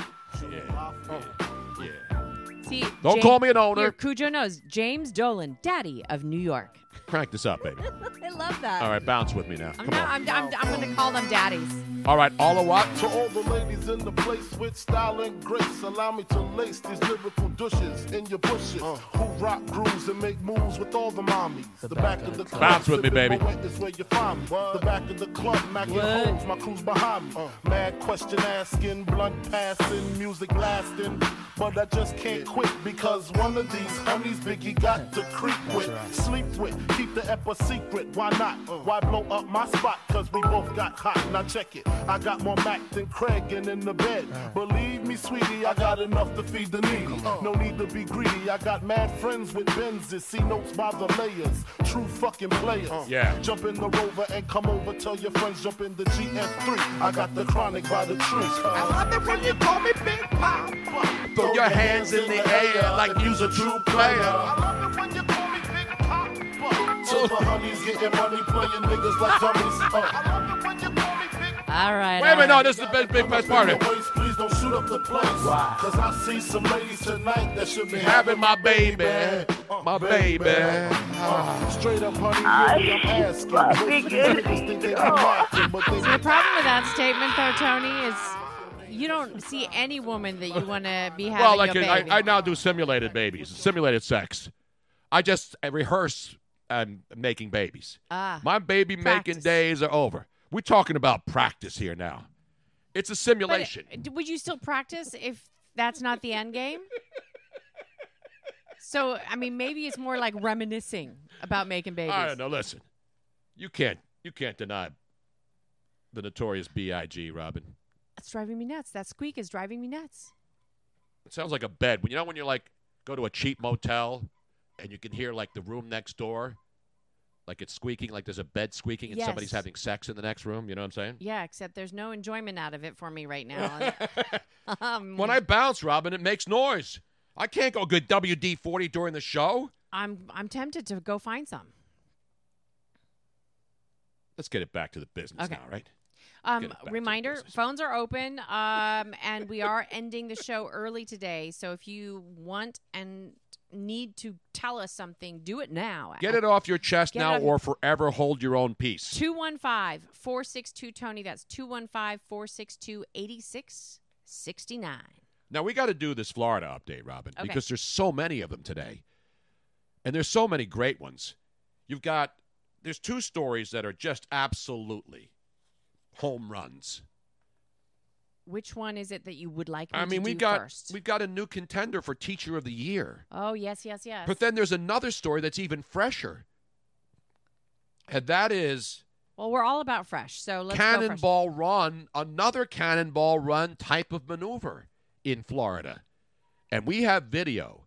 on. Yeah. Oh, yeah. See, Don't Jam- call me an owner. Cujo knows James Dolan, daddy of New York. Crank this up, baby. I love that. All right, bounce with me now. I'm, Come not, on. I'm, I'm, I'm going to call them daddies. All right, all of what? To all the ladies in the place with style and grace, allow me to lace these lyrical douches in your bushes. Uh. Who rock grooves and make moves with all the mommies. The, back of the club. Bounce with me, baby. Is where you find me. The back of the club, macking What? my crew's behind me. Uh. Mad question asking, blunt passing, music lasting. But I just can't quit because one of these homies Biggie got to creep with, sleep with, keep the ep a secret. Why not? Why blow up my spot? Cause we both got hot. Now check it. I got more Mac than Craig and in the bed. Believe me, sweetie, I got enough to feed the needy. No need to be greedy. I got mad friends with Benzes. See notes by the layers. True fucking players. Yeah. Jump in the rover and come over. Tell your friends jump in the GS3. I got the chronic by the tree. I love it when you call me Big Poppa. Throw your hands in the air like you's a true player. I love it when you call me Big Papa. So the getting money playing niggas like dummies. Uh. I love it when you call me Big All right. Wait a minute, no, this is the best, big best part of it. Please don't shoot up the place. Cause I see some ladies tonight that should be Having my baby, my baby. Uh, straight up, honey, really, I'm asking. Most of these niggas think they be macking, but they So the problem with that statement, though, Tony, is you don't see any woman that you want to be having Well, like your I. I now do simulated babies, simulated sex. I just I rehearse um, making babies. Ah, My baby making days are over. We're talking about practice here now. It's a simulation. uh, d- would you still practice if that's not the end game? So, I mean, maybe it's more like reminiscing about making babies. I don't know. Listen, you can't you can't deny the notorious B.I.G. Robin. That's driving me nuts. That squeak is driving me nuts. It sounds like a bed. When you know when you're like go to a cheap motel and you can hear like the room next door, like it's squeaking, like there's a bed squeaking and somebody's having sex in the next room. You know what I'm saying? Yeah, except there's no enjoyment out of it for me right now. um, When I bounce, Robin, it makes noise. I can't go good WD 40 during the show. I'm I'm tempted to go find some. Let's get it back to the business Okay. now, right? Um, Get it back to reminder: phones are open, um, and we are ending the show early today. So if you want and need to tell us something, do it now. Get it off your chest Get now or forever hold your own peace. 215 462 Tony. That's 215 462 8669. Now we got to do this Florida update, Robin, Okay. because there's so many of them today, and there's so many great ones. You've got there's two stories that are just absolutely home runs. Which one is it that you would like me I to mean, we do got first? we got a new contender for Teacher of the Year, Oh, yes, yes, yes. but then there's another story that's even fresher, and that is well, we're all about fresh. So let's cannonball run, another cannonball run type of maneuver in Florida. And we have video.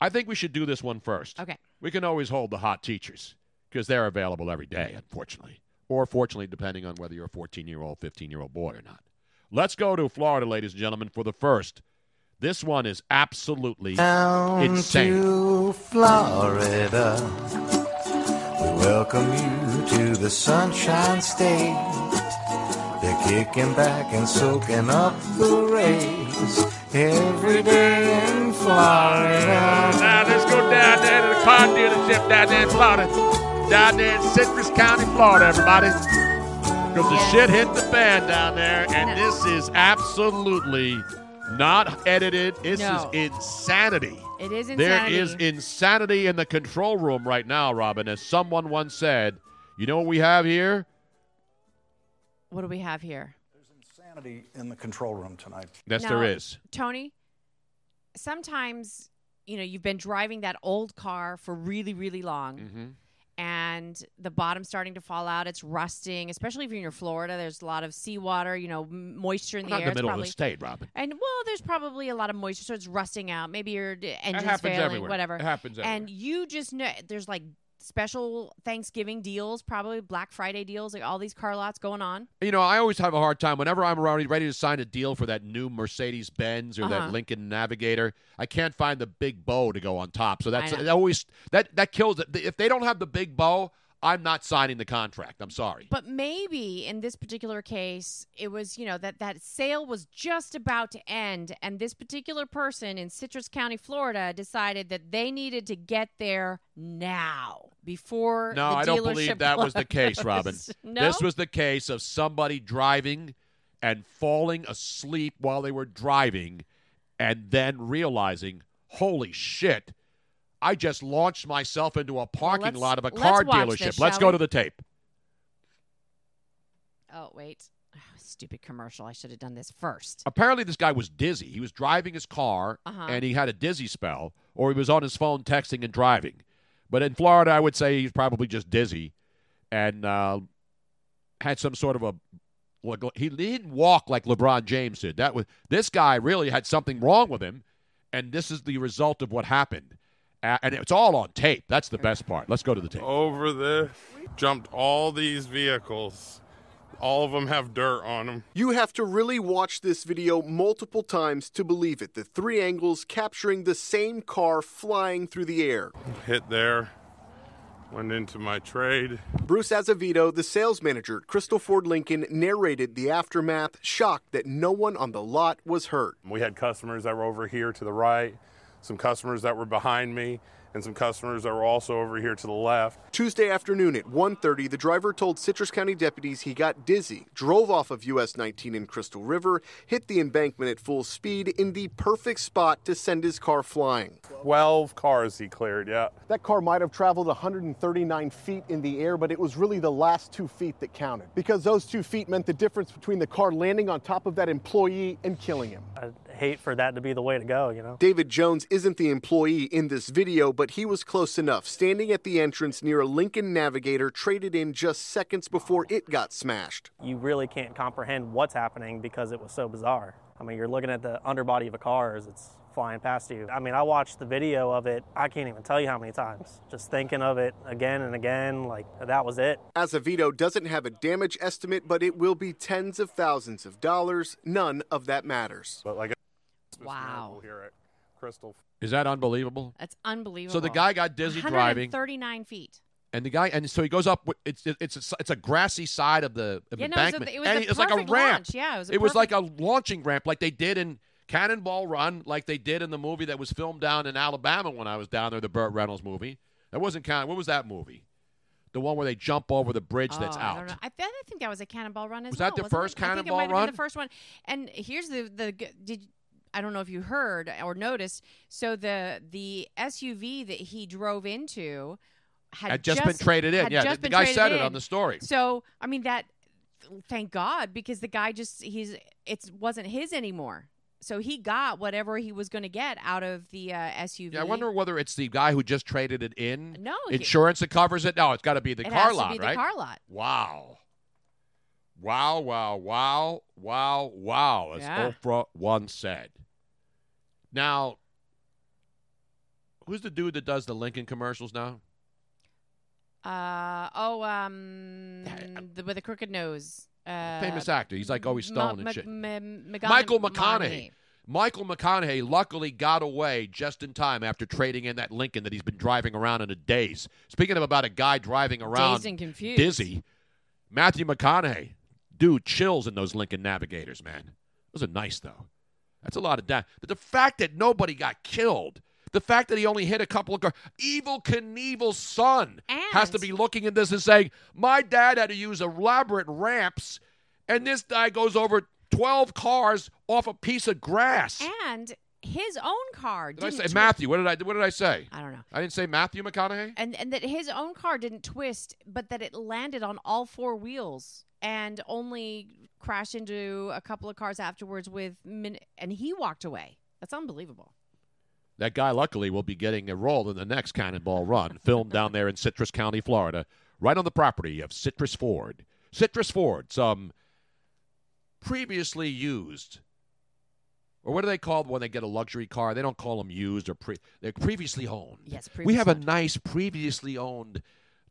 I think we should do this one first. Okay. We can always hold the hot teachers because they're available every day, unfortunately. Or fortunately, depending on whether you're a 14 year old, 15 year old boy or not. Let's go to Florida, ladies and gentlemen, for the first. This one is absolutely Down insane. to Florida. We welcome you to the Sunshine State. They're kicking back and soaking up the rays every day in Florida. Now let's go down there to the car dealership down there in Florida. Down there in Citrus County, Florida, everybody. Because the shit hit the fan down there, and this is absolutely not edited. This No. is insanity. It is insanity. There is insanity in the control room right now, Robin. As someone once said, you know what we have here? What do we have here? There's insanity in the control room tonight. Yes, Now, there is. Tony, sometimes, you know, you've been driving that old car for really, really long. Mm-hmm. And the bottom's starting to fall out. It's rusting, especially if you're in Florida. There's a lot of seawater, you know, moisture in the not air. in the middle probably, of the state, Robin. And well, there's probably a lot of moisture, so it's rusting out. Maybe your engine's failing, everywhere. whatever. It happens And you just know there's like special Thanksgiving deals, probably Black Friday deals, like all these car lots going on. You know, I always have a hard time whenever I'm around ready to sign a deal for that new Mercedes Benz or Uh-huh. that Lincoln Navigator. I can't find the big bow to go on top, so that's that always that that kills it. If they don't have the big bow, I'm not signing the contract. I'm sorry. But maybe in this particular case, it was, you know, that that sale was just about to end, and this particular person in Citrus County, Florida, decided that they needed to get there now before. No, I don't believe that was the case, Robin. no? This was the case of somebody driving and falling asleep while they were driving and then realizing, holy shit, I just launched myself into a parking let's- lot of a let's car dealership. this, Let's go we? to the tape. Oh wait, stupid commercial. I should have done this first. Apparently, this guy was dizzy. He was driving his car Uh-huh. and he had a dizzy spell, or he was on his phone texting and driving. But in Florida, I would say he's probably just dizzy and uh, had some sort of a. He didn't walk like LeBron James did. That was this guy really had something wrong with him, and this is the result of what happened. And it's all on tape. That's the best part. Let's go to the tape. Over this, jumped all these vehicles. All of them have dirt on them. You have to really watch this video multiple times to believe it. The three angles capturing the same car flying through the air. Hit there, went into my trade. Bruce Azevedo, the sales manager at Crystal Ford Lincoln, narrated the aftermath, shocked that no one on the lot was hurt. We had customers that were over here to the right, some customers that were behind me, and some customers that were also over here to the left. Tuesday afternoon at 1:30, the driver told Citrus County deputies he got dizzy, drove off of US 19 in Crystal River, hit the embankment at full speed in the perfect spot to send his car flying. 12 cars he cleared, yeah. That car might have traveled 139 feet in the air, but it was really the last two feet that counted because those two feet meant the difference between the car landing on top of that employee and killing him. I'd hate for that to be the way to go, you know? David Jones isn't the employee in this video, but he was close enough, standing at the entrance near a Lincoln Navigator traded in just seconds before it got smashed. You really can't comprehend what's happening because it was so bizarre. I mean, you're looking at the underbody of a car as it's flying past you. I mean, I watched the video of it, I can't even tell you how many times. Just thinking of it again and again, like that was it. Azevedo doesn't have a damage estimate, but it will be tens of thousands of dollars. None of that matters. But like Wow. here at Crystal. Is that unbelievable? That's unbelievable. So the guy got dizzy driving. 139 feet. And the guy, and so he goes up. wi- It's it's a, it's a grassy side of the of Yeah, no, it was a- embankment, it was and the he- it's like a perfect ramp. launch. Yeah, it was a like a launching ramp, like they did in Cannonball Run, like they did in the movie that was filmed down in Alabama when I was down there, the Burt Reynolds movie. That wasn't Cannon. What was that movie? The one where they jump over the bridge that's Oh, I out. don't know. I, th- I think that was a Cannonball Run as Was well. that the wasn't first it? I think it Cannonball might have been Run? the first one. And here's the the did I don't know if you heard or noticed. So the the SUV that he drove into had, Had just been traded in. Yeah, the- guy said it on the story. So I mean that. Thank God, because the guy just he's it wasn't his anymore. So he got whatever he was going to get out of the uh, SUV. Yeah, I wonder whether it's the guy who just traded it in. No, he- insurance that covers it. No, it's got to be the car lot, right? car lot. Wow. Wow, wow, wow, wow, wow, as Yeah. Oprah once said. Now, who's the dude that does the Lincoln commercials now? Uh oh, um, the, with a crooked nose. Uh, Famous actor. He's like always Ma- stoned and Ma- shit. Ma- Magana- Michael McConaughey. Michael McConaughey luckily got away just in time after trading in that Lincoln that he's been driving around in a daze. Speaking of about a guy driving around Dazed and confused. dizzy, Matthew McConaughey, dude, chills in those Lincoln Navigators, man. Those are nice though. That's a lot of damage. But the fact that nobody got killed, the fact that he only hit a couple of cars, Evel Knievel's son has to be looking at this and saying, "My dad had to use elaborate ramps, and this guy goes over." 12 cars off a piece of grass. And his own car Did I didn't say twi- Matthew? What did I what did I say? I don't know. I didn't say Matthew McConaughey. And and that his own car didn't twist, but that it landed on all four wheels and only crashed into a couple of cars afterwards with min- and he walked away. That's unbelievable. That guy, luckily, will be getting a role in the next Cannonball Run, filmed down there in Citrus County, Florida, right on the property of Citrus Ford. Citrus Ford, some previously used, or what are they called when they get a luxury car? They don't call them used or pre. They're previously owned. Yes, we have a nice previously owned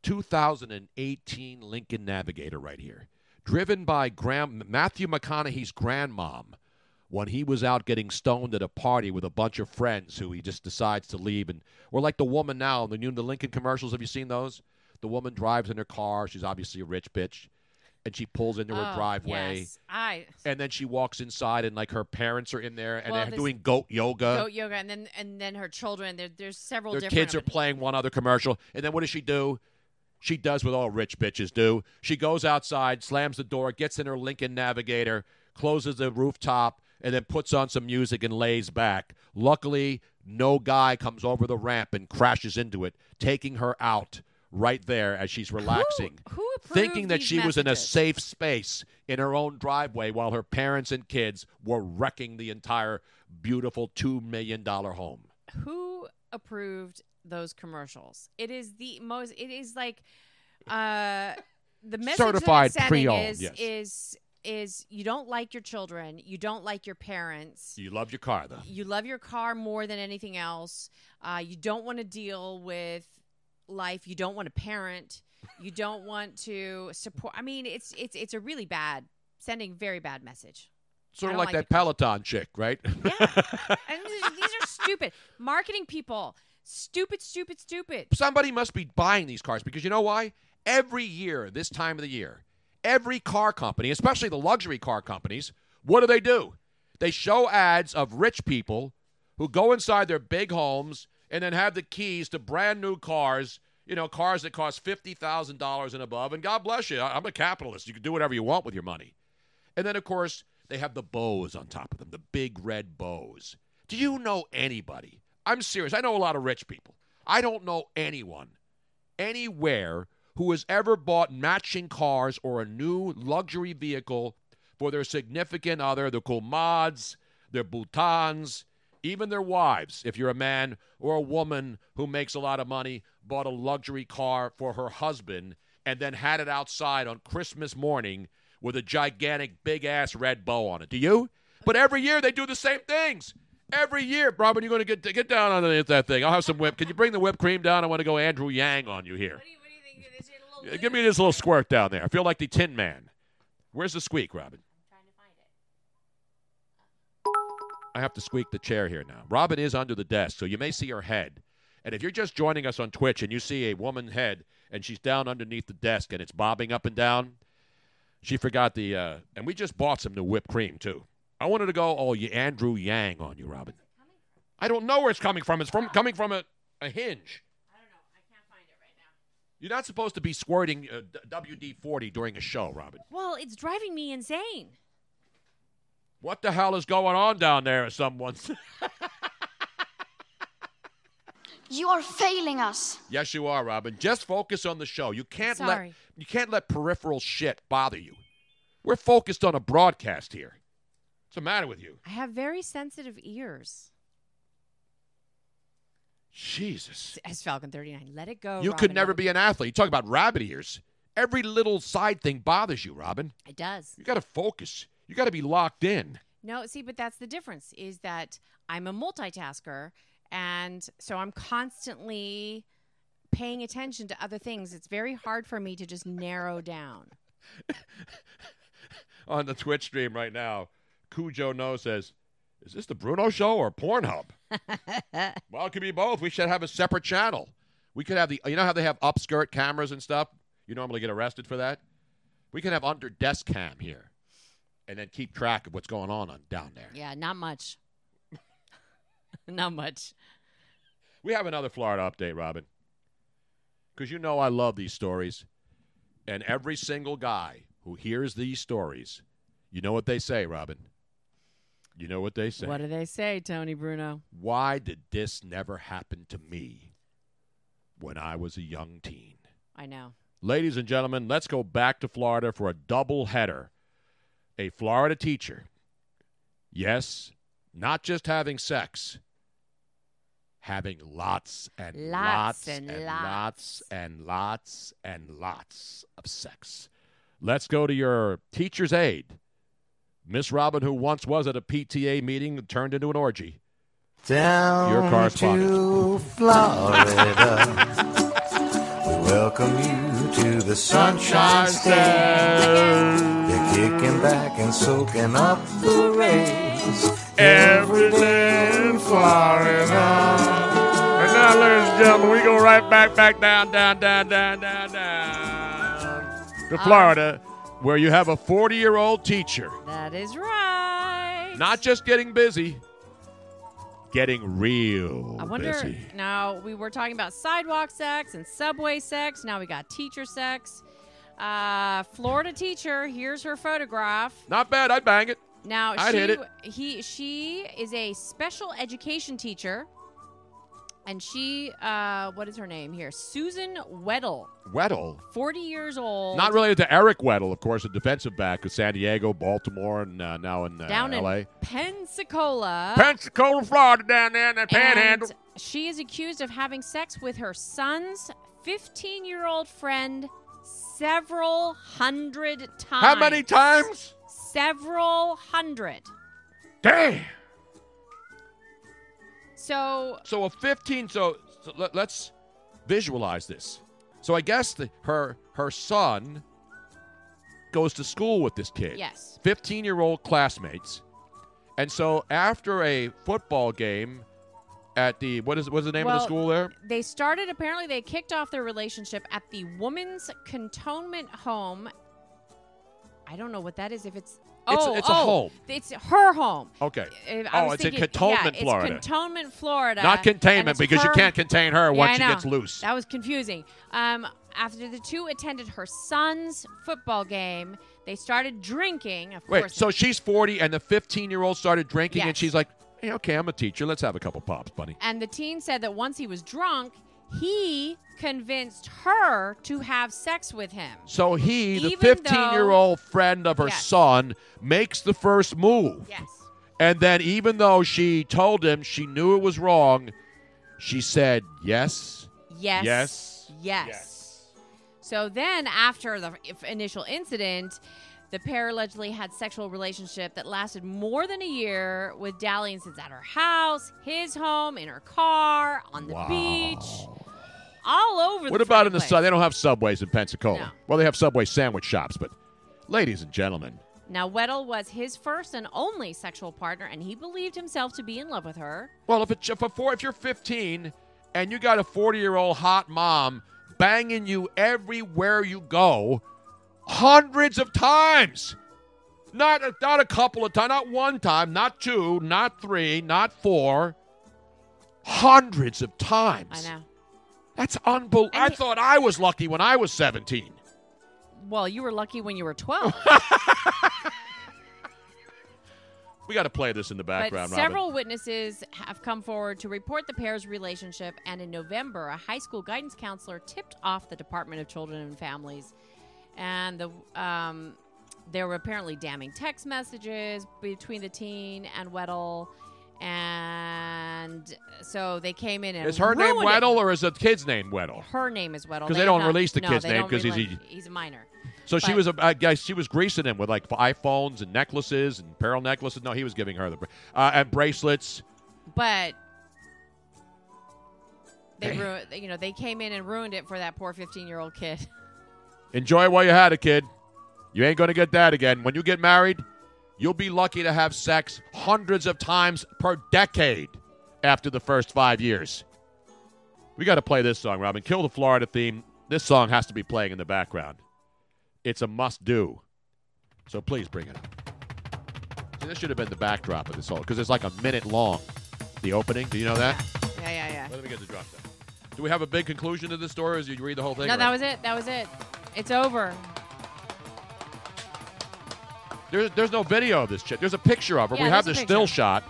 2018 Lincoln Navigator right here, driven by Graham, Matthew McConaughey's grandmom when he was out getting stoned at a party with a bunch of friends who he just decides to leave and we're like the woman now the new the Lincoln commercials have you seen those The woman drives in her car. She's obviously a rich bitch, and she pulls into her Oh, driveway. yes. I And then she walks inside, and like her parents are in there, and Well, they're doing goat yoga. goat yoga, and then and then her children. There, there's several. Their different kids are playing one other commercial, and then what does she do? She does what all rich bitches do. She goes outside, slams the door, gets in her Lincoln Navigator, closes the rooftop, and then puts on some music and lays back. Luckily, no guy comes over the ramp and crashes into it, taking her out right there as she's relaxing, who thinking that she was in a safe space in her own driveway while her parents and kids were wrecking the entire beautiful $2 million home. Who approved those commercials? It is the most. It is like uh, the message Certified that pre-owned, is yes. is is you don't like your children, you don't like your parents. You love your car, though. You love your car more than anything else. Uh, you don't want to deal with life. You don't want to parent. You don't want to support. I mean, it's it's it's a really bad, sending very bad message. Sort of like, like that Peloton chick, right? Yeah. And these are stupid marketing people. Stupid, stupid, stupid. Somebody must be buying these cars because you know why? Every year, this time of the year, every car company, especially the luxury car companies, what do they do? They show ads of rich people who go inside their big homes and then have the keys to brand new cars, you know, cars that cost $50,000 and above. And God bless you, I'm a capitalist. You can do whatever you want with your money. And then, of course, they have the bows on top of them, the big red bows. Do you know anybody? I'm serious. I know a lot of rich people. I don't know anyone anywhere who has ever bought matching cars or a new luxury vehicle for their significant other, their mods, their boutons, even their wives. If you're a man or a woman who makes a lot of money, bought a luxury car for her husband and then had it outside on Christmas morning with a gigantic big ass red bow on it. Do you? But every year they do the same things. Every year, Robin, you're going to get get down on that thing. I'll have some whip. Can you bring the whipped cream down? I want to go Andrew Yang on you here. Yeah, Give me this little squirt down there. I feel like the Tin Man. Where's the squeak, Robin? I have to squeak the chair here now. Robin is under the desk, so you may see her head. And if you're just joining us on Twitch and you see a woman head and she's down underneath the desk and it's bobbing up and down, she forgot the. Uh, and we just bought some new whipped cream too. I wanted to go, oh, you Andrew Yang on you, Robin. I don't know where it's coming from. It's from coming from a, a hinge. I don't know. I can't find it right now. You're not supposed to be squirting uh, WD 40 during a show, Robin. Well, it's driving me insane. What the hell is going on down there? Someone's. You are failing us. yes, you are, Robin. Just focus on the show. You can't let you can't let peripheral shit bother you. We're focused on a broadcast here. What's the matter with you? I have very sensitive ears. Jesus. As Falcon 39, let it go. you Robin, could never be an athlete. You talk about rabbit ears. Every little side thing bothers you, Robin. It does. You got to focus. You got to be locked in. No, see, but that's the difference is that I'm a multitasker. And so I'm constantly paying attention to other things. It's very hard for me to just narrow down. on the Twitch stream right now, Cujo No says, "Is this the Bruno Show or Pornhub?" well, it could be both. We should have a separate channel. We could have the, you know how they have upskirt cameras and stuff. You normally get arrested for that. We can have under desk cam here, and then keep track of what's going on, on down there. Yeah, not much. not much. We have another Florida update, Robin, because you know I love these stories, and every single guy who hears these stories, you know what they say, Robin. You know what they say. What do they say, Tony Bruno? Why did this never happen to me when I was a young teen? I know. Ladies and gentlemen, let's go back to Florida for a double header. A Florida teacher, yes, not just having sex, having lots and Lots lots, and and lots. lots and lots and lots of sex. Let's go to your teacher's aide. Miss Robin, who once was at a PTA meeting, turned into an orgy. Down Your correspondent. to Florida. we welcome you to the Sunshine State. They're kicking back and soaking up the rays. Every day in Florida. And now, ladies and gentlemen, we go right back, back down, down, down, down, down, down to ah. Florida, where you have a 40 year old teacher That is right. not just getting busy, getting real I wonder. busy. Now we were talking about sidewalk sex and subway sex. Now we got teacher sex. Uh, Florida teacher. Here's her photograph. Not bad. I'd bang it. Now I'd she hit it. he she is a special education teacher, and she uh, what is her name here? Susan Weddle, Weddle. forty years old. Not related to Eric Weddle, of course, a defensive back of San Diego, Baltimore, and uh, now in uh, down L.A. in Pensacola. Pensacola, Florida, down there in that And panhandle. she is accused of having sex with her son's 15 year old friend several hundred times. How many times? Several hundred. Damn. So, So a 15. So, so let, us visualize this. So I guess the, her her son goes to school with this kid. Yes. 15 year old classmates, and so after a football game at the what is what's the name of the school there? They started, apparently, they kicked off their relationship at the Women's Cantonment Home. I don't know what that is. If it's. It's- oh, it's a oh, home. It's her home. Okay. I oh, it's thinking- in Cantonment, yeah, Florida. It's Cantonment, Florida. Not containment it's because you can't contain her Yeah, once she gets loose. That was confusing. Um, after the two attended her son's football game, they started drinking. Of Wait, course, so she's 40 and the 15 year old started drinking and she's like, hey, okay, I'm a teacher. Let's have a couple pops, buddy. and the teen said that once he was drunk, he convinced her to have sex with him. So he, the 15 year old friend of her Yes. son, makes the first move. Yes. And then, even though she told him she knew it was wrong, she said yes. Yes. Yes. Yes. So then, after the f- initial incident, the pair allegedly had sexual relationship that lasted more than a year with dalliances at her house, his home, in her car, on the beach, all over the What about in the sun? They don't have subways in Pensacola. No. Well, they have Subway sandwich shops, but ladies and gentlemen, Now, Weddle was his first and only sexual partner, and he believed himself to be in love with her. well, if, it, if, a four, if you're 15 and you got a 40 year old hot mom banging you everywhere you go, hundreds of times. Not a, not a couple of times, not one time, not two, not three, not four. Hundreds of times. I know. That's unbelievable. I thought I was lucky when I was 17. Well, you were lucky when you were 12. We got to play this in the But background, several Robin. witnesses have come forward to report the pair's relationship, and in November, a high school guidance counselor tipped off the Department of Children and Families, and the um, there were apparently damning text messages between the teen and Weddle, and so they came in and Is her name ruined it. Weddle or is the kid's name Weddle? Her name is Weddle because they have don't not- release the no, kid's name don't 'cause he's a- he's a minor. So she was, a, I guess, she was greasing him with like iPhones and necklaces and pearl necklaces. No, he was giving her the, uh, and bracelets. but they ruined. You know, they came in and ruined it for that poor fifteen-year-old kid. Enjoy it while you had it, kid. You ain't gonna get that again. When you get married, you'll be lucky to have sex hundreds of times per decade after the first five years. We got to play this song, Robin. Kill the Florida theme. This song has to be playing in the background. It's a must do. So please bring it up. See, this should have been the backdrop of this whole because it's like a minute long. The opening. Do you know that? Yeah, yeah, yeah. Let me get the drop down. Do we have a big conclusion to this story, or did you read the whole thing? No, or- that was it. That was it. It's over. There's, there's no video of this chick. There's a picture of her. Yeah, we have the still shot,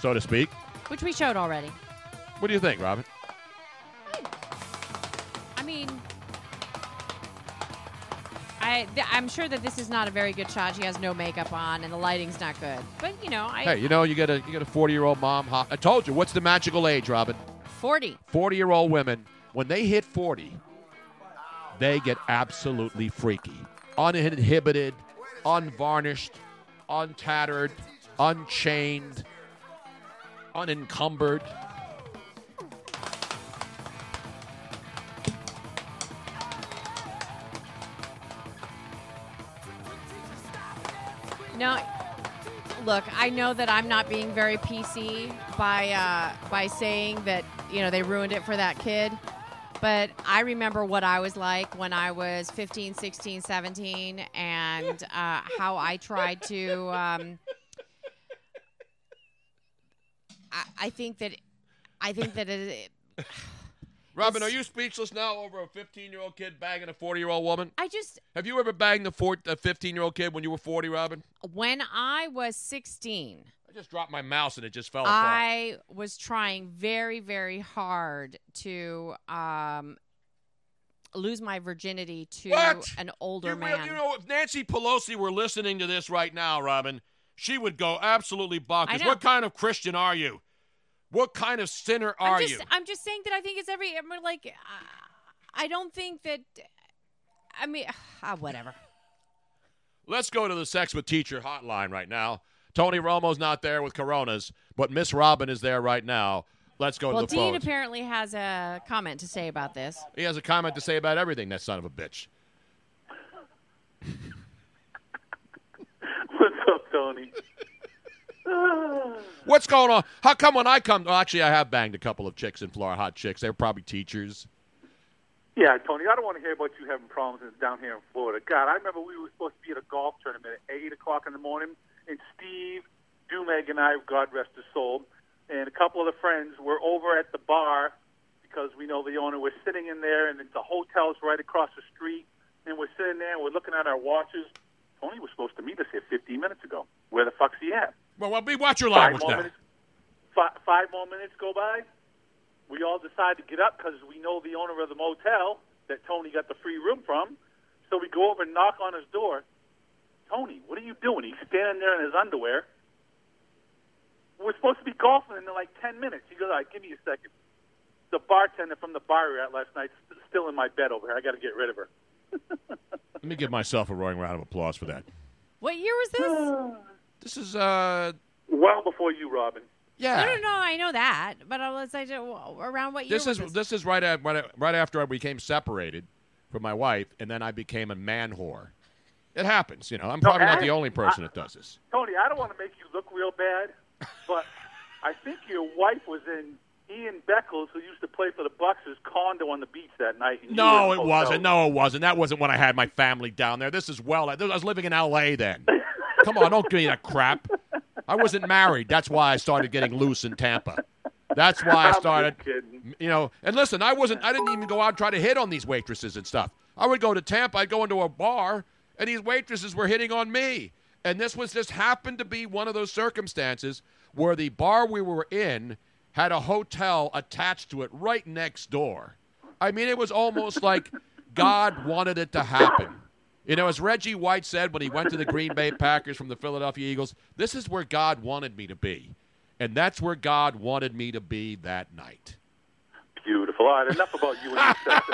so to speak. Which we showed already. What do you think, Robin? I mean, I th- I'm sure that this is not a very good shot. She has no makeup on, and the lighting's not good. But you know, I hey, you know, you get a you get a 40 year old mom. I told you, what's the magical age, Robin? 40. 40 year old women, when they hit 40, they get absolutely freaky, uninhibited, unvarnished, untattered, unchained, unencumbered. No, look, I know that I'm not being very PC by uh, by saying that you know they ruined it for that kid. But I remember what I was like when I was 15, 16, 17, and uh, how I tried to. Um, I, I think that, I think that it, Robin, are you speechless now over a 15 year old kid banging a 40 year old woman? I just Have you ever banged a 15 year old kid when you were 40, Robin? when I was 16. I just dropped my mouse and it just fell apart. I was trying very, very hard to um, lose my virginity to What? an older You, man. you know, if Nancy Pelosi were listening to this right now, Robin, she would go absolutely bonkers. What kind of Christian are you? What kind of sinner are I'm just, you? I'm just saying that I think it's every I'm like. Uh, I don't think that. I mean, uh, whatever. Let's go to the Sex with Teacher hotline right now. Tony Romo's not there with Coronas, but Miss Robin is there right now. Let's go well, to the Dean phones. apparently has a comment to say about this. He has a comment to say about everything, that son of a bitch. What's up, Tony? What's going on? How come when I come? Well, actually, I have banged a couple of chicks in Florida, hot chicks. They're probably teachers. Yeah, Tony, I don't want to hear about you having problems down here in Florida. God, I remember we were supposed to be at a golf tournament at 8 o'clock in the morning, and Steve Dumeg and I, God rest his soul, and a couple of the friends were over at the bar because we know the owner. We're sitting in there, and the hotel's right across the street, and we're sitting there, and we're looking at our watches. Tony was supposed to meet us here 15 minutes ago. Where the fuck's he at? Well, well, be watch your language now. minutes. Five, five more minutes go by. We all decide to get up because we know the owner of the motel that Tony got the free room from. So we go over and knock on his door. Tony, what are you doing? He's standing there in his underwear. We're supposed to be golfing in like 10 minutes. He goes, all right, give me a second. The bartender from the bar we were at last night is still in my bed over here. I got to get rid of her. Let me give myself a roaring round of applause for that. What year was this? This is uh well before you, Robin. Yeah. No, no, no. I know that, but I was like, around what year This was is this? this is right at right, at- right after I became separated from my wife, and then I became a man whore. It happens, you know. I'm No, probably not I- the only person I- that does this. Tony, I don't want to make you look real bad, but I think your wife was in Ian Beckles, who used to play for the Bucs' condo on the beach that night. and you were No, it oh, wasn't. No, it wasn't. That wasn't when I had my family down there. This is well. I was living in L.A. then. Come on, don't give me that crap. I wasn't married. That's why I started getting loose in Tampa. That's why I started. You know, and listen, I wasn't. I didn't even go out and try to hit on these waitresses and stuff. I would go to Tampa. I'd go into a bar, and these waitresses were hitting on me. And this was just happened to be one of those circumstances where the bar we were in had a hotel attached to it right next door. I mean, it was almost like God wanted it to happen. You know, as Reggie White said when he went to the Green Bay Packers from the Philadelphia Eagles, this is where God wanted me to be. And that's where God wanted me to be that night. Beautiful. All right, enough about you and your sex.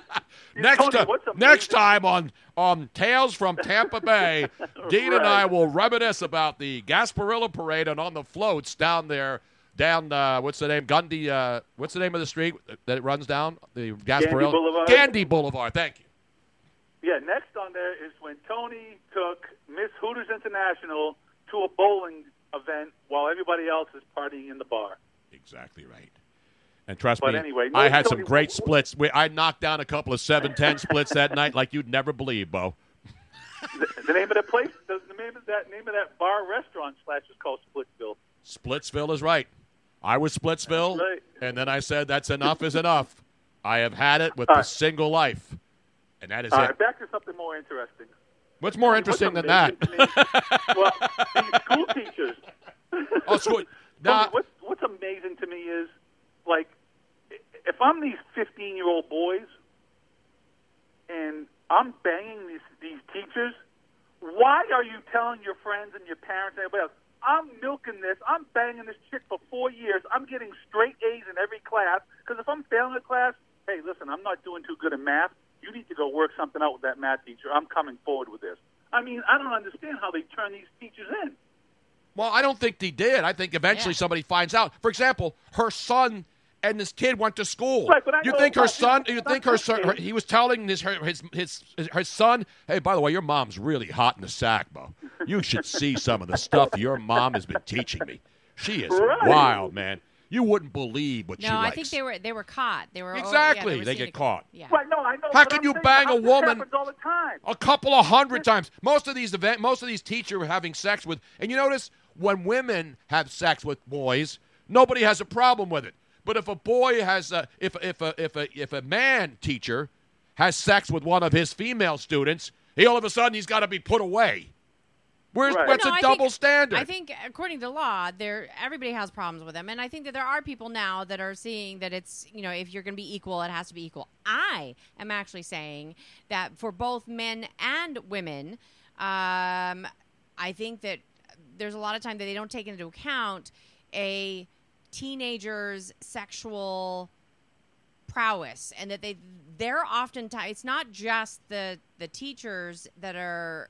Next, Tony, next time on on Tales from Tampa Bay, Dean and I will reminisce about the Gasparilla Parade and on the floats down there, down uh, what's the name? Gundy. Uh, what's the name of the street that it runs down? The Gasparilla Boulevard? Gandy Boulevard. Thank you. Yeah, next on there is when Tony took Miss Hooters International to a bowling event while everybody else is partying in the bar. Exactly right. And trust But me, anyway, no, I had some great splits. We, I knocked down a couple of 7-10 splits that night like you'd never believe, Bo. The, the name of the place, the, the name of that name of that bar restaurant slash is called Splitsville. Splitsville is right. I was Splitsville, right. and then I said, that's enough is enough. I have had it with All the right. single life. And that is All it. right, back to something more interesting. What's more What's interesting than that? amazing to me- well, school teachers. oh, school. Tony, Nah, what's, amazing to me is, like, if I'm these 15 year old boys and I'm banging these, these teachers, why are you telling your friends and your parents and everybody else, I'm milking this, I'm banging this chick for four years, I'm getting straight A's in every class, because if I'm failing a class, hey, listen, I'm not doing too good in math. You need to go work something out with that math teacher. I'm coming forward with this. I mean, I don't understand how they turn these teachers in. Well, I don't think he did. I think eventually somebody finds out. For example, her son and this kid went to school. Right, but I you know- think her but son? You think her son? her- he was telling his her, his his her son, "Hey, by the way, your mom's really hot in the sack, Bo. You should see some of the stuff your mom has been teaching me. She is Right. wild, man. You wouldn't believe what she likes." No, I think they were they were caught. They were oh, yeah, Exactly, were they get caught. Yeah. Right, no, I know. How can I'm you bang a woman- all the time. A couple of hundred times. Most of these event, most of these teachers were having sex with, and you notice when women have sex with boys, nobody has a problem with it. But if a boy has, a, if if a if a if a man teacher has sex with one of his female students, he all of a sudden he's got to be put away. Where's Well, what's no, a I double think- standard? I think, according to law, there everybody has problems with them, and I think that there are people now that are seeing that it's you know if you're going to be equal, it has to be equal. I am actually saying that for both men and women, um, I think that there's a lot of time that they don't take into account a teenager's sexual prowess and that they they're oftentimes it's not just the the teachers that are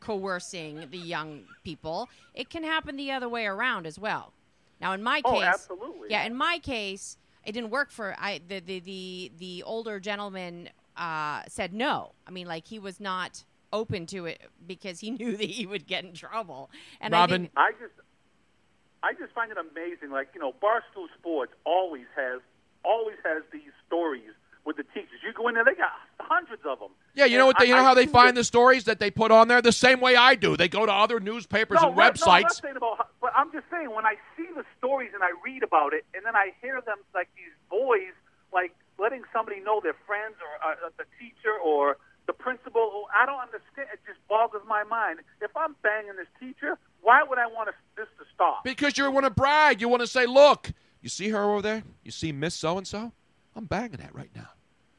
coercing the young people. It can happen the other way around as well. Now in my Oh, case absolutely. yeah in my case it didn't work for i the the the, the older gentleman uh, said no. I mean like he was not open to it because he knew that he would get in trouble and i think I just, I just find it amazing. Like you know, Barstool Sports always has, always has these stories with the teachers. You go in there, they got hundreds of them. yeah, you know what? They, you I- know I how they find that- the stories that they put on there the same way I do. They go to other newspapers no, and right- No, I'm websites. about, but I'm just saying when I see the stories and I read about it, and then I hear them like these boys like letting somebody know their friends or uh, the teacher or the principal. Or, I don't understand. It just boggles my mind. If I'm banging this teacher, why would I want this to stop? Because you want to brag. You want to say, look, you see her over there? You see Miss So and so? I'm banging that right now.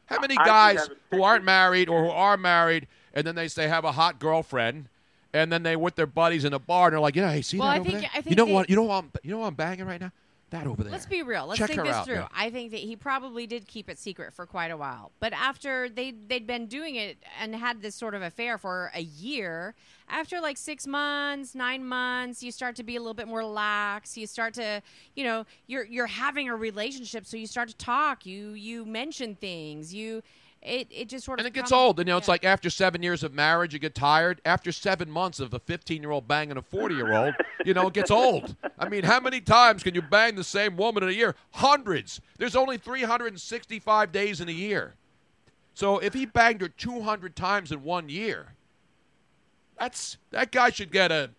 How many guys who aren't married or who are married and then they say have a hot girlfriend and then they with their buddies in a bar and they're like, yeah, hey, see Well, that I over think- there? I you know they- what? You know what? I'm, you know what I'm banging right now? That over there. Let's be real. Let's Check think this through. I think that he probably did keep it secret for quite a while. But after they they'd been doing it and had this sort of affair for a year, after like six months, nine months, you start to be a little bit more lax. You start to, you know, you're you're having a relationship, so you start to talk. You you mention things. You it it just sort of And it gets comes- old. And, you know, it's like after seven years of marriage, you get tired. After seven months of a 15 year old banging a 40 year old, you know, it gets old. I mean, how many times can you bang the same woman in a year? Hundreds. There's only 365 days in a year. So if he banged her 200 times in one year, that's that guy should get a,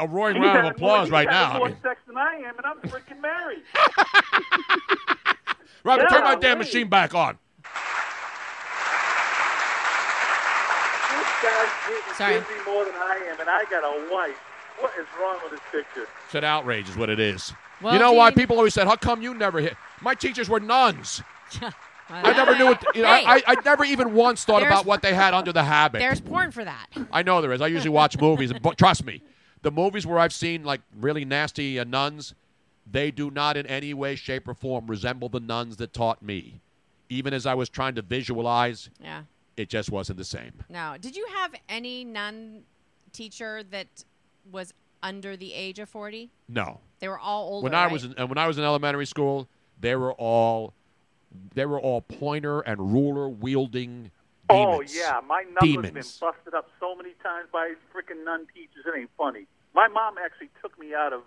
a roaring He's round of having more- applause he's right having now. I More mean, sex than I am, and I'm freaking married. Robert, turn my damn wait. machine back on. This guy's getting Sorry. busy more than I am, and I got a wife. What is wrong with this picture? It's an outrage, is what it is. Well, you know why people always said, "How come you never hit?" My teachers were nuns. I never knew it. You know, Hey. I, I never even once thought There's- about what they had under the habit. There's porn for that. I know there is. I usually watch movies, and but trust me, the movies where I've seen like really nasty uh, nuns, they do not in any way, shape, or form resemble the nuns that taught me. Even as I was trying to visualize, Yeah. It just wasn't the same. Now, did you have any nun teacher that was under the age of 40? No. They were all older. when I right? was in, uh, when I was in elementary school, they were all they were all pointer and ruler wielding oh, demons. Oh yeah, my knuckles have been busted up so many times by freaking nun teachers. It ain't funny. My mom actually took me out of.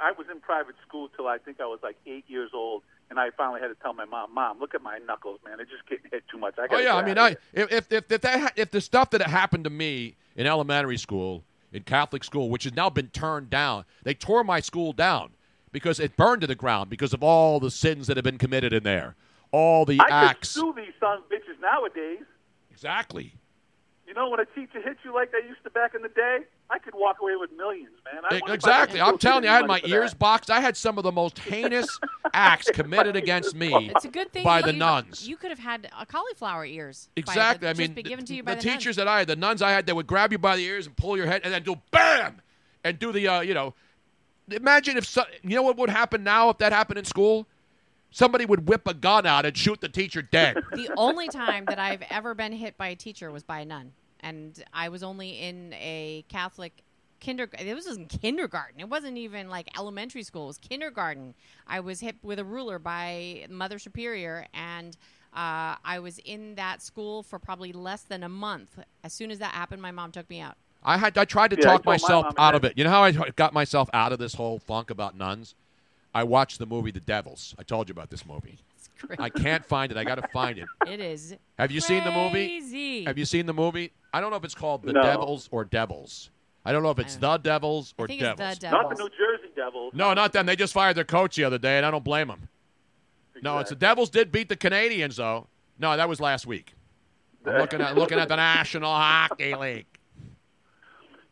I was in private school till I think I was like eight years old, and I finally had to tell my mom, "Mom, look at my knuckles, man. They're just getting hit too much." I Oh yeah, I mean, I if if if, that if the stuff that happened to me in elementary school, in Catholic school, which has now been turned down, they tore my school down because it burned to the ground because of all the sins that have been committed in there, all the I acts. sue these sons bitches nowadays. Exactly. You know, when a teacher hits you like they used to back in the day, I could walk away with millions, man. I wonder if I Exactly. I'm telling you, I had my ears that. boxed. I had some of the most heinous acts committed against me It's a good thing by the you, nuns. You could have had uh, cauliflower ears. by the- Exactly. I just mean, be given to the, you by the the, nuns. teachers that I had, the nuns I had, they would grab you by the ears and pull your head, and then do bam, and do the, uh, you know, imagine if so, you know what would happen now if that happened in school. Somebody would whip a gun out and shoot the teacher dead. The only time that I've ever been hit by a teacher was by a nun, and I was only in a Catholic kindergarten. It was in kindergarten. It wasn't even like elementary school. It was kindergarten. I was hit with a ruler by Mother Superior, and uh, I was in that school for probably less than a month. As soon as that happened, my mom took me out. I had I tried to Yeah, talk told my myself out of it. You know how I got myself out of this whole funk about nuns? I watched the movie The Devils. I told you about this movie. I can't find it. I got to find it. It is. Have you seen the movie? Crazy. Have you seen the movie? I don't know if it's called The No. Devils or Devils. I don't know if it's The Devils or think it's The Devils. Not the New Jersey Devils. No, not them. They just fired their coach the other day, and I don't blame them. No, it's the Devils did beat the Canadiens, though. No, that was last week. I'm looking at looking at the National Hockey League.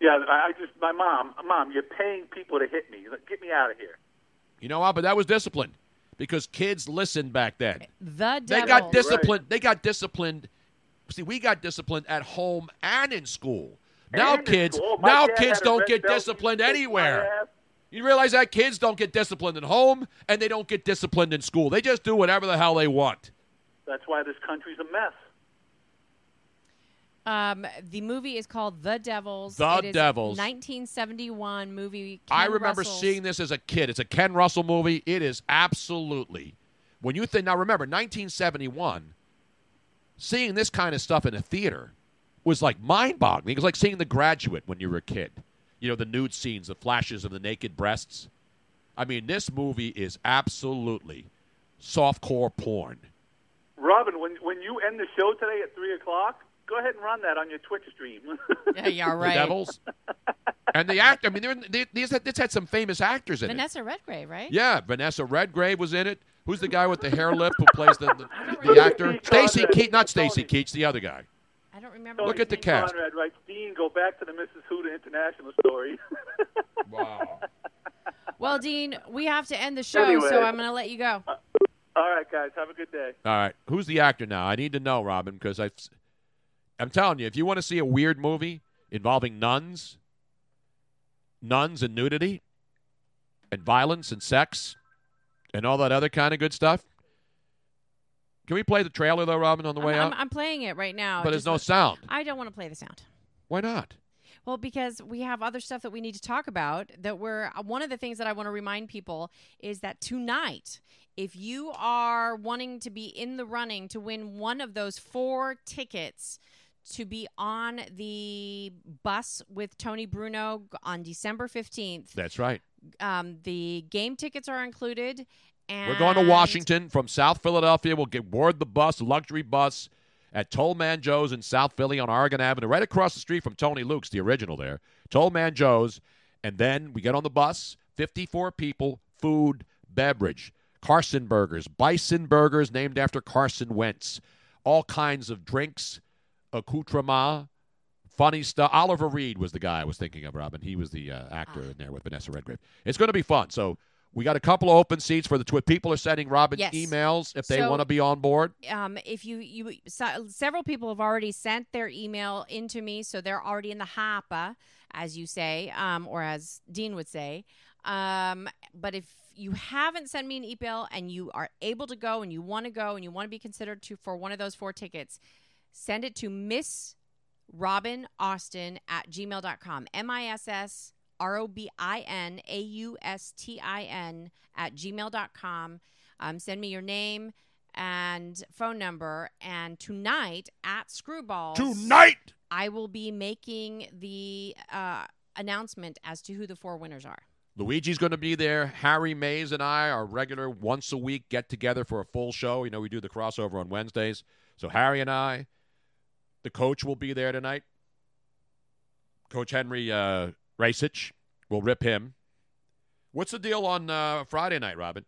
Yeah, I I just my mom, mom, you're paying people to hit me. Get me out of here. You know what? But that was disciplined because kids listened back then. The devil. They got disciplined. They got disciplined. See, we got disciplined at home and in school. Now And kids, school. Now kids don't get disciplined He kicked my anywhere. You realize that kids don't get disciplined at home and they don't get disciplined in school. They just do whatever the hell they want. That's why this country's a mess. Um, the movie is called The Devils. The It is Devils. 1971 movie. I remember Russell's- seeing this as a kid. It's a Ken Russell movie. It is absolutely. When you think now, remember 1971. Seeing this kind of stuff in a theater was like mind-boggling. It was like seeing The Graduate when you were a kid. You know the nude scenes, the flashes of the naked breasts. I mean, this movie is absolutely softcore porn. Robin, when when you end the show today at three o'clock, go ahead and run that on your Twitch stream. Yeah, yeah, The right. Devils. and the actor. I mean, they're, they, these this had some famous actors in it. Vanessa Redgrave, right? Yeah, Vanessa Redgrave was in it. Who's the guy with the hare lip who plays the the, the actor? Stacy Keach, not Stacy Keach, the other guy. I don't remember. Look at the Dean cast. Conrad writes, Dean, go back to the Mrs. Huda International story. wow. Well, Dean, we have to end the show, Anyway. so I'm going to let you go. Uh, all right, guys, have a good day. All right, who's the actor now? I need to know, Robin, because I, I'm telling you, if you want to see a weird movie involving nuns, nuns and nudity, and violence and sex, and all that other kind of good stuff. Can we play the trailer though, Robin, on the way I'm, out? I'm, I'm playing it right now. But there's no sound. I don't want to play the sound. Why not? Well, because we have other stuff that we need to talk about. That we're uh, one of the things that I want to remind people is that tonight, if you are wanting to be in the running to win one of those four tickets to be on the bus with Tony Bruno on December 15th, That's right. um, the game tickets are included. And We're going to Washington from South Philadelphia. We'll get board the bus, luxury bus, at Tollman Joe's in South Philly on Oregon Avenue, right across the street from Tony Luke's, the original there. Tollman Joe's. And then we get on the bus, 54 people, food, beverage, Carson Burgers, Bison Burgers named after Carson Wentz, all kinds of drinks, accoutrement, funny stuff. Oliver Reed was the guy I was thinking of, Robin. He was the uh, actor in there with Vanessa Redgrave. It's going to be fun. So we got a couple of open seats for the Twit. People are sending Robin Yes. emails if they So- want to be on board. um, if you you so, several people have already sent their email into me, so they're already in the hopper, as you say, um, or as Dean would say. Um, but if you haven't sent me an email and you are able to go and you want to go and you want to be considered to for one of those four tickets, send it to Miss Robin Austin at gmail.com. M I S S R O B I N A U S T I N at gmail.com. Um, send me your name and phone number. And tonight at Screwballs, Tonight! I will be making the uh, announcement as to who the four winners are. Luigi's going to be there. Harry Mayes and I are regular once a week get together for a full show. You know, we do the crossover on Wednesdays. So Harry and I, the coach will be there tonight. Coach Henry uh, Racich, we'll rip him. What's the deal on uh, Friday night, Robin?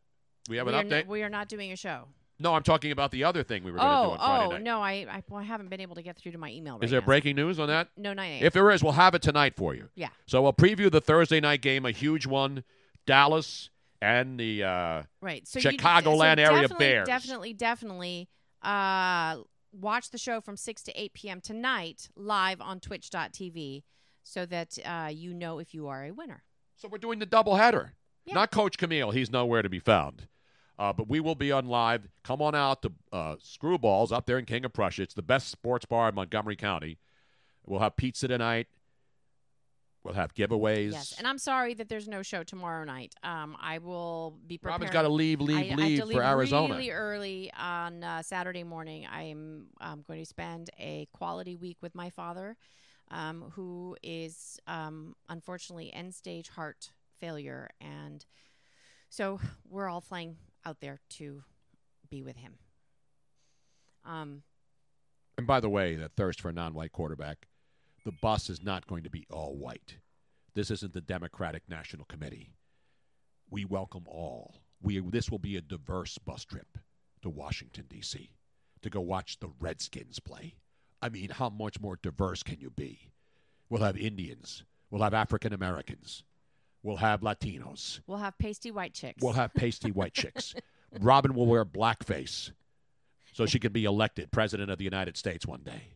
We have we, an update. we are not doing a show. no, I'm talking about the other thing we were going to do Oh, on Friday oh night. no! I, I, well, I haven't been able to get through to my email. Right Is there now. breaking news on that? No, not yet. If there is, we'll have it tonight for you. Yeah. So we'll preview the Thursday night game, a huge one, Dallas and the uh, Right. So Chicagoland so area definitely, Bears. Definitely, definitely uh, watch the show from 6 to 8 p.m. tonight live on twitch.tv so that uh, you know if you are a winner. So we're doing the doubleheader. Not Coach Camille. He's nowhere to be found. Uh, but we will be on live. Come on out to uh, Screwballs up there in King of Prussia. It's the best sports bar in Montgomery County. We'll have pizza tonight. We'll have giveaways. Yes. And I'm sorry that there's no show tomorrow night. Um, I will be prepared. Robin's gotta leave, leave, I, I leave to for Arizona. Really early on uh, Saturday morning. I am um, going to spend a quality week with my father, um, who is um, unfortunately end stage heart failure and. So we're all flying out there to be with him. Um, And by the way, the thirst for a non-white quarterback, the bus is not going to be all white. This isn't the Democratic National Committee. We welcome all. We this will be a diverse bus trip to Washington D.C. to go watch the Redskins play. I mean, how much more diverse can you be? We'll have Indians. We'll have African Americans. We'll have Latinos. we'll have pasty white chicks. We'll have pasty white chicks. Robin will wear blackface so she can be elected president of the United States one day.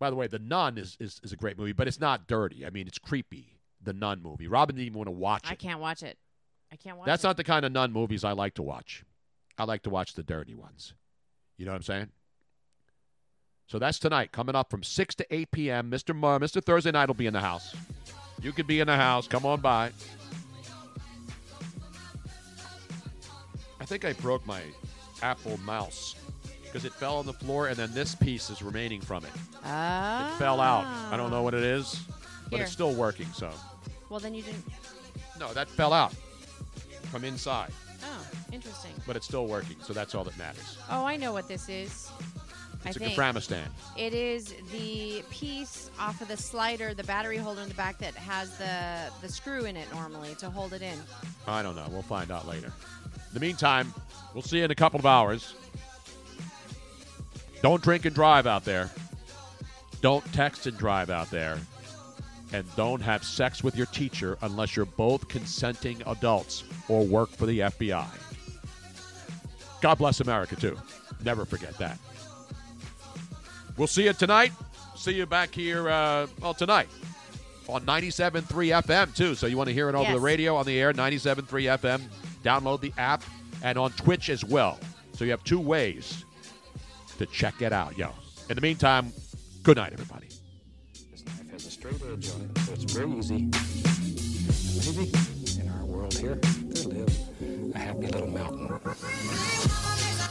By the way, The Nun is, is, is a great movie, but it's not dirty. I mean, it's creepy. The Nun movie. Robin didn't even want to watch it. I can't watch it. I can't watch That's it. not the kind of Nun movies I like to watch. I like to watch the dirty ones. You know what I'm saying? So that's tonight, coming up from 6 to 8 p.m. Mr. Mur- Mr. Thursday night will be in the house. You could be in the house. Come on by. I think I broke my Apple mouse because it fell on the floor, and then this piece is remaining from it. Ah. It fell out. I don't know what it is, but Here. it's still working. So Well, then you didn't. no, that fell out from inside, Oh, interesting. but it's still working. So that's all that matters. Oh, I know what this is. It's I a. Stand. It is the piece off of the slider, the battery holder in the back that has the the screw in it normally to hold it in. I don't know. We'll find out later. In the meantime, we'll see you in a couple of hours. Don't drink and drive out there. Don't text and drive out there. And don't have sex with your teacher unless you're both consenting adults or work for the FBI. God bless America, too. Never forget that. We'll see you tonight. See you back here, uh, well, tonight on 97.3 FM, too. So you want to hear it over the radio on the air, 97.3 FM. Download the app and on Twitch as well. So you have two ways to check it out, yo. In the meantime, good night, everybody. Life has a straight edge on it, so it's very easy. Maybe in our world here, there live a happy little mountain.